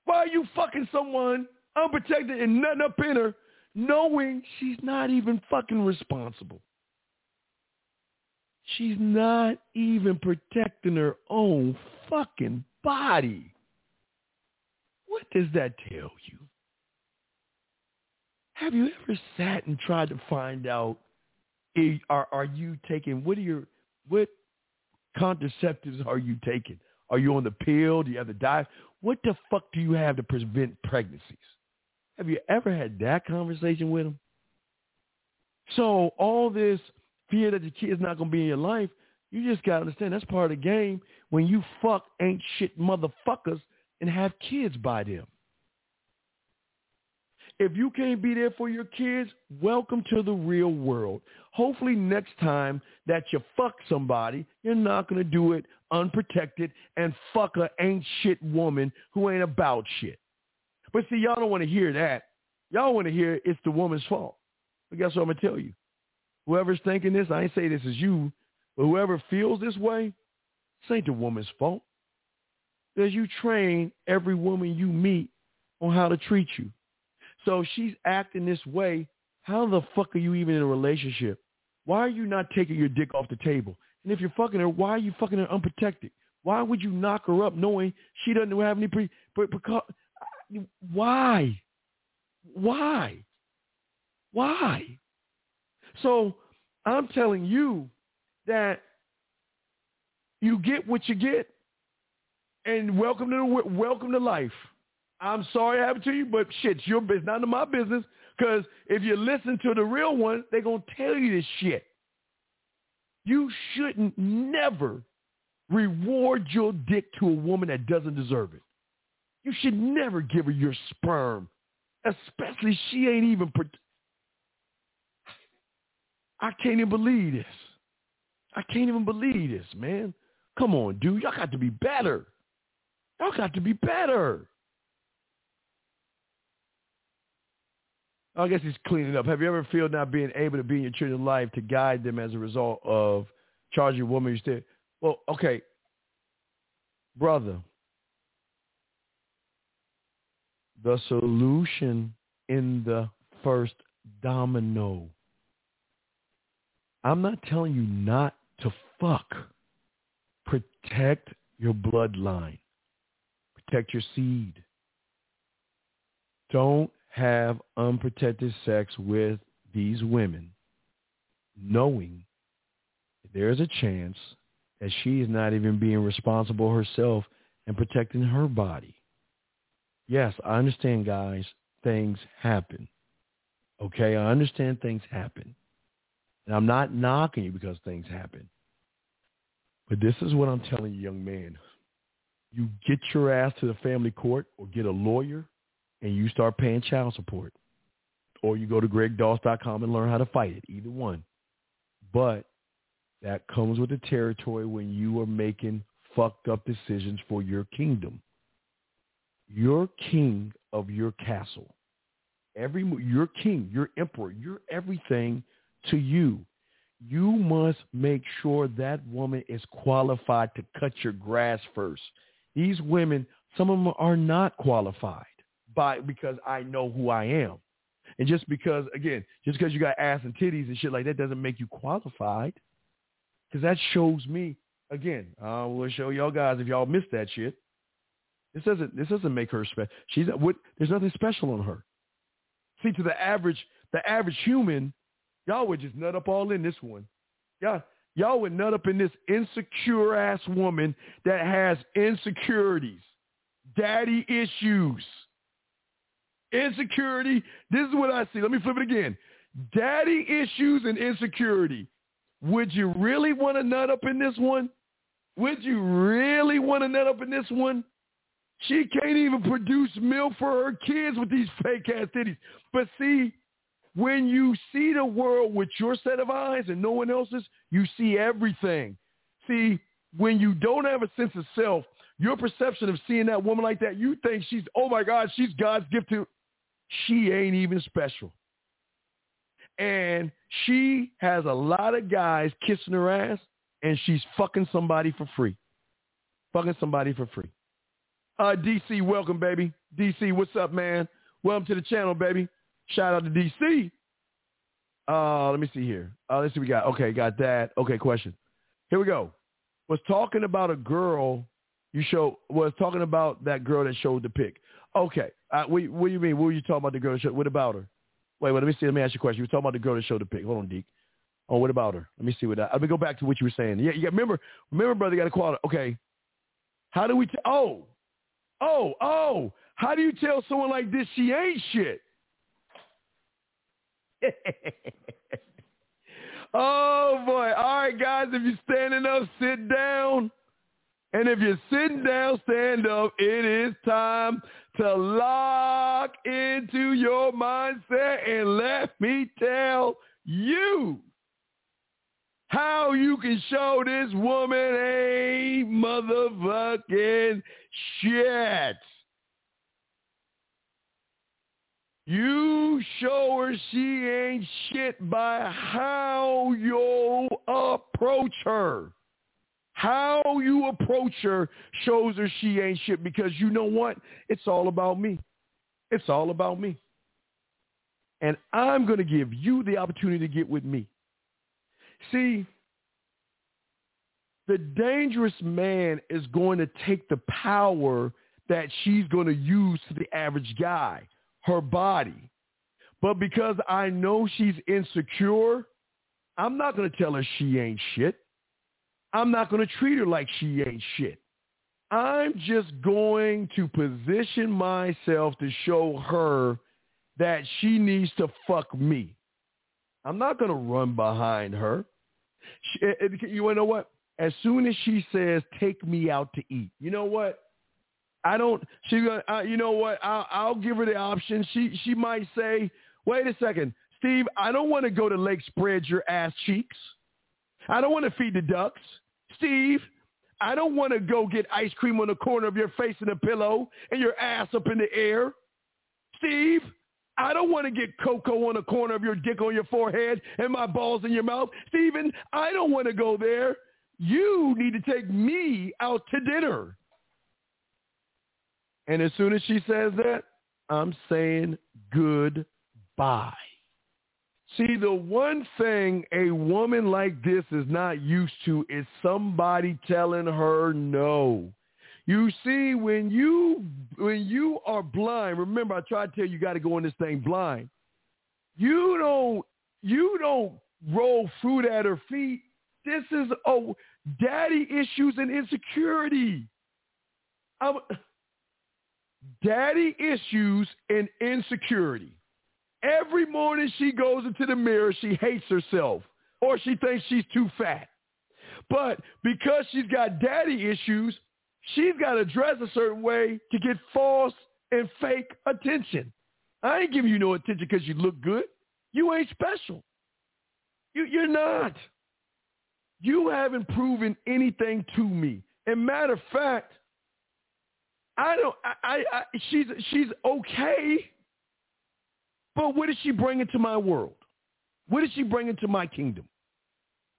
Why are you fucking someone unprotected and nothing up in her knowing she's not even fucking responsible? She's not even protecting her own fucking body. What does that tell you? Have you ever sat and tried to find out are are you taking what are your what contraceptives are you taking? Are you on the pill? Do you have the diet? What the fuck do you have to prevent pregnancies? Have you ever had that conversation with them? So all this fear that the kid's not going to be in your life, you just got to understand that's part of the game when you fuck ain't shit motherfuckers and have kids by them. If you can't be there for your kids, welcome to the real world. Hopefully next time that you fuck somebody, you're not going to do it unprotected and fuck a ain't shit woman who ain't about shit. But see, y'all don't want to hear that. Y'all want to hear it's the woman's fault. But guess what I'm going to tell you? Whoever's thinking this, I ain't say this is you, but whoever feels this way, this ain't the woman's fault. Because you train every woman you meet on how to treat you. So she's acting this way. How the fuck are you even in a relationship? Why are you not taking your dick off the table? And if you're fucking her, why are you fucking her unprotected? Why would you knock her up knowing she doesn't have any pre? Because why? Why? Why? So I'm telling you that you get what you get, and welcome to welcome to life. I'm sorry it happened to you, but shit, your business, none of my business. Because if you listen to the real one, they're going to tell you this shit. You shouldn't never reward your dick to a woman that doesn't deserve it. You should never give her your sperm, especially she ain't even. Pro- I can't even believe this. I can't even believe this, man. Come on, dude. Y'all got to be better. Y'all got to be better. I guess he's cleaning up. Have you ever felt not being able to be in your children's life to guide them as a result of charging woman you still? Well, okay, brother. The solution in the first domino. I'm not telling you not to fuck. Protect your bloodline. Protect your seed. Don't have unprotected sex with these women knowing there's a chance that she is not even being responsible herself and protecting her body. Yes, I understand, guys. Things happen. Okay, I understand things happen. And I'm not knocking you because things happen. But this is what I'm telling you, young man. You get your ass to the family court or get a lawyer and you start paying child support. Or you go to gregdoss.com and learn how to fight it, either one. But that comes with the territory when you are making fucked up decisions for your kingdom. You're king of your castle. Every you're king, you're emperor, you're everything to you. You must make sure that woman is qualified to cut your grass first. These women, some of them are not qualified by because I know who I am. And just because, again, just because you got ass and titties and shit like that doesn't make you qualified. Because that shows me, again, I will show y'all guys if y'all missed that shit. This doesn't this doesn't make her special. She's what there's nothing special on her. See, to the average the average human, y'all would just nut up all in this one. Y'all y'all would nut up in this insecure ass woman that has insecurities, daddy issues, insecurity. This is what I see. Let me flip it again. Daddy issues and insecurity. Would you really want to nut up in this one? Would you really want to nut up in this one? She can't even produce milk for her kids with these fake ass titties. But see, when you see the world with your set of eyes and no one else's, you see everything. See, when you don't have a sense of self, your perception of seeing that woman like that, you think she's, oh my God, she's God's gift to. She ain't even special. And she has a lot of guys kissing her ass, and she's fucking somebody for free. Fucking somebody for free. Uh, DC, welcome, baby. DC, what's up, man? Welcome to the channel, baby. Shout out to DC. Uh, let me see here. Uh, let's see what we got. Okay, got that. Okay, question. Here we go. Was talking about a girl you show. Was talking about that girl that showed the pic. Okay. Uh, what, what do you mean? What were you talking about the girl that showed? What about her? Wait, wait. Let me see. Let me ask you a question. You were talking about the girl that showed the pic. Hold on, Deke. Oh, what about her? Let me see what that. Let me go back to what you were saying. Yeah, yeah. Remember, remember, brother. You got to call it. Okay. How do we? T- oh, oh, oh. How do you tell someone like this she ain't shit? oh boy. All right, guys. If you're standing up, sit down. And if you're sitting down, stand up. It is time to lock into your mindset and let me tell you how you can show this woman a motherfucking shit. You show her she ain't shit by how you approach her. How you approach her shows her she ain't shit because you know what? It's all about me. It's all about me. And I'm going to give you the opportunity to get with me. See, the dangerous man is going to take the power that she's going to use to the average guy her body. But because I know she's insecure, I'm not going to tell her she ain't shit. I'm not going to treat her like she ain't shit. I'm just going to position myself to show her that she needs to fuck me. I'm not going to run behind her. She, eh, eh, you know what? As soon as she says, take me out to eat, you know what? I don't. She, uh, you know what? I'll, I'll give her the option. She, she might say, "Wait a second, Steve. I don't want to go to Lake Spread your ass cheeks. I don't want to feed the ducks, Steve. I don't want to go get ice cream on the corner of your face in a pillow and your ass up in the air, Steve. I don't want to get cocoa on the corner of your dick on your forehead and my balls in your mouth. Steven, I don't want to go there. You need to take me out to dinner. And as soon as she says that, I'm saying goodbye. See, the one thing a woman like this is not used to is somebody telling her no. You see, when you when you are blind, remember I tried to tell you you got to go in this thing blind. You don't you don't roll fruit at her feet. This is oh daddy issues and insecurity. I'm, daddy issues and insecurity. Every morning she goes into the mirror, she hates herself or she thinks she's too fat. But because she's got daddy issues, she's got to dress a certain way to get false and fake attention. I ain't giving you no attention because you look good. You ain't special. You, you're not. You haven't proven anything to me. And matter of fact, I don't. I, I, I she's she's okay, but what is she bringing to my world? What is she bringing to my kingdom?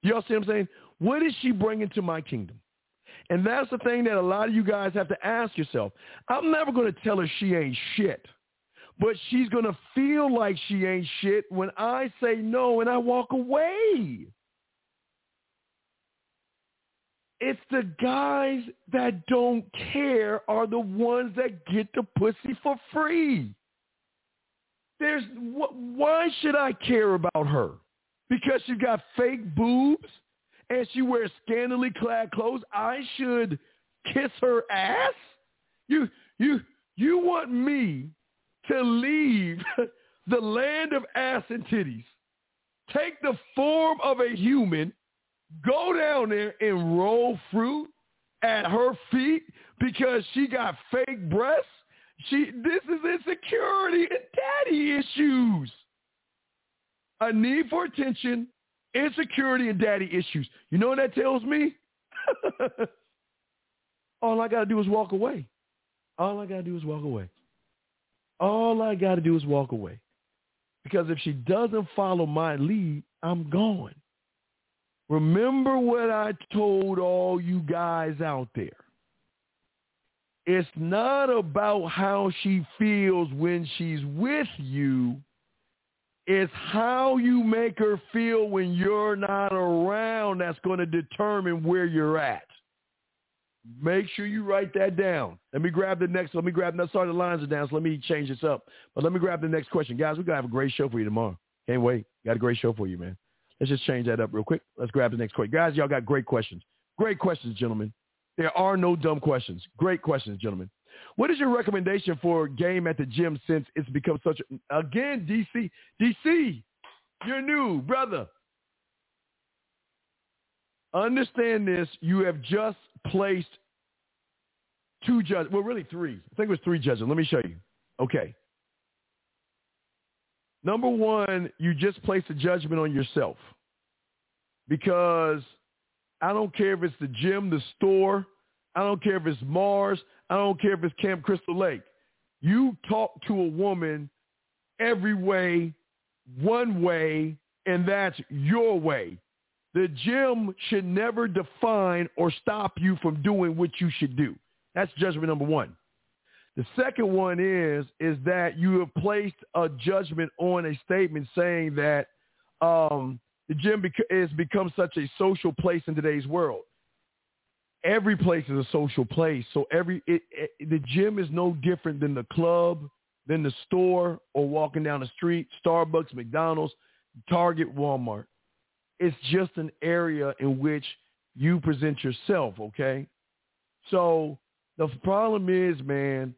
Y'all see what I'm saying? What is she bringing to my kingdom? And that's the thing that a lot of you guys have to ask yourself. I'm never going to tell her she ain't shit, but she's going to feel like she ain't shit when I say no and I walk away. It's the guys that don't care are the ones that get the pussy for free. There's why should I care about her? Because she got fake boobs and she wears scantily clad clothes. I should kiss her ass? You you you want me to leave the land of ass and titties, take the form of a human go down there and roll fruit at her feet because she got fake breasts. She this is insecurity and daddy issues. A need for attention, insecurity, and daddy issues. You know what that tells me? All I gotta do is walk away. All I gotta do is walk away. All I gotta do is walk away. Because if she doesn't follow my lead, I'm gone. Remember what I told all you guys out there. It's not about how she feels when she's with you. It's how you make her feel when you're not around that's going to determine where you're at. Make sure you write that down. Let me grab the next. Let me grab. No, sorry, the lines are down, so let me change this up. But let me grab the next question, guys. We're gonna have a great show for you tomorrow. Can't wait. Got a great show for you, man. Let's just change that up real quick. Let's grab the next question. Guys, y'all got great questions. Great questions, gentlemen. There are no dumb questions. Great questions, gentlemen. What is your recommendation for game at the gym since it's become such a, again, DC, DC, you're new, brother. Understand this. You have just placed two judges. Well, really three. I think it was three judges. Let me show you. Okay. Number one, you just placed a judgment on yourself because I don't care if it's the gym, the store. I don't care if it's Mars. I don't care if it's Camp Crystal Lake. You talk to a woman every way, one way, and that's your way. The gym should never define or stop you from doing what you should do. That's judgment number one. The second one is is that you have placed a judgment on a statement saying that um, the gym has become such a social place in today's world. Every place is a social place, so every it, it, the gym is no different than the club, than the store, or walking down the street, Starbucks, McDonald's, Target, Walmart. It's just an area in which you present yourself. Okay, so the problem is, man,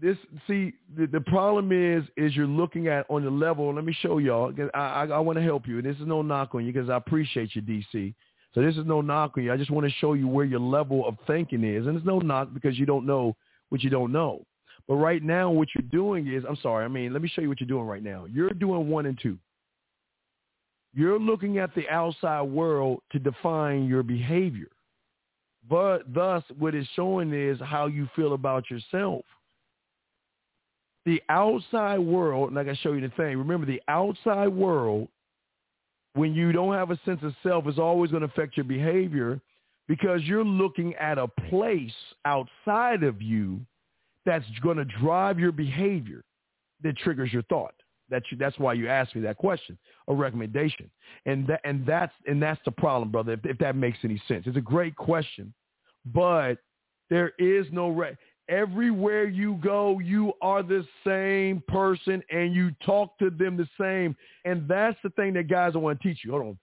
this see the, the problem is is you're looking at on the level. Let me show y'all. I I, I want to help you, and this is no knock on you because I appreciate you, DC. So this is no knock on you. I just want to show you where your level of thinking is, and it's no knock because you don't know what you don't know. But right now, what you're doing is, I'm sorry. I mean, let me show you what you're doing right now. You're doing one and two. You're looking at the outside world to define your behavior. But thus, what it's showing is how you feel about yourself the outside world, and I got to show you the thing. Remember, the outside world, when you don't have a sense of self, is always going to affect your behavior because you're looking at a place outside of you that's going to drive your behavior that triggers your thought. That you, that's why you asked me that question, a recommendation, and that and that's and that's the problem, brother. If, if that makes any sense, it's a great question, but there is no re- everywhere you go, you are the same person, and you talk to them the same, and that's the thing that guys want to teach you. Hold on.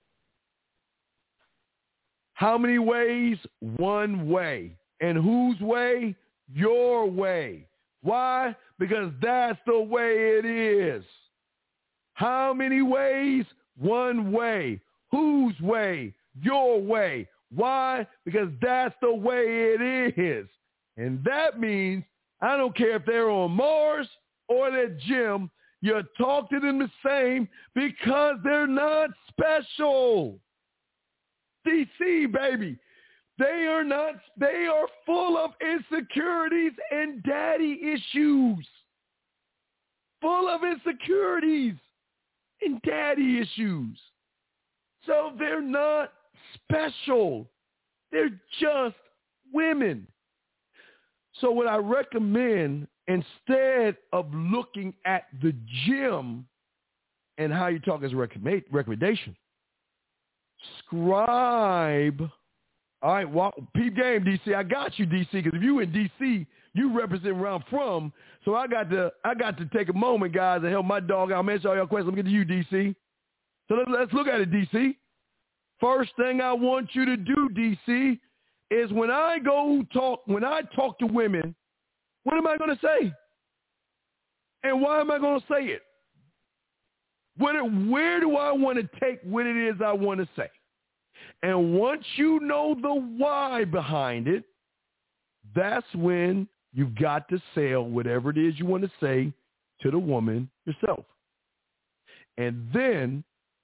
How many ways? One way. And whose way? Your way. Why? Because that's the way it is. How many ways? One way. Whose way? Your way. Why? Because that's the way it is. And that means I don't care if they're on Mars or the gym, you talk to them the same because they're not special. DC, baby. They are not, they are full of insecurities and daddy issues. Full of insecurities and daddy issues. So they're not special. They're just women. So what I recommend, instead of looking at the gym and how you talk as a recommendation, scribe. All right, well, peep game, DC. I got you, DC, because if you in DC, you represent where I'm from. So I got to I got to take a moment, guys, and help my dog out. Answer all your questions. Let me get to you, DC. So let's look at it, DC. First thing I want you to do, DC, is when I go talk, when I talk to women, what am I going to say? And why am I going to say it? Where, where do I want to take what it is I want to say? And once you know the why behind it, that's when you've got to sell whatever it is you want to say to the woman yourself. And then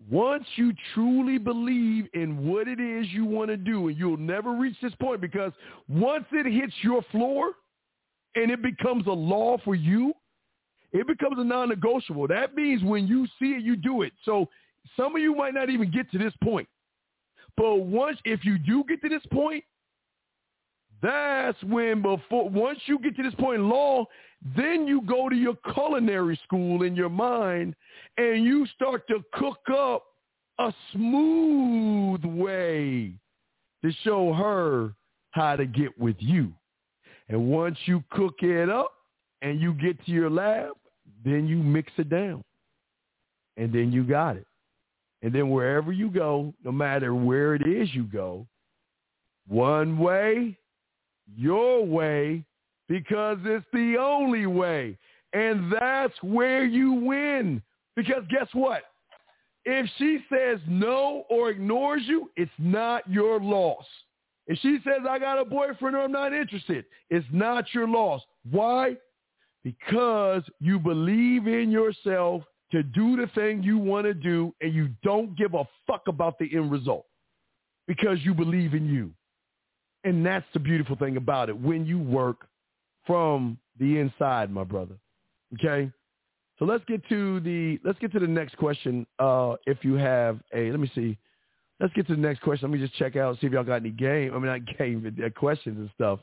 once you truly believe in what it is you want to do, and you'll never reach this point because once it hits your floor and it becomes a law for you, it becomes a non-negotiable. That means when you see it, you do it. So some of you might not even get to this point. But once, if you do get to this point, that's when before, once you get to this point in law, then you go to your culinary school in your mind and you start to cook up a smooth way to show her how to get with you. And once you cook it up, and you get to your lab, then you mix it down. And then you got it. And then wherever you go, no matter where it is you go, one way, your way, because it's the only way. And that's where you win. Because guess what? If she says no or ignores you, it's not your loss. If she says, I got a boyfriend or I'm not interested, it's not your loss. Why? because you believe in yourself to do the thing you want to do and you don't give a fuck about the end result because you believe in you. And that's the beautiful thing about it when you work from the inside, my brother. Okay? So let's get to the let's get to the next question. Uh, if you have a let me see. Let's get to the next question. Let me just check out see if y'all got any game. I mean not game, but questions and stuff.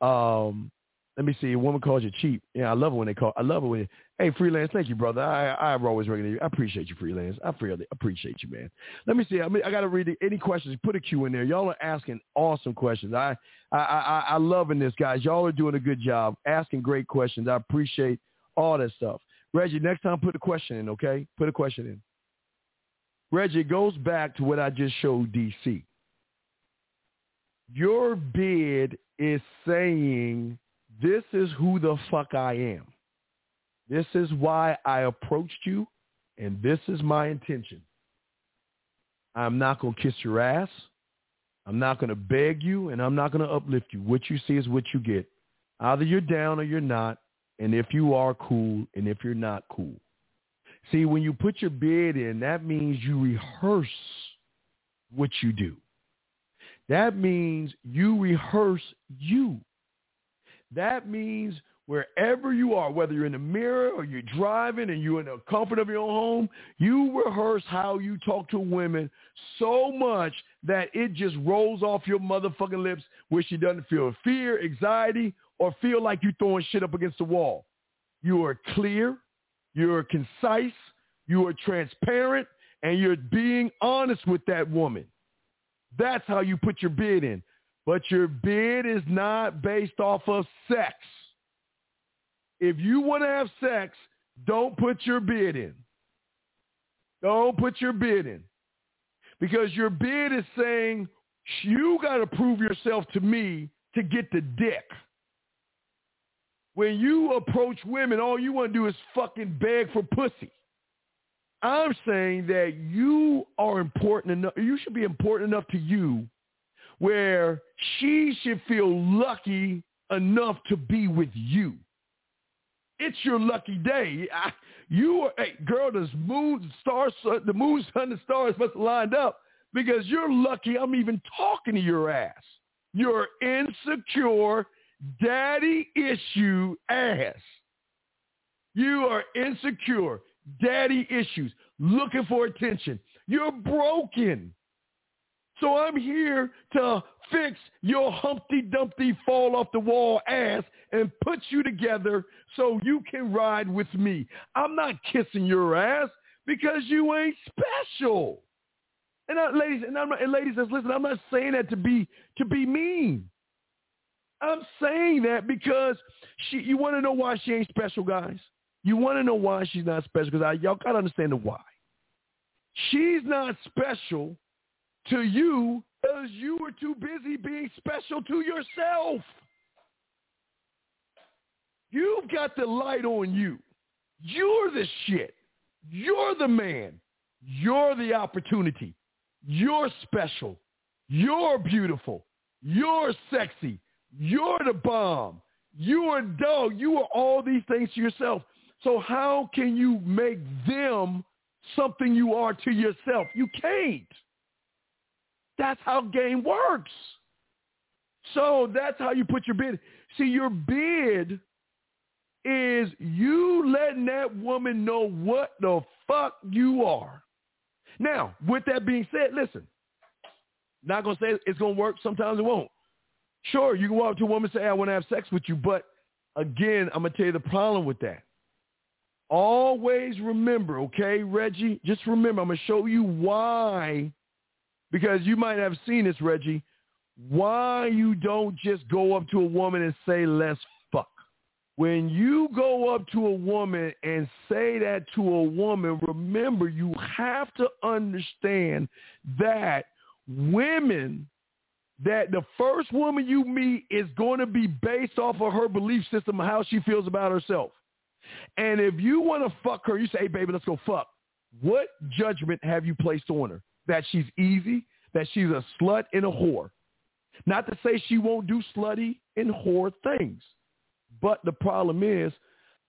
Um, let me see. A woman calls you cheap. Yeah, I love it when they call. I love it when. Hey, freelance. Thank you, brother. I I've always you. I appreciate you, freelance. I really appreciate you, man. Let me see. I mean, I got to read any questions. Put a Q in there. Y'all are asking awesome questions. I I I I loving this, guys. Y'all are doing a good job asking great questions. I appreciate all that stuff. Reggie, next time put a question in, okay? Put a question in. Reggie, it goes back to what I just showed DC. Your bid is saying this is who the fuck I am. This is why I approached you, and this is my intention. I'm not going to kiss your ass. I'm not going to beg you, and I'm not going to uplift you. What you see is what you get. Either you're down or you're not, and if you are cool, and if you're not cool. See, when you put your bid in, that means you rehearse what you do. That means you rehearse you. That means wherever you are, whether you're in the mirror or you're driving and you're in the comfort of your own home, you rehearse how you talk to women so much that it just rolls off your motherfucking lips where she doesn't feel fear, anxiety, or feel like you're throwing shit up against the wall. You are clear, you're concise, you are transparent, and you're being honest with that woman. That's how you put your bid in. But your bid is not based off of sex. If you want to have sex, don't put your bid in. Don't put your bid in. Because your bid is saying, you got to prove yourself to me to get the dick. When you approach women, all you want to do is fucking beg for pussy. I'm saying that you are important enough. You should be important enough to you where she should feel lucky enough to be with you. It's your lucky day. I, you are, hey, girl, the moon, stars, the moon, sun, stars must have lined up because you're lucky I'm even talking to your ass. Your insecure, daddy issue ass. You are insecure, daddy issues, looking for attention. You're broken. So I'm here to fix your Humpty Dumpty fall off the wall ass and put you together so you can ride with me. I'm not kissing your ass because you ain't special. And I, ladies, and, I'm and ladies, listen, I'm not saying that to be to be mean. I'm saying that because she. You want to know why she ain't special, guys? You want to know why she's not special? Because y'all gotta understand the why. She's not special to you because you were too busy being special to yourself. You've got the light on you. You're the shit. You're the man. You're the opportunity. You're special. You're beautiful. You're sexy. You're the bomb. You're a dog. You are all these things to yourself. So how can you make them something you are to yourself? You can't. That's how game works. So that's how you put your bid. See, your bid is you letting that woman know what the fuck you are. Now, with that being said, listen, not going to say it's going to work. Sometimes it won't. Sure, you can walk up to a woman and say, I want to have sex with you. But again, I'm going to tell you the problem with that. Always remember, okay, Reggie, just remember, I'm going to show you why, because you might have seen this, Reggie, why you don't just go up to a woman and say, let's fuck. When you go up to a woman and say that to a woman, remember, you have to understand that women that the first woman you meet is going to be based off of her belief system of how she feels about herself. And if you want to fuck her, you say, hey, baby, let's go fuck. What judgment have you placed on her? That she's easy, that she's a slut and a whore. Not to say she won't do slutty and whore things. But the problem is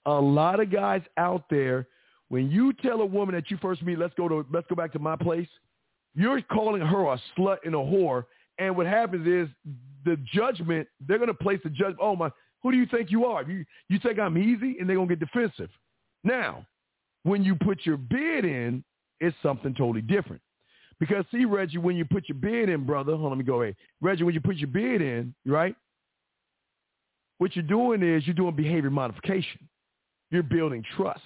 a lot of guys out there, when you tell a woman that you first meet, let's go to let's go back to my place, you're calling her a slut and a whore. And what happens is the judgment, they're going to place the judgment. Oh, my, who do you think you are? You, you think I'm easy? And they're going to get defensive. Now, when you put your bid in, it's something totally different. Because see, Reggie, when you put your bid in, brother, hold on, let me go ahead. Reggie, when you put your bid in, right? What you're doing is you're doing behavior modification. You're building trust.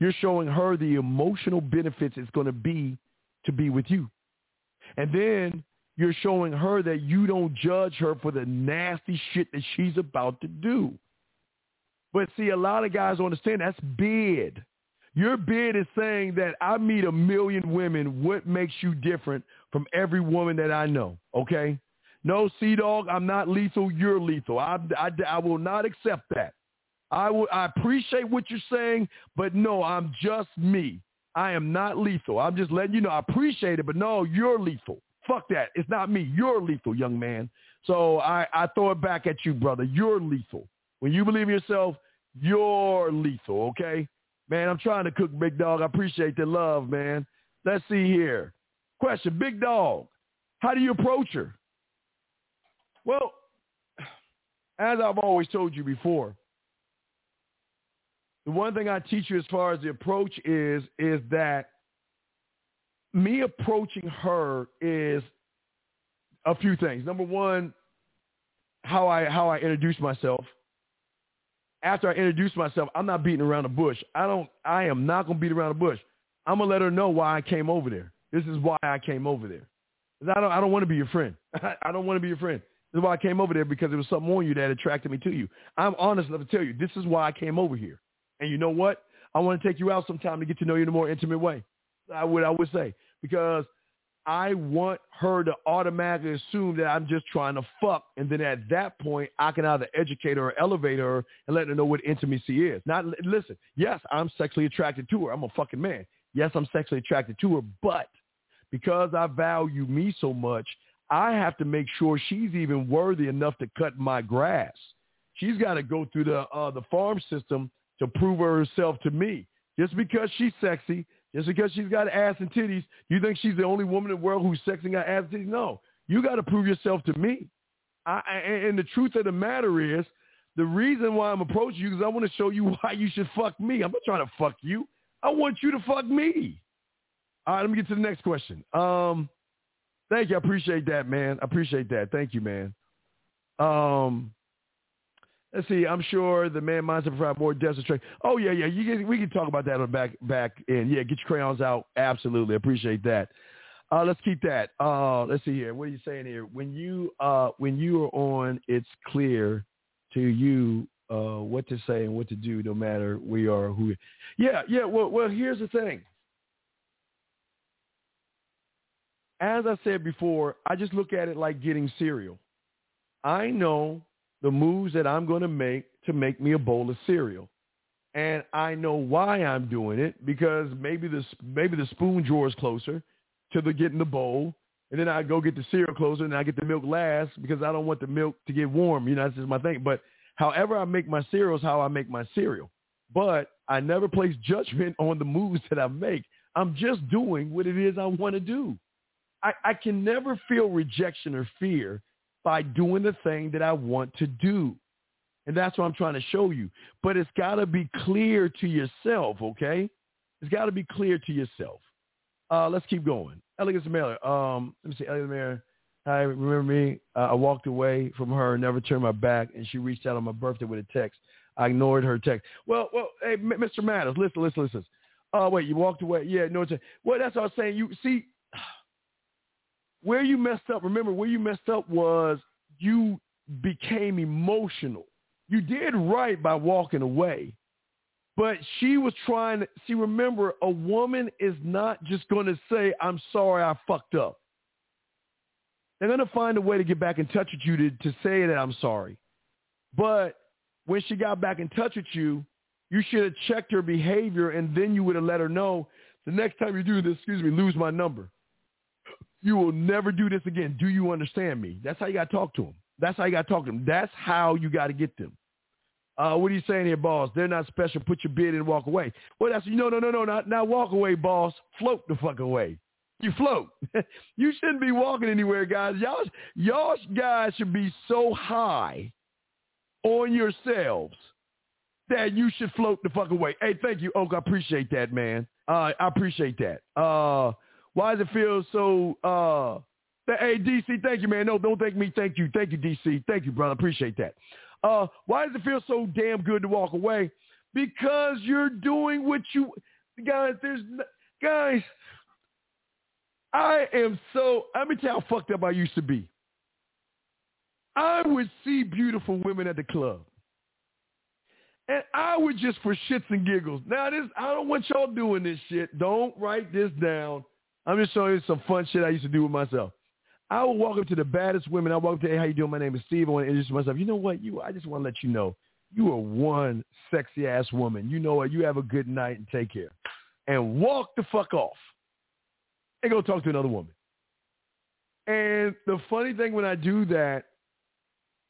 You're showing her the emotional benefits it's going to be to be with you. And then you're showing her that you don't judge her for the nasty shit that she's about to do. But see, a lot of guys don't understand that's bid. Your bid is saying that I meet a million women. What makes you different from every woman that I know? Okay. No, Sea Dog, I'm not lethal. You're lethal. I, I, I will not accept that. I will. I appreciate what you're saying, but no, I'm just me. I am not lethal. I'm just letting you know. I appreciate it, but no, you're lethal. Fuck that. It's not me. You're lethal, young man. So I, I throw it back at you, brother. You're lethal. When you believe in yourself, you're lethal, okay? Man, I'm trying to cook, Big Dog. I appreciate the love, man. Let's see here. Question, Big Dog, how do you approach her? Well, as I've always told you before, the one thing I teach you as far as the approach is, is that me approaching her is a few things. Number one, how I how I introduce myself. After I introduce myself, I'm not beating around the bush. I don't. I am not gonna beat around the bush. I'm gonna let her know why I came over there. This is why I came over there. I don't. I don't want to be your friend. I don't want to be your friend. This is why I came over there because there was something on you that attracted me to you. I'm honest enough to tell you this is why I came over here. And you know what? I want to take you out sometime to get to know you in a more intimate way. I would. I would say because I want her to automatically assume that I'm just trying to fuck. And then at that point, I can either educate her or elevate her and let her know what intimacy is. Not listen, yes, I'm sexually attracted to her. I'm a fucking man. Yes, I'm sexually attracted to her, but because I value me so much, I have to make sure she's even worthy enough to cut my grass. She's got to go through the uh, the farm system to prove herself to me. Just because she's sexy, just because she's got ass and titties, you think she's the only woman in the world who's sexy and got ass and titties? No. You got to prove yourself to me. I, and the truth of the matter is, the reason why I'm approaching you is I want to show you why you should fuck me. I'm not trying to fuck you. I want you to fuck me. All right, let me get to the next question. Um, thank you. I appreciate that, man. I appreciate that. Thank you, man. Um, let's see. I'm sure the man minds to provide more desert trade. Oh yeah, yeah. Can, we can talk about that on back back end. Yeah, get your crayons out. Absolutely, appreciate that. Uh, let's keep that. Uh, let's see here. What are you saying here? When you uh, when you are on, it's clear to you uh, what to say and what to do, no matter you are. Who? Yeah, yeah. Well, well. Here's the thing. As I said before, I just look at it like getting cereal. I know the moves that I'm going to make to make me a bowl of cereal. And I know why I'm doing it because maybe the maybe the spoon drawer is closer to the getting the bowl, and then I go get the cereal closer, and I get the milk last because I don't want the milk to get warm. You know, that's just my thing. But however I make my cereal is how I make my cereal. But I never place judgment on the moves that I make. I'm just doing what it is I want to do. I, I can never feel rejection or fear by doing the thing that I want to do. And that's what I'm trying to show you. But it's got to be clear to yourself, okay? It's got to be clear to yourself. Uh, let's keep going. Elegance Mailer. Um, let me see. Elegance Mailer. Hi, remember me? Uh, I walked away from her never turned my back, and she reached out on my birthday with a text. I ignored her text. Well, well, hey, Mr. Matters, listen, listen, listen. Oh, wait, you walked away. Yeah, no, well, that's what I was saying. You see, where you messed up, remember, where you messed up was you became emotional. You did right by walking away. But she was trying to see, remember, a woman is not just going to say, I'm sorry I fucked up. They're going to find a way to get back in touch with you to, to say that I'm sorry. But when she got back in touch with you, you should have checked her behavior and then you would have let her know the next time you do this, excuse me, lose my number. You will never do this again. Do you understand me? That's how you got to talk to them. That's how you got to talk to them. That's how you got to get them. Uh, what are you saying here, boss? They're not special. Put your bid in and walk away. Well, that's no, no, no, no, not not walk away, boss. Float the fuck away. You float. you shouldn't be walking anywhere, guys. Y'all, y'all guys should be so high on yourselves that you should float the fuck away. Hey, thank you, Oak. I appreciate that, man. Uh, I appreciate that. Uh, why does it feel so? Uh, hey, DC, thank you, man. No, don't thank me. Thank you, thank you, DC. Thank you, brother. Appreciate that. Uh, why does it feel so damn good to walk away? Because you're doing what you guys. There's guys. I am so. Let me tell you how fucked up I used to be. I would see beautiful women at the club. And I would just for shits and giggles. Now this I don't want y'all doing this shit. Don't write this down. I'm just showing you some fun shit I used to do with myself. I would walk up to the baddest women. I walk up to, hey, how you doing? My name is Steve. I want to introduce myself. You know what? You, I just want to let you know, you are one sexy ass woman. You know what? You have a good night and take care. And walk the fuck off. And go talk to another woman. And the funny thing when I do that,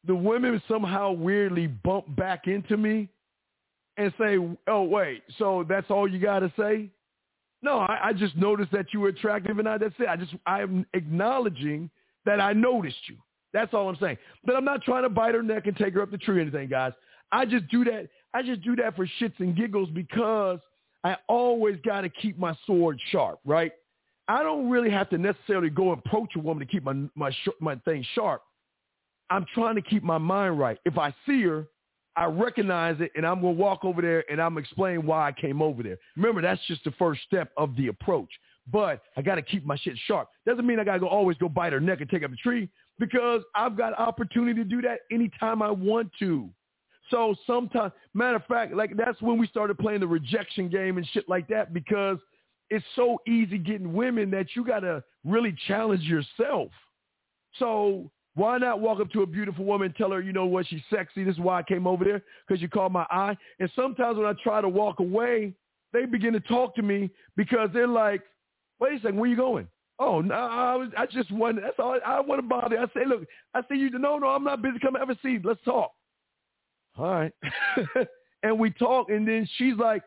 the women somehow weirdly bump back into me and say, oh, wait, so that's all you got to say? No, I, I just noticed that you were attractive, and I, that's it. I just I'm acknowledging that I noticed you. That's all I'm saying. But I'm not trying to bite her neck and take her up the tree or anything, guys. I just do that. I just do that for shits and giggles because I always got to keep my sword sharp, right? I don't really have to necessarily go approach a woman to keep my my my thing sharp. I'm trying to keep my mind right. If I see her, I recognize it, and I'm gonna walk over there and I'm explain why I came over there. Remember, that's just the first step of the approach. But I got to keep my shit sharp. Doesn't mean I got to go always go bite her neck and take up a tree because I've got opportunity to do that anytime I want to. So sometimes, matter of fact, like that's when we started playing the rejection game and shit like that because it's so easy getting women that you got to really challenge yourself. So why not walk up to a beautiful woman and tell her, you know what, she's sexy. This is why I came over there because you caught my eye. And sometimes when I try to walk away, they begin to talk to me because they're like, wait a second, where you going? Oh, no, I was, I just want, that's all, I, want to bother. I say, look, I see you, no, no, I'm not busy. Come a seat. Let's talk. All right. and we talk, and then she's like,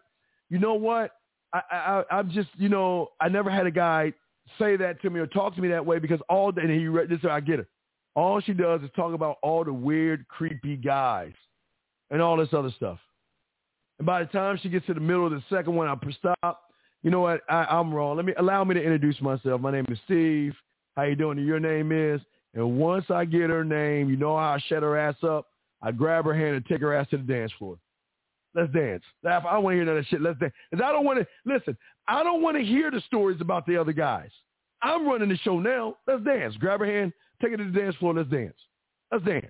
you know what? I, I, I'm just, you know, I never had a guy say that to me or talk to me that way because all day, and he read this, I get it. All she does is talk about all the weird, creepy guys and all this other stuff. And by the time she gets to the middle of the second one, I stop you know what? I, I'm wrong. Let me allow me to introduce myself. My name is Steve. How you doing? your name is. And once I get her name, you know how I shut her ass up. I grab her hand and take her ass to the dance floor. Let's dance. I don't want to hear none of that shit. Let's dance. Cause I don't want to listen. I don't want to hear the stories about the other guys. I'm running the show now. Let's dance. Grab her hand, take it to the dance floor. Let's dance. Let's dance.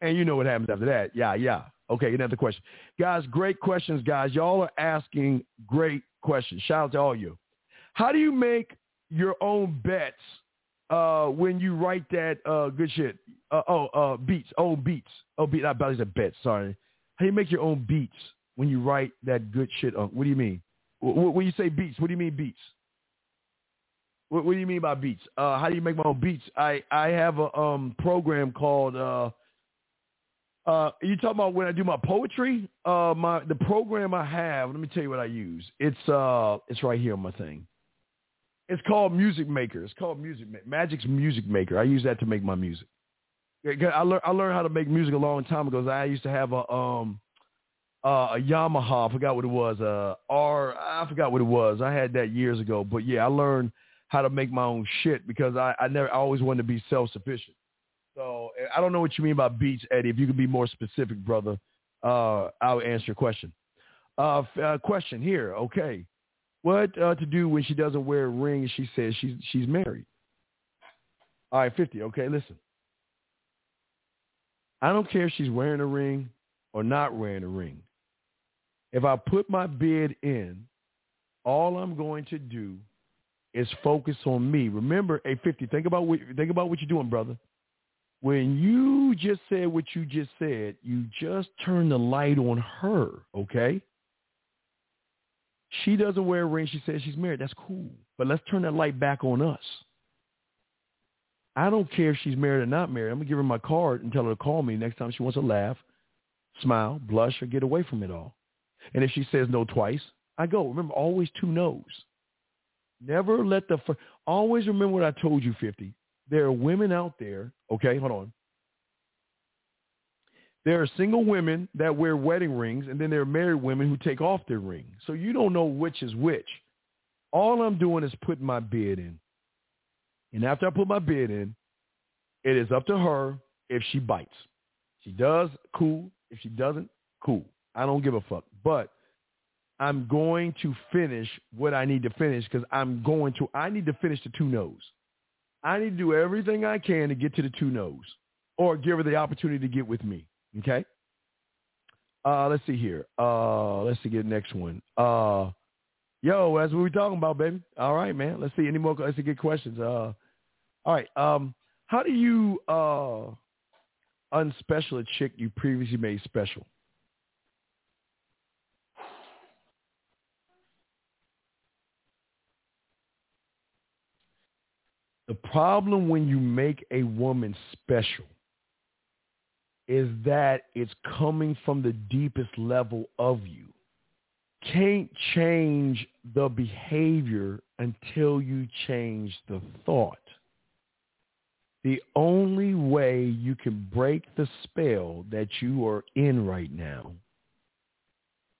And you know what happens after that. Yeah, yeah. Okay, another question. Guys, great questions, guys. Y'all are asking great questions. Shout out to all you. How do you make your own bets uh, when you write that uh, good shit? Uh, oh, uh, beats. Oh, beats. Oh, beat. Not belly said bets. Sorry. How do you make your own beats when you write that good shit? What do you mean? When you say beats, what do you mean beats? What, what do you mean by beats? Uh, how do you make my own beats? I I have a um program called uh uh, you talking about when I do my poetry? Uh, my the program I have. Let me tell you what I use. It's uh, it's right here on my thing. It's called Music Maker. It's called Music Magix Music Maker. I use that to make my music. I learned I learned how to make music a long time ago. I used to have a um uh, a Yamaha. I forgot what it was. Uh, R. I forgot what it was. I had that years ago. But yeah, I learned how to make my own shit because I I never I always wanted to be self sufficient. So I don't know what you mean by beats, Eddie. If you could be more specific, brother, uh, I'll answer your question. Uh, uh, question here. Okay. What uh, to do when she doesn't wear a ring and she says she's she's married? All right, 50. Okay, listen. I don't care if she's wearing a ring or not wearing a ring. If I put my bid in, all I'm going to do is focus on me. Remember, a 50, think about what think about what you're doing, brother when you just said what you just said, you just turned the light on her, okay? She doesn't wear a ring. She says she's married. That's cool. But let's turn that light back on us. I don't care if she's married or not married. I'm to give her my card and tell her to call me next time she wants to laugh, smile, blush, or get away from it all. And if she says no twice, I go. Remember, always two no's. Never let the first, always remember what I told you, 50 there are women out there, okay, hold on. There are single women that wear wedding rings, and then there are married women who take off their ring. So you don't know which is which. All I'm doing is putting my bid in. And after I put my bid in, it is up to her if she bites. She does, cool. If she doesn't, cool. I don't give a fuck. But I'm going to finish what I need to finish because I'm going to, I need to finish the two no's. I need to do everything I can to get to the two no's or give her the opportunity to get with me. Okay. Uh, let's see here. Uh, let's see, get the next one. Uh, yo, that's what we're talking about, baby. All right, man. Let's see any more. Let's see, get questions. Uh, all right. Um, how do you uh unspecial a chick you previously made special? The problem when you make a woman special is that it's coming from the deepest level of you. Can't change the behavior until you change the thought. The only way you can break the spell that you are in right now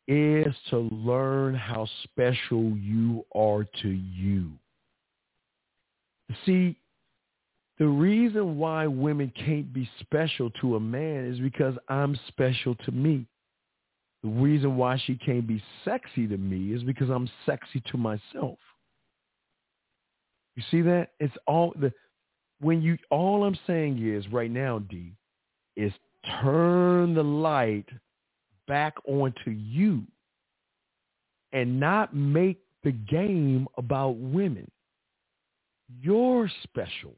is to learn how special you are to you. See, The reason why women can't be special to a man is because I'm special to me. The reason why she can't be sexy to me is because I'm sexy to myself. You see that? It's all the when you all I'm saying is right now, D, is turn the light back onto you and not make the game about women. You're special.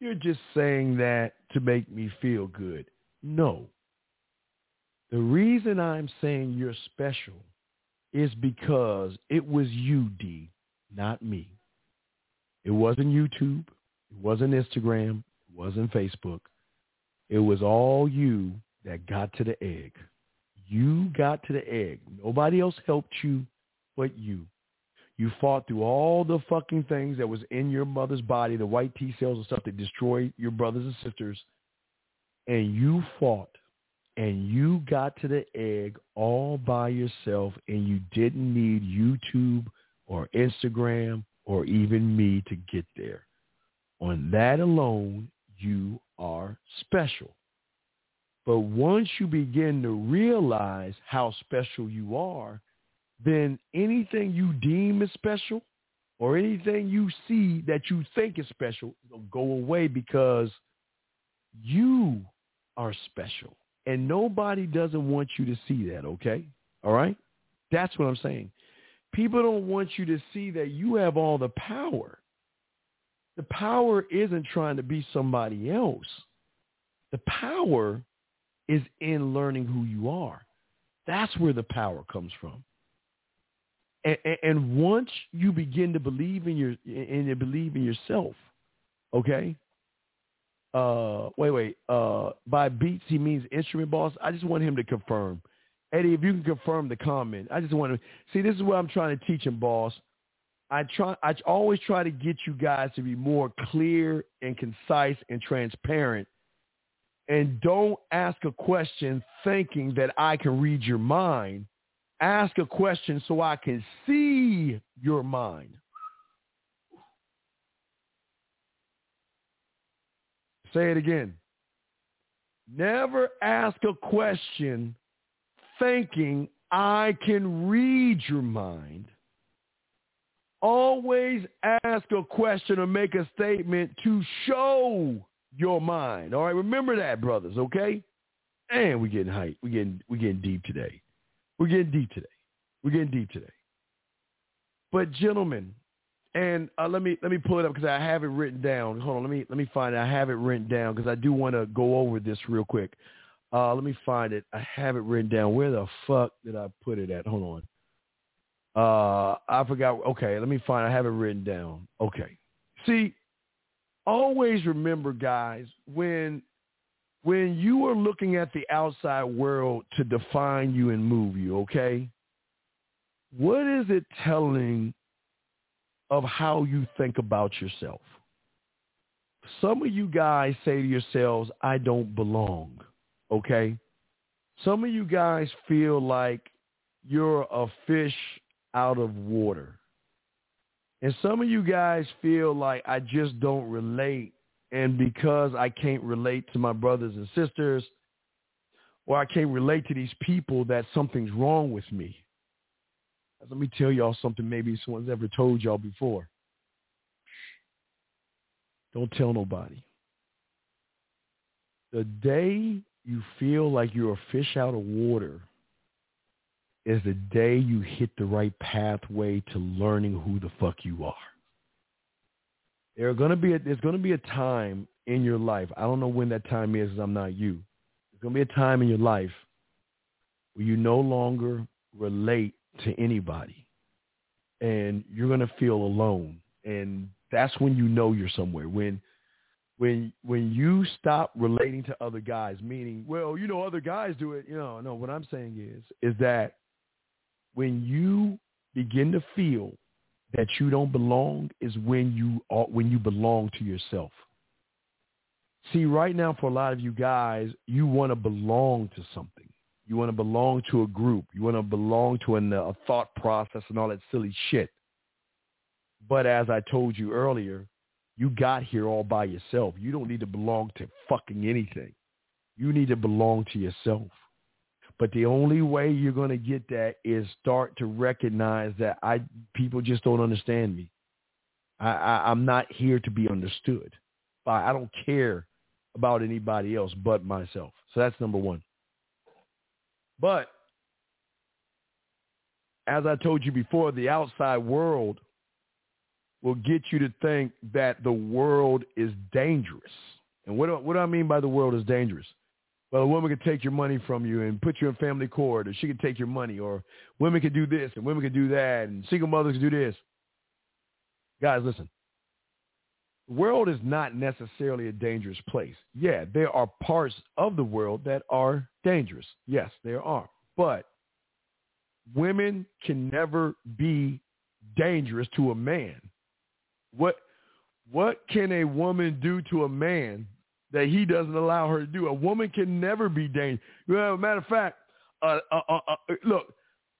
You're just saying that to make me feel good. No. The reason I'm saying you're special is because it was you, D, not me. It wasn't YouTube. It wasn't Instagram. It wasn't Facebook. It was all you that got to the egg. You got to the egg. Nobody else helped you but you. You fought through all the fucking things that was in your mother's body, the white T cells and stuff that destroyed your brothers and sisters. And you fought and you got to the egg all by yourself and you didn't need YouTube or Instagram or even me to get there. On that alone, you are special. But once you begin to realize how special you are, then anything you deem is special or anything you see that you think is special will go away because you are special. And nobody doesn't want you to see that, okay? All right? That's what I'm saying. People don't want you to see that you have all the power. The power isn't trying to be somebody else. The power is in learning who you are. That's where the power comes from. And, and, once you begin to believe in your and you believe in yourself, okay. Uh, wait, wait. Uh, by beats he means instrument boss. I just want him to confirm. Eddie, if you can confirm the comment, I just want to see. This is what I'm trying to teach him, boss. I try. I always try to get you guys to be more clear and concise and transparent, and don't ask a question thinking that I can read your mind. Ask a question so I can see your mind. Say it again. Never ask a question thinking I can read your mind. Always ask a question or make a statement to show your mind. All right, remember that, brothers. Okay, and we're getting hype. We're getting we're getting deep today. We're getting deep today. We're getting deep today. But gentlemen, and uh, let me let me pull it up because I have it written down. Hold on, let me let me find it. I have it written down because I do want to go over this real quick. Uh, let me find it. I have it written down. Where the fuck did I put it at? Hold on. Uh, I forgot. Okay, let me find. I have it written down. Okay. See, always remember, guys, when when you are looking at the outside world to define you and move you, okay? What is it telling of how you think about yourself? Some of you guys say to yourselves, I don't belong okay? Some of you guys feel like you're a fish out of water. And some of you guys feel like I just don't relate. And because I can't relate to my brothers and sisters, or I can't relate to these people, that something's wrong with me. Let me tell y'all something maybe someone's ever told y'all before. Don't tell nobody. The day you feel like you're a fish out of water is the day you hit the right pathway to learning who the fuck you are. There are gonna be a, there's gonna be a time in your life. I don't know when that time is. I'm not you. There's gonna be a time in your life where you no longer relate to anybody, and you're gonna feel alone. And that's when you know you're somewhere. When when when you stop relating to other guys, meaning, well, you know, other guys do it. You know, no. What I'm saying is, is that when you begin to feel that you don't belong, is when you are, when you belong to yourself. See, right now, for a lot of you guys, you want to belong to something. You want to belong to a group. You want to belong to an, a thought process and all that silly shit. But as I told you earlier, You got here all by yourself. You don't need to belong to fucking anything. You need to belong to yourself. But the only way you're going to get that is start to recognize that I people just don't understand me. I, I, I'm not here to be understood. I, I don't care about anybody else but myself. So that's number one. But as I told you before, the outside world will get you to think that the world is dangerous. And what do, what do I mean by the world is dangerous? Well, a woman could take your money from you and put you in family court, or she could take your money, or women could do this and women could do that, and single mothers could do this. Guys, listen. The world is not necessarily a dangerous place. Yeah, there are parts of the world that are dangerous. Yes, there are. But women can never be dangerous to a man. What what can a woman do to a man that he doesn't allow her to do? A woman can never be dangerous. Well, matter of fact, uh, uh, uh, uh, look,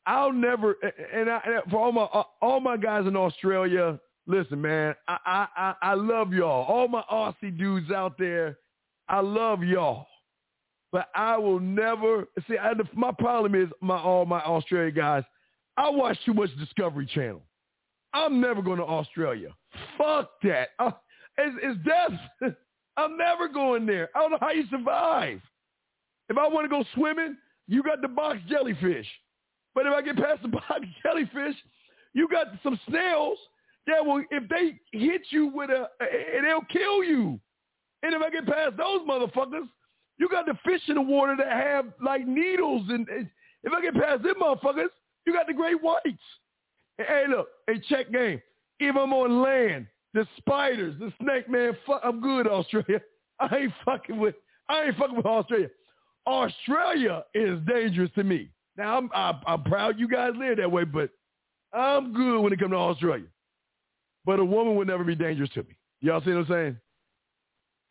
I'll never and, I, and for all my uh, all my guys in Australia, listen, man, I, I I love y'all. All my Aussie dudes out there, I love y'all. But I will never see. I, my problem is my all my Australia guys. I watch too much Discovery Channel. I'm never going to Australia. Fuck that. Uh, it's, it's death. I'm never going there. I don't know how you survive. If I want to go swimming, you got the box jellyfish. But if I get past the box jellyfish, you got some snails that will, if they hit you with a, they'll kill you. And if I get past those motherfuckers, you got the fish in the water that have like needles. And, and if I get past them motherfuckers, you got the great whites. Hey, look, hey, check game. If I'm on land, the spiders, the snake, man, fuck, I'm good, Australia. I ain't fucking with, I ain't fucking with Australia. Australia is dangerous to me. Now, I'm, I'm, I'm proud you guys live that way, but I'm good when it comes to Australia. But a woman would never be dangerous to me. Y'all see what I'm saying?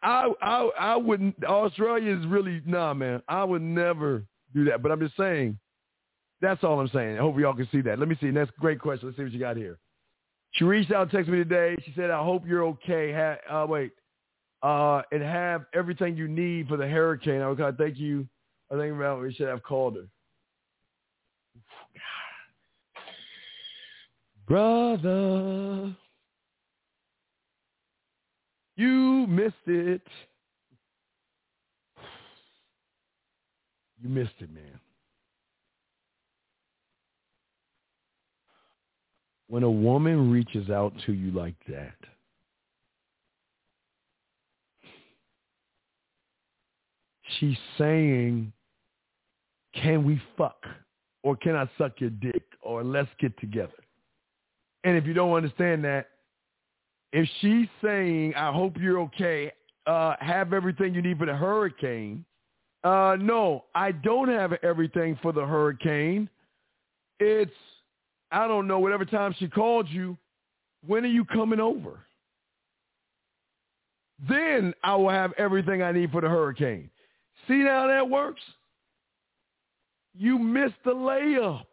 I I I wouldn't. Australia is really nah, man. I would never do that. But I'm just saying. That's all I'm saying. I hope y'all can see that. Let me see. Next great question. Let's see what you got here. She reached out, texted me today. She said, "I hope you're okay." Ha- uh, wait, uh, and have everything you need for the hurricane. I was thank you. I think about we should have called her. Brother. You missed it. You missed it, man. When a woman reaches out to you like that, she's saying, can we fuck? Or can I suck your dick? Or let's get together. And if you don't understand that, if she's saying, I hope you're okay, uh, have everything you need for the hurricane, uh, no, I don't have everything for the hurricane. It's, I don't know, whatever time she called you, when are you coming over? Then I will have everything I need for the hurricane. See how that works? You missed the layup.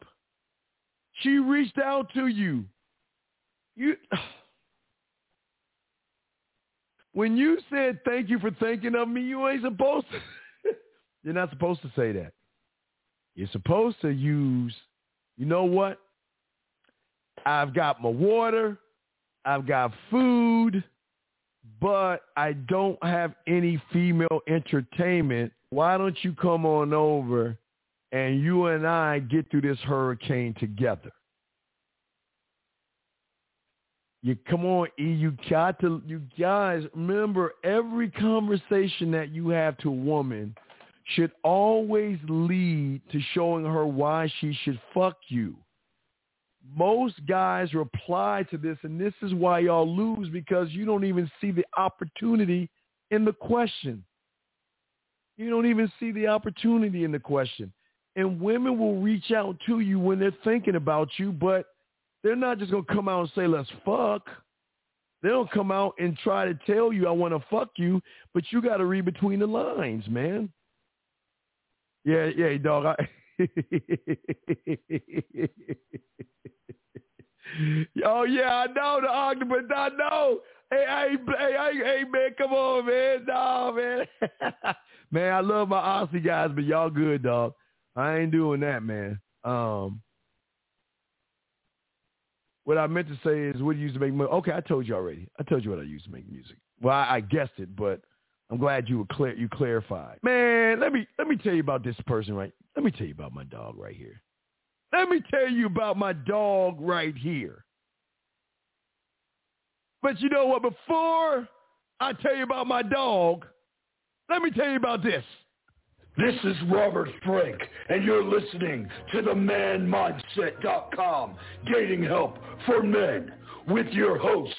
She reached out to you. You when you said thank you for thinking of me, you ain't supposed to. You're not supposed to say that. You're supposed to use, you know what? I've got my water. I've got food, but I don't have any female entertainment. Why don't you come on over and you and I get through this hurricane together? You come on, E. You got to. You guys remember every conversation that you have to a woman should always lead to showing her why she should fuck you. Most guys reply to this, and this is why y'all lose because you don't even see the opportunity in the question. You don't even see the opportunity in the question. And women will reach out to you when they're thinking about you, but they're not just going to come out and say, let's fuck. They don't come out and try to tell you, I want to fuck you, but you got to read between the lines, man. Yeah, yeah, dog. I... oh, yeah, I know the octopus. I know. Hey, hey, hey, hey, man, come on, man. No, man. man, I love my Aussie guys, but y'all good, dog. I ain't doing that, man. Um, what I meant to say is, what do you use to make money? Okay, I told you already. I told you what I used to make music. Well, I, I guessed it, but I'm glad you were clear. You clarified, man. Let me let me tell you about this person, right? Let me tell you about my dog right here. Let me tell you about my dog right here. But you know what? Before I tell you about my dog, let me tell you about this. This is Robert Frank, and you're listening to the ManMindset.com Dating Help for Men with your host,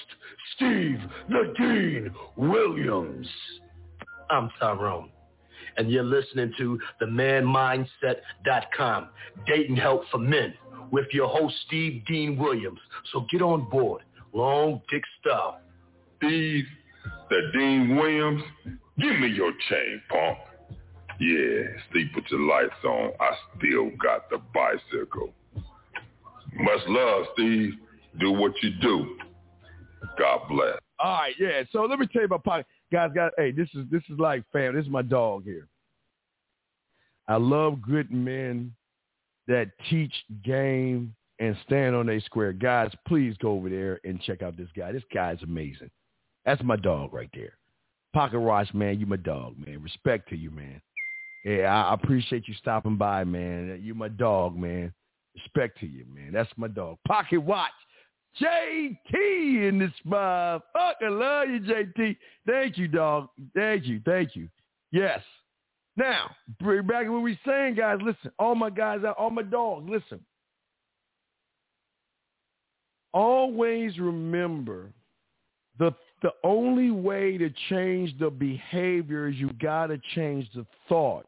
Steve the Dean Williams. I'm Tyrone, and you're listening to the ManMindset.com Dating Help for Men with your host, Steve Dean Williams. So get on board. Long dick stuff. Steve, the Dean Williams, give me your chain, punk. Yeah, sleep with your lights on. I still got the bicycle. Much love, Steve. Do what you do. God bless. All right, yeah. So let me tell you about pocket guys. got hey, this is this is like fam. This is my dog here. I love good men that teach game and stand on a square. Guys, please go over there and check out this guy. This guy is amazing. That's my dog right there. Pocket Watch, man, you my dog, man. Respect to you, man. Yeah, I appreciate you stopping by, man. You my dog, man. Respect to you, man. That's my dog. Pocket Watch. JT in this motherfucker. Love you, JT. Thank you, dog. Thank you. Thank you. Yes. Now, bring back what we saying, guys. Listen, all my guys all my dogs, listen. Always remember the the only way to change the behavior is you got to change the thought.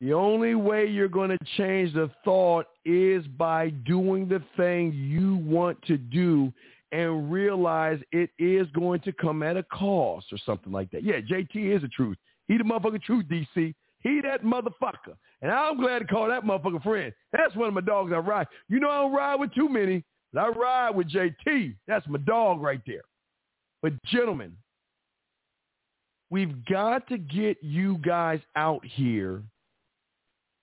The only way you're going to change the thought is by doing the thing you want to do and realize it is going to come at a cost or something like that. Yeah, JT is the truth. He the motherfucking truth, DC. He that motherfucker. And I'm glad to call that motherfucker friend. That's one of my dogs I ride. You know I don't ride with too many, but I ride with JT. That's my dog right there. But gentlemen, we've got to get you guys out here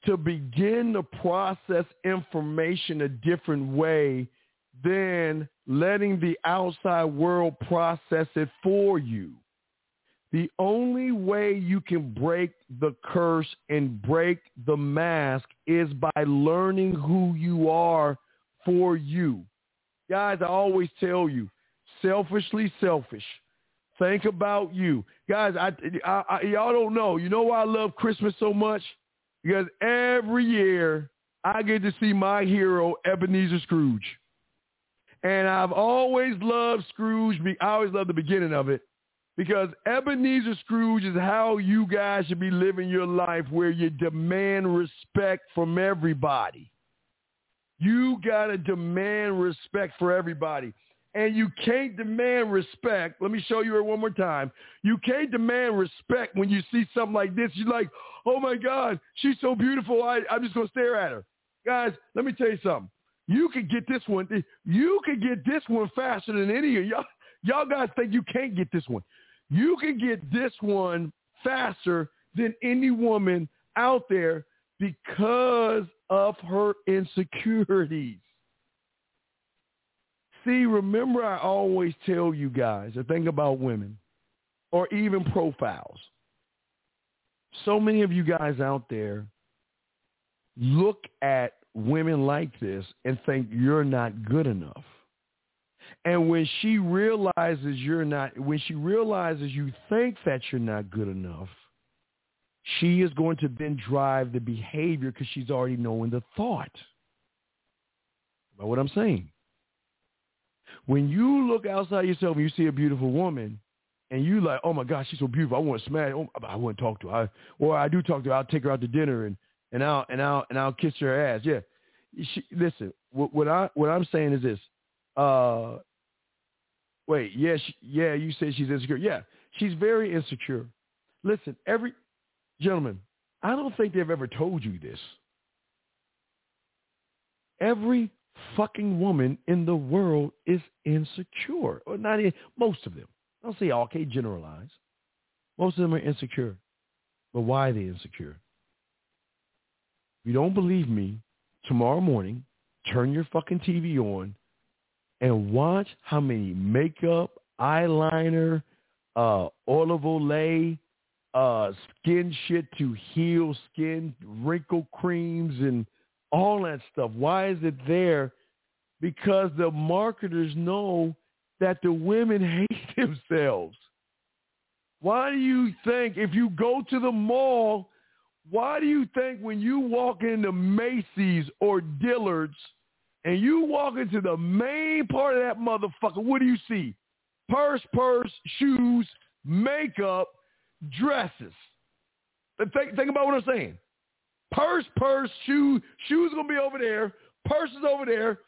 to begin to process information a different way than letting the outside world process it for you. The only way you can break the curse and break the mask is by learning who you are for you. Guys, I always tell you, selfishly selfish. Think about you. Guys, I, I, I, y'all don't know. You know why I love Christmas so much? Because every year I get to see my hero, Ebenezer Scrooge. And I've always loved Scrooge. I always love the beginning of it because Ebenezer Scrooge is how you guys should be living your life where you demand respect from everybody. You got to demand respect for everybody. And you can't demand respect. Let me show you it one more time. You can't demand respect when you see something like this. You're like, oh my God, she's so beautiful. I, I'm just going to stare at her. Guys, let me tell you something. You could get this one. You could get this one faster than any of y'all. Y'all guys think you can't get this one. You can get this one faster than any woman out there because of her insecurities. See, remember I always tell you guys the thing about women or even profiles. So many of you guys out there look at women like this and think you're not good enough. And when she realizes you're not, when she realizes you think that you're not good enough, she is going to then drive the behavior because she's already knowing the thought. About what I'm saying. When you look outside yourself and you see a beautiful woman, and you like, oh my gosh, she's so beautiful. I want to smash. Oh, I want to talk to her. I, or I do talk to her. I'll take her out to dinner and and I'll and I'll and I'll kiss her ass. Yeah. She, listen, what, what I what I'm saying is this. Uh, wait, yeah, yeah. You said she's insecure. Yeah, she's very insecure. Listen, every gentleman, I don't think they've ever told you this. Every fucking woman in the world is insecure, or not most of them. I'll say all, okay, generalize. Most of them are insecure. But why are they insecure? If you don't believe me, tomorrow morning, turn your fucking TV on and watch how many makeup, eyeliner, uh, Oil of Olay, uh, skin shit to heal skin, wrinkle creams, and all that stuff. Why is it there? Because the marketers know that the women hate themselves. Why do you think if you go to the mall, why do you think when you walk into Macy's or Dillard's and you walk into the main part of that motherfucker, what do you see? Purse, purse, shoes, makeup, dresses. Think, think about what I'm saying. Purse, purse, shoe, shoes gonna be over there. Purse is over there.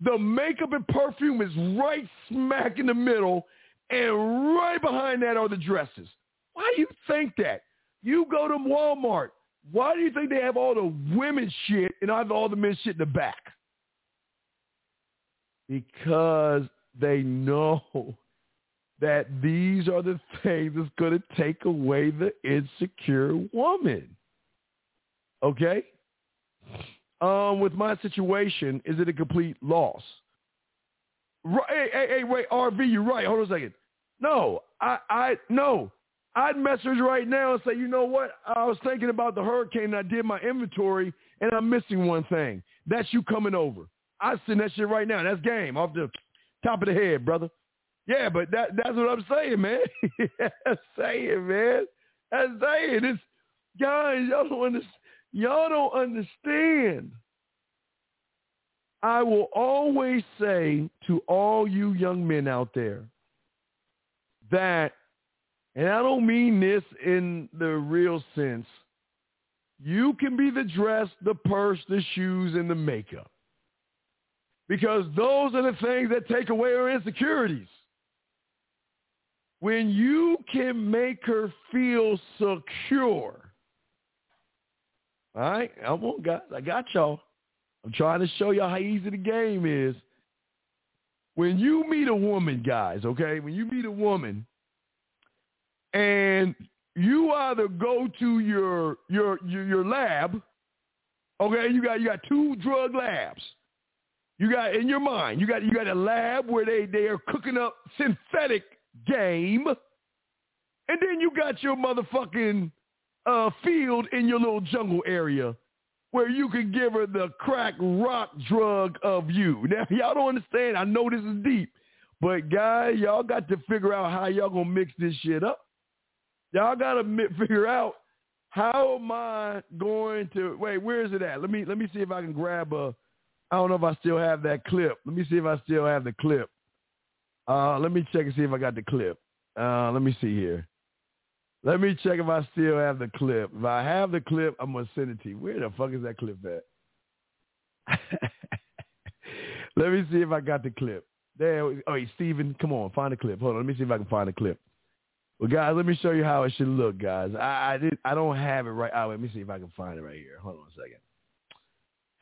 The makeup and perfume is right smack in the middle, and right behind that are the dresses. Why do you think that? You go to Walmart. Why do you think they have all the women shit and I have all the men shit in the back? Because they know that these are the things that's going to take away the insecure woman. Okay? Um, with my situation, is it a complete loss? Right, hey, hey, hey, wait, RV, you're right. Hold on a second. No, I, I, no. I'd message right now and say, you know what? I was thinking about the hurricane I did my inventory and I'm missing one thing. That's you coming over. I send that shit right now. That's game off the top of the head, brother. Yeah, but that that's what I'm saying, man. that's saying, man. That's saying. It's guys, y'all don't understand. Y'all don't understand. I will always say to all you young men out there that, and I don't mean this in the real sense, you can be the dress, the purse, the shoes, and the makeup. Because those are the things that take away her insecurities. When you can make her feel secure, all right, I'm guys. I got y'all. I'm trying to show y'all how easy the game is. When you meet a woman, guys, okay, when you meet a woman and you either go to your your your, your lab, okay, you got you got two drug labs. You got in your mind, you got you got a lab where they, they are cooking up synthetic game. And then you got your motherfucking uh, field in your little jungle area where you can give her the crack rock drug of you. Now, y'all don't understand. I know this is deep. But, guys, y'all got to figure out how y'all going to mix this shit up. Y'all got to figure out how am I going to – wait, where is it at? Let me let me see if I can grab a – I don't know if I still have that clip. Let me see if I still have the clip. Uh, let me check and see if I got the clip. Uh, let me see here. Let me check if I still have the clip. If I have the clip, I'm gonna send it to you. Where the fuck is that clip at? let me see if I got the clip. There. Oh, hey, Steven, come on, find the clip. Hold on. Let me see if I can find the clip. Well, guys, let me show you how it should look, guys. I, I did. I don't have it right. Oh, let me see if I can find it right here. Hold on a second.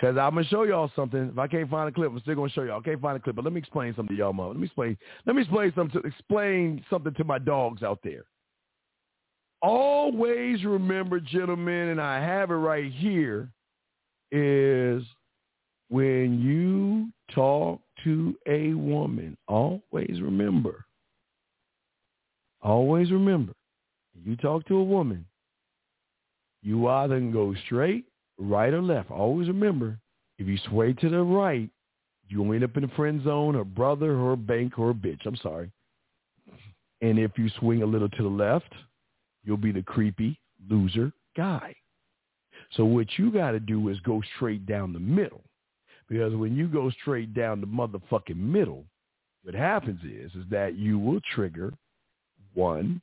Cause I'm gonna show y'all something. If I can't find a clip, I'm still gonna show y'all. I can't find a clip, but let me explain something to y'all, mom. Let me explain. Let me explain something. To, explain something to my dogs out there always remember, gentlemen, and I have it right here, is when you talk to a woman, always remember, always remember, you talk to a woman, you either can go straight, right, or left. Always remember, if you sway to the right, you end up in the friend zone, or brother, or bank, or a bitch. I'm sorry. And if you swing a little to the left, you'll be the creepy loser guy. So what you got to do is go straight down the middle. Because when you go straight down the motherfucking middle, what happens is is that you will trigger one,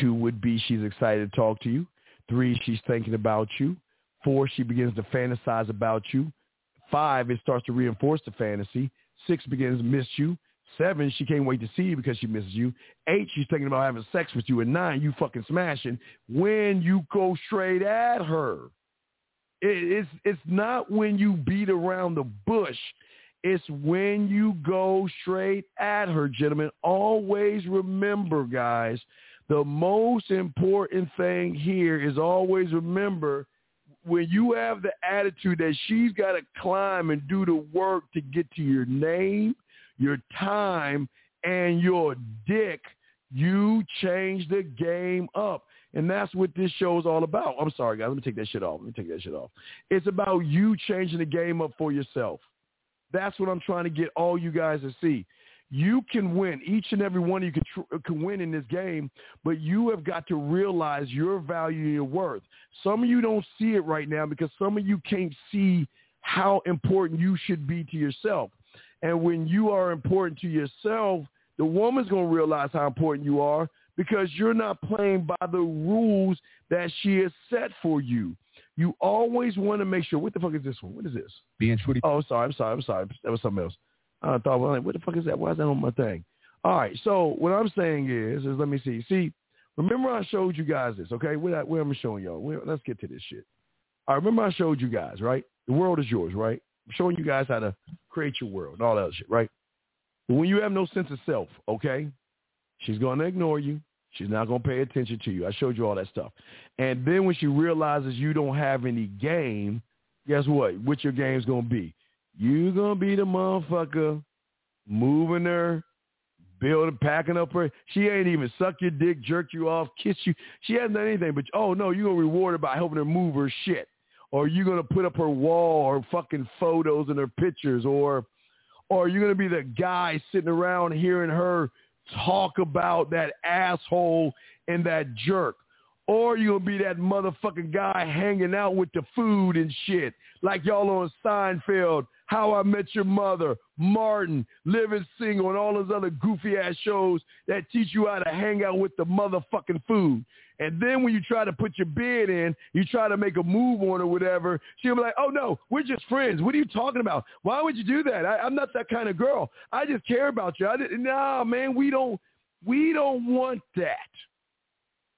two would be she's excited to talk to you, three she's thinking about you, four she begins to fantasize about you, five it starts to reinforce the fantasy, six begins to miss you, Seven, she can't wait to see you because she misses you. Eight, she's thinking about having sex with you. And nine, you fucking smashing when you go straight at her. It's it's not when you beat around the bush It's when you go straight at her, gentlemen. Always remember, guys, the most important thing here is always remember when you have the attitude that she's got to climb and do the work to get to your name, your time, and your dick, you change the game up. And that's what this show is all about. I'm sorry, guys. Let me take that shit off. Let me take that shit off. It's about you changing the game up for yourself. That's what I'm trying to get all you guys to see. You can win. Each and every one of you can, tr- can win in this game, but you have got to realize your value and your worth. Some of you don't see it right now because some of you can't see how important you should be to yourself. And when you are important to yourself, the woman's going to realize how important you are because you're not playing by the rules that she has set for you. You always want to make sure. What the fuck is this one? What is this? Being shorty. Oh, sorry. I'm sorry. I'm sorry. That was something else. I thought, well, like, what the fuck is that? Why is that on my thing? All right. So what I'm saying is, is let me see. See, remember I showed you guys this, okay? Where, where am I showing y'all? Where, let's get to this shit. I remember I showed you guys, right? The world is yours, right? Showing you guys how to create your world and all that shit, right? But when you have no sense of self, okay, she's going to ignore you. She's not going to pay attention to you. I showed you all that stuff. And then when she realizes you don't have any game, guess what? What your game's going to be? You're going to be the motherfucker moving her, building, packing up her. She ain't even suck your dick, jerk you off, kiss you. She hasn't done anything, but, oh, no, you're going to reward her by helping her move her shit. Or you're going to put up her wall or fucking photos and her pictures or or are you're going to be the guy sitting around hearing her talk about that asshole and that jerk. Or you gonna be that motherfucking guy hanging out with the food and shit. Like y'all on Seinfeld, How I Met Your Mother, Martin, Living Single, and all those other goofy ass shows that teach you how to hang out with the motherfucking food. And then when you try to put your bid in, you try to make a move on or whatever, she'll be like, oh, no, we're just friends. What are you talking about? Why would you do that? I, I'm not that kind of girl. I just care about you. I didn't, nah, man, we don't, we don't want that.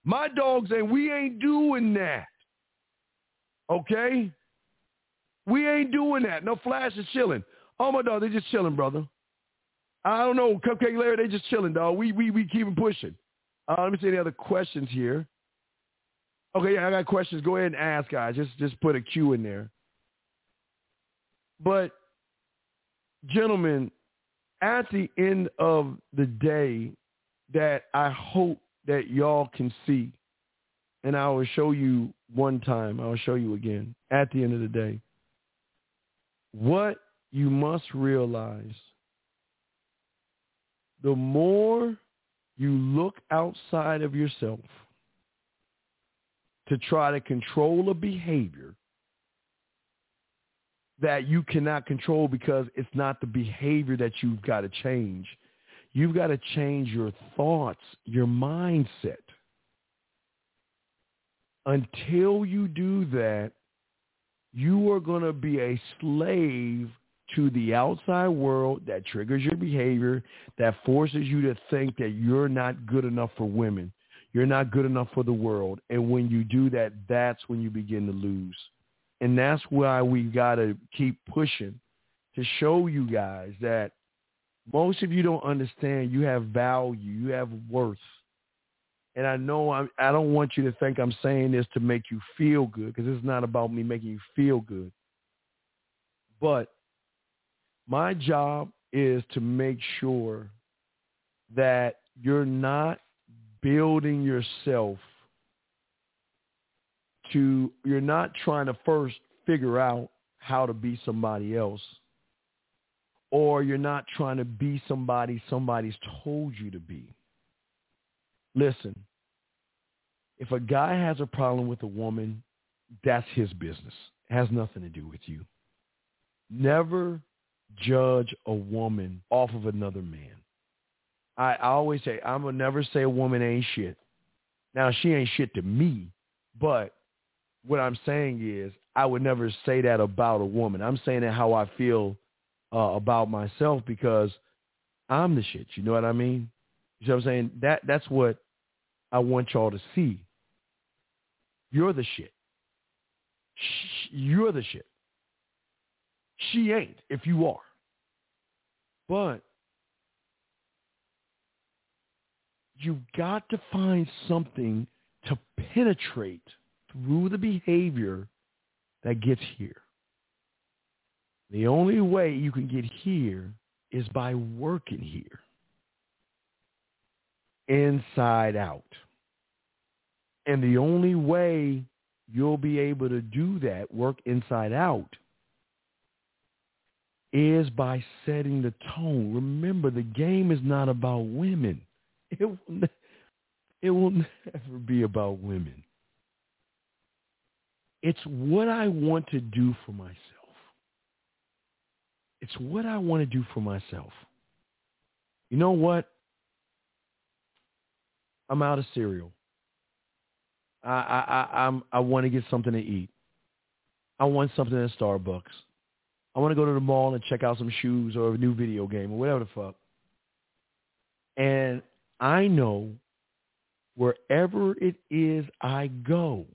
My dogs and we ain't doing that. Okay? We ain't doing that. No flash is chilling. Oh my dog, they just chilling, brother. I don't know, Cupcake Larry, they just chilling, dog. We we we keep pushing. Uh, let me see any other questions here. Okay, yeah, I got questions. Go ahead and ask, guys. Just just put a Q in there. But, gentlemen, at the end of the day, that I hope that y'all can see, and I will show you one time. I will show you again at the end of the day. What you must realize, the more you look outside of yourself to try to control a behavior that you cannot control because it's not the behavior that you've got to change. You've got to change your thoughts, your mindset. Until you do that, you are going to be a slave to the outside world that triggers your behavior, that forces you to think that you're not good enough for women. You're not good enough for the world. And when you do that, that's when you begin to lose. And that's why we got to keep pushing to show you guys that most of you don't understand you have value, you have worth. And I know I'm, I don't want you to think I'm saying this to make you feel good because it's not about me making you feel good. But my job is to make sure that you're not building yourself to, you're not trying to first figure out how to be somebody else or you're not trying to be somebody somebody's told you to be. Listen, if a guy has a problem with a woman, that's his business. It has nothing to do with you. Never judge a woman off of another man. I, I always say, I'm to never say a woman ain't shit. Now, she ain't shit to me, but what I'm saying is I would never say that about a woman. I'm saying it how I feel uh, about myself because I'm the shit. You know what I mean? You know what I'm saying? That that's what I want y'all to see. You're the shit. You're the shit. She ain't if you are. But you've got to find something to penetrate through the behavior that gets here. The only way you can get here is by working here. Inside out. And the only way you'll be able to do that, work inside out, is by setting the tone. Remember, the game is not about women. It will, ne- it will never be about women. It's what I want to do for myself. It's what I want to do for myself. You know what? I'm out of cereal. I I I I'm, I want to get something to eat. I want something at Starbucks. I want to go to the mall and check out some shoes or a new video game or whatever the fuck. And I know wherever it is I go,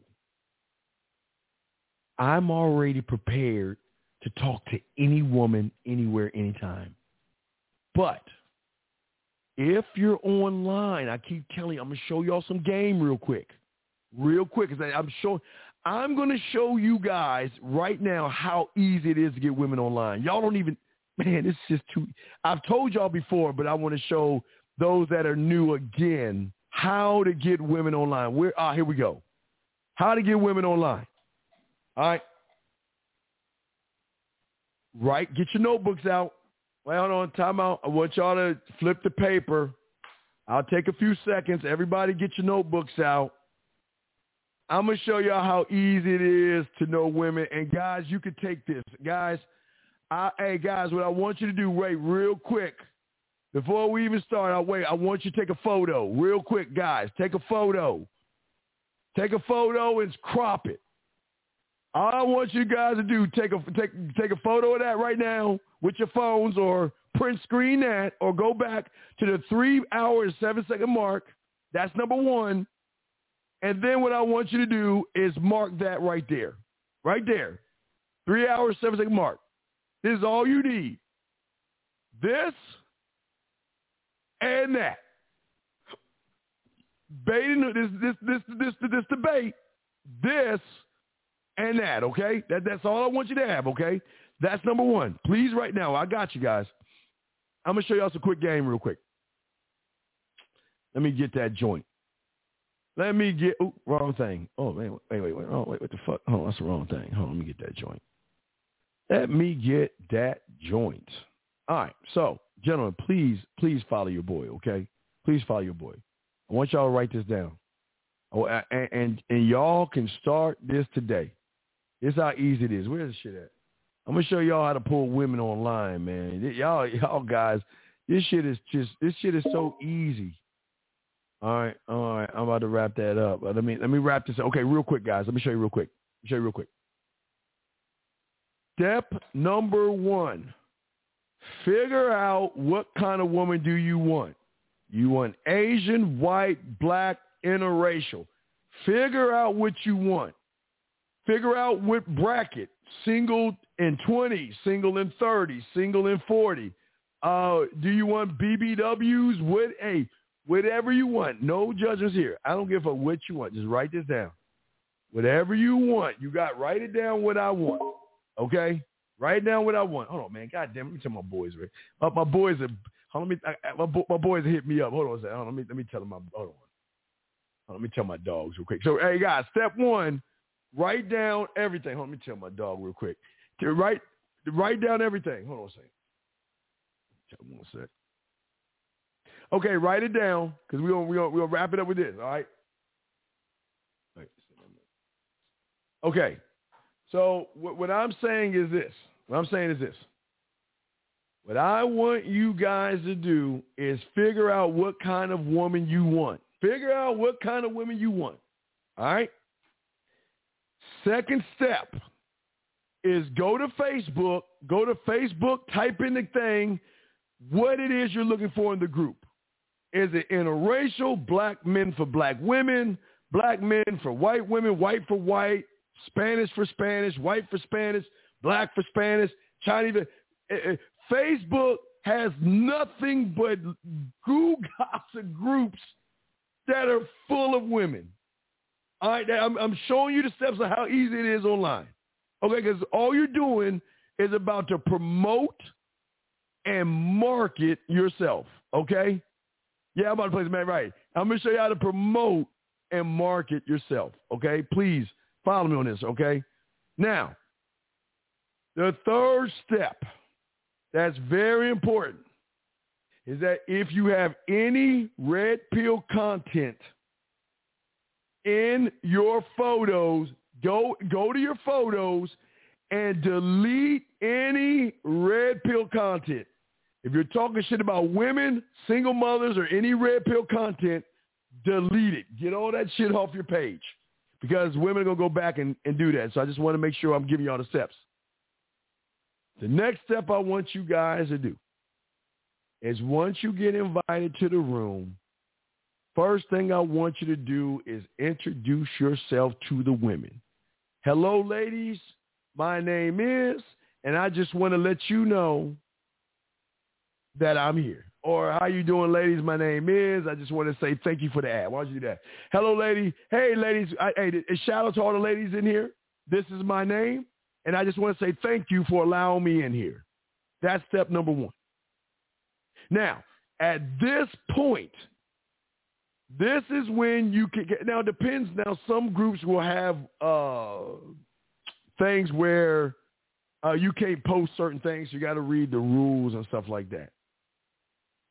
I'm already prepared to talk to any woman, anywhere, anytime. But if you're online, I keep telling you, I'm gonna show y'all some game real quick, real quick. I'm showing, I'm gonna show you guys right now how easy it is to get women online. Y'all don't even, man, it's just too. I've told y'all before, but I want to show those that are new again how to get women online. Where? Ah, here we go. How to get women online. All right. Right. Get your notebooks out. Wait, hold on. Time out. I want y'all to flip the paper. I'll take a few seconds. Everybody get your notebooks out. I'm going to show y'all how easy it is to know women. And guys, you can take this. Guys, I, hey, guys, what I want you to do, wait real quick. Before we even start, I'll wait. I want you to take a photo real quick, guys. Take a photo. Take a photo and crop it. All I want you guys to do, take a take take a photo of that right now with your phones or print screen that or go back to the three hour and seven second mark. That's number one. And then what I want you to do is mark that right there. Right there. Three hours, seven second mark. This is all you need. This and that. Baiting this this this this this this debate. This and that, okay? That that's all I want you to have, okay? That's number one. Please, right now, I got you guys. I'm gonna show y'all some quick game real quick. Let me get that joint. Let me get ooh, wrong thing. Oh man, wait, wait, wait. Oh wait, what the fuck? Oh, that's the wrong thing. Hold on, let me get that joint. Let me get that joint. All right. So, gentlemen, please, please follow your boy, okay? Please follow your boy. I want y'all to write this down. Oh, and, and and y'all can start this today. This how easy it is. Where's the shit at? I'm gonna show y'all how to pull women online, man. Y'all, y'all guys, this shit is just this shit is so easy. All right, all right. I'm about to wrap that up. Let me let me wrap this. Up. Okay, real quick, guys. Let me show you real quick. Show you real quick. Step number one: figure out what kind of woman do you want. You want Asian, white, black, interracial. Figure out what you want. Figure out what bracket. Single in 20, single in 30, single in 40. Uh, do you want BBWs? What, hey, whatever you want. No judgments here. I don't give a what you want. Just write this down. Whatever you want, you got write it down what I want. Okay? Write down what I want. Hold on, man. God damn, let me tell my boys. Right? My, my boys are. Hold on, let me. I, my, my boys hit me up. Hold on a second. Hold on, let me let me tell them. My, hold on. Hold on. Let me tell my dogs real quick. So, hey guys, step one: write down everything. Hold on, let me tell my dog real quick. To write write down everything. Hold on a second. Tell them one sec. Okay, write it down because we're gonna we gonna we gonna wrap it up with this. All right. Okay. So what, what I'm saying is this. What I'm saying is this. What I want you guys to do is figure out what kind of woman you want. Figure out what kind of women you want. All right? Second step is go to Facebook, go to Facebook, type in the thing, what it is you're looking for in the group. Is it interracial, black men for black women, black men for white women, white for white, Spanish for Spanish, white for Spanish, black for Spanish, Chinese. Uh, Facebook has nothing but goo gossip groups that are full of women. All right, I'm, I'm showing you the steps of how easy it is online. Okay, because all you're doing is about to promote and market yourself. Okay? Yeah, I'm about to play some man right. I'm gonna show you how to promote and market yourself. Okay? Please follow me on this. Okay? Now, the third step that's very important is that if you have any red pill content in your photos, go go to your photos and delete any red pill content. If you're talking shit about women, single mothers, or any red pill content, delete it. Get all that shit off your page because women are going to go back and, and do that. So I just want to make sure I'm giving you all the steps. The next step I want you guys to do is once you get invited to the room, first thing I want you to do is introduce yourself to the women. Hello, ladies. My name is, and I just want to let you know that I'm here. Or how you doing, ladies? My name is. I just want to say thank you for the add. Why don't you do that? Hello, lady. Hey, ladies. I, hey, shout out to all the ladies in here. This is my name. And I just want to say thank you for allowing me in here. That's step number one. Now, at this point, this is when you can get, now it depends. Now, some groups will have uh, things where uh, you can't post certain things. You got to read the rules and stuff like that.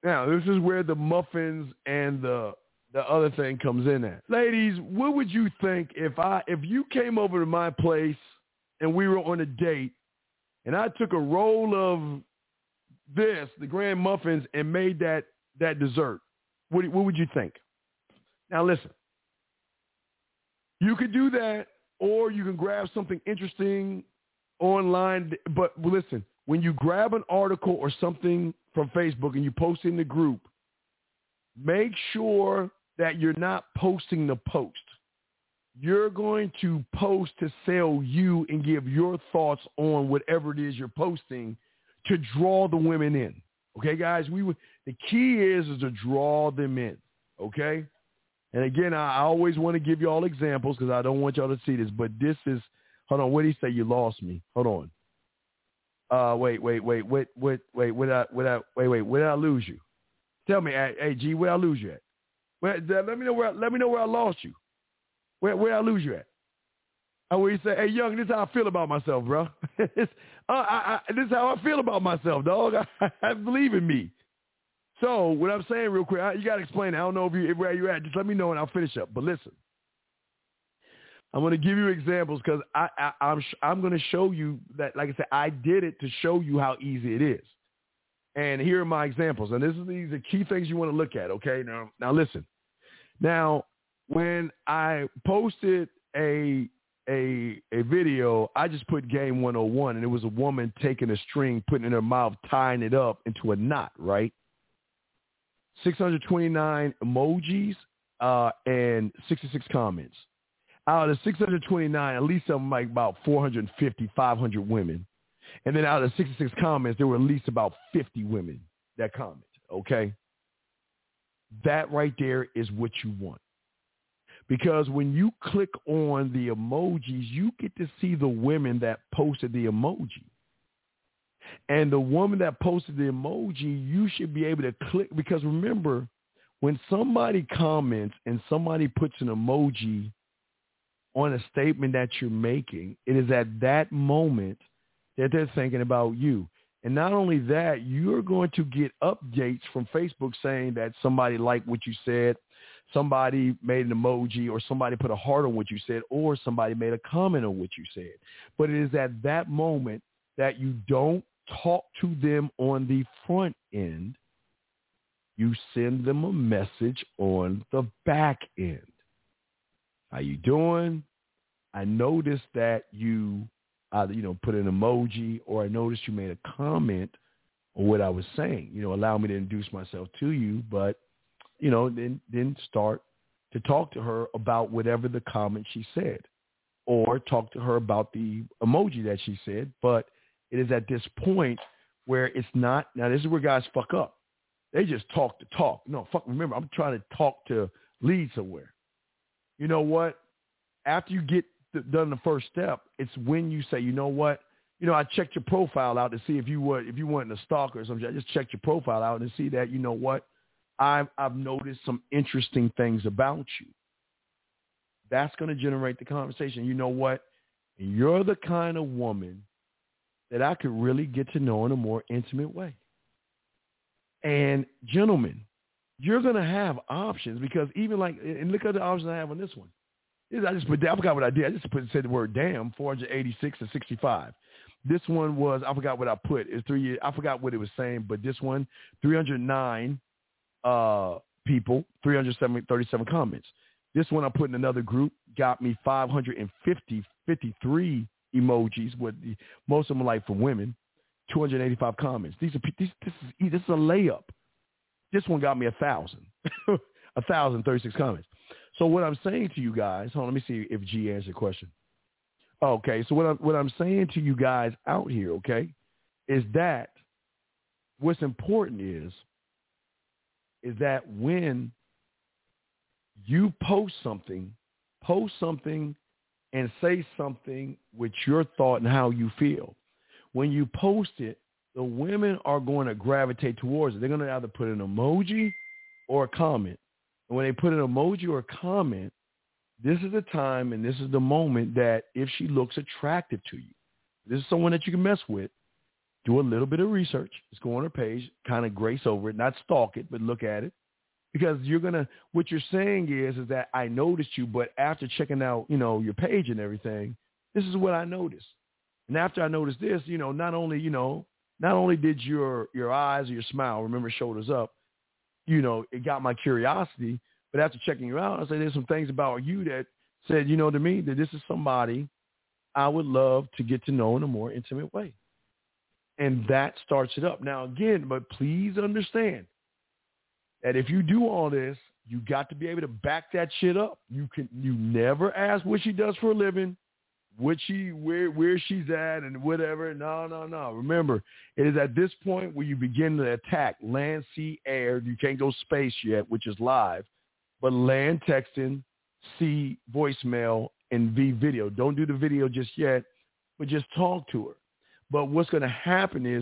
Now, this is where the muffins and the the other thing comes in at. Ladies, what would you think if I if you came over to my place and we were on a date and I took a roll of this, the grand muffins, and made that that dessert? What what would you think? Now listen. You could do that or you can grab something interesting online, but listen, when you grab an article or something from Facebook and you post in the group, make sure that you're not posting the post. You're going to post to sell you and give your thoughts on whatever it is you're posting to draw the women in. Okay, guys, we the key is is to draw them in. Okay, and again, I, always want to give you all examples because I don't want y'all to see this. But this is hold on. What did he say? You lost me. Hold on. Uh, wait, wait, wait, wait, wait, wait, wait, I, wait, I, wait, wait, where did I lose you? Tell me, hey, G, where I lose you at? Where, let me know where, let me know where I lost you. Where, where I lose you at? And where you say, hey, young, this is how I feel about myself, bro. it's, uh, I, I, this is how I feel about myself, dog. I, I believe in me. So what I'm saying real quick, I, you got to explain. It. I don't know if you where you're at. Just let me know and I'll finish up. But listen, I'm going to give you examples because I, I, I'm I'm going to show you that, like I said, I did it to show you how easy it is. And here are my examples. And this is these are key things you want to look at. Okay, now now listen. Now when I posted a a a video, I just put game 101, and it was a woman taking a string, putting it in her mouth, tying it up into a knot. Right. 629 emojis uh, and 66 comments out of 629, at least some like about 450, 500 women. And then out of 66 comments, there were at least about 50 women that commented, okay? That right there is what you want. Because when you click on the emojis, you get to see the women that posted the emoji. And the woman that posted the emoji, you should be able to click because remember, when somebody comments and somebody puts an emoji on a statement that you're making, it is at that moment that they're thinking about you. And not only that, you're going to get updates from Facebook saying that somebody liked what you said, somebody made an emoji, or somebody put a heart on what you said, or somebody made a comment on what you said. But it is at that moment that you don't talk to them on the front end. You send them a message on the back end. How you doing? I noticed that you either, you know, put an emoji or I noticed you made a comment on what I was saying. You know, allow me to introduce myself to you, but, you know, then then start to talk to her about whatever the comment she said or talk to her about the emoji that she said. But it is at this point where it's not. Now this is where guys fuck up. They just talk to talk. No, fuck. Remember, I'm trying to talk to lead somewhere. You know what? After you get done the first step, it's when you say, you know what? You know, I checked your profile out to see if you were if you weren't a stalker or something. I just checked your profile out and see that you know what? I've I've noticed some interesting things about you. That's going to generate the conversation. You know what? You're the kind of woman that I could really get to know in a more intimate way. And gentlemen, you're going to have options because even like, and look at the options I have on this one. I just put, I forgot what I did. I just put said the word damn, 486 and 65. This one was, I forgot what I put. It's three, years. I forgot what it was saying, but this one, 309 uh, people, 337 comments. This one I put in another group got me 550, 53 emojis. With most of them like for women. 285 comments. These are these, this is this is a layup. This one got me a thousand, a thousand thirty six comments. So what I'm saying to you guys, hold on, let me see if G answered the question. Okay, so what I'm what I'm saying to you guys out here, okay, is that what's important is is that when you post something, post something and say something with your thought and how you feel. When you post it, the women are going to gravitate towards it. They're going to either put an emoji or a comment. And when they put an emoji or a comment, this is the time and this is the moment that if she looks attractive to you, this is someone that you can mess with, do a little bit of research. Just go on her page, kind of grace over it, not stalk it, but look at it because you're gonna what you're saying is is that I noticed you, but after checking out, you know, your page and everything, this is what I noticed. And after I noticed this, you know, not only, you know, not only did your your eyes or your smile, remember shoulders up, you know, it got my curiosity, but after checking you out, I said there's some things about you that said, you know, to me that this is somebody I would love to get to know in a more intimate way. And that starts it up. Now again, but please understand, that if you do all this, you got to be able to back that shit up. You can you never ask what she does for a living, what she where where she's at and whatever. No, no, no. Remember, it is at this point where you begin to attack land, sea, air. You can't go space yet, which is live, but land texting, C voicemail, and V video. Don't do the video just yet, but just talk to her. But what's going to happen is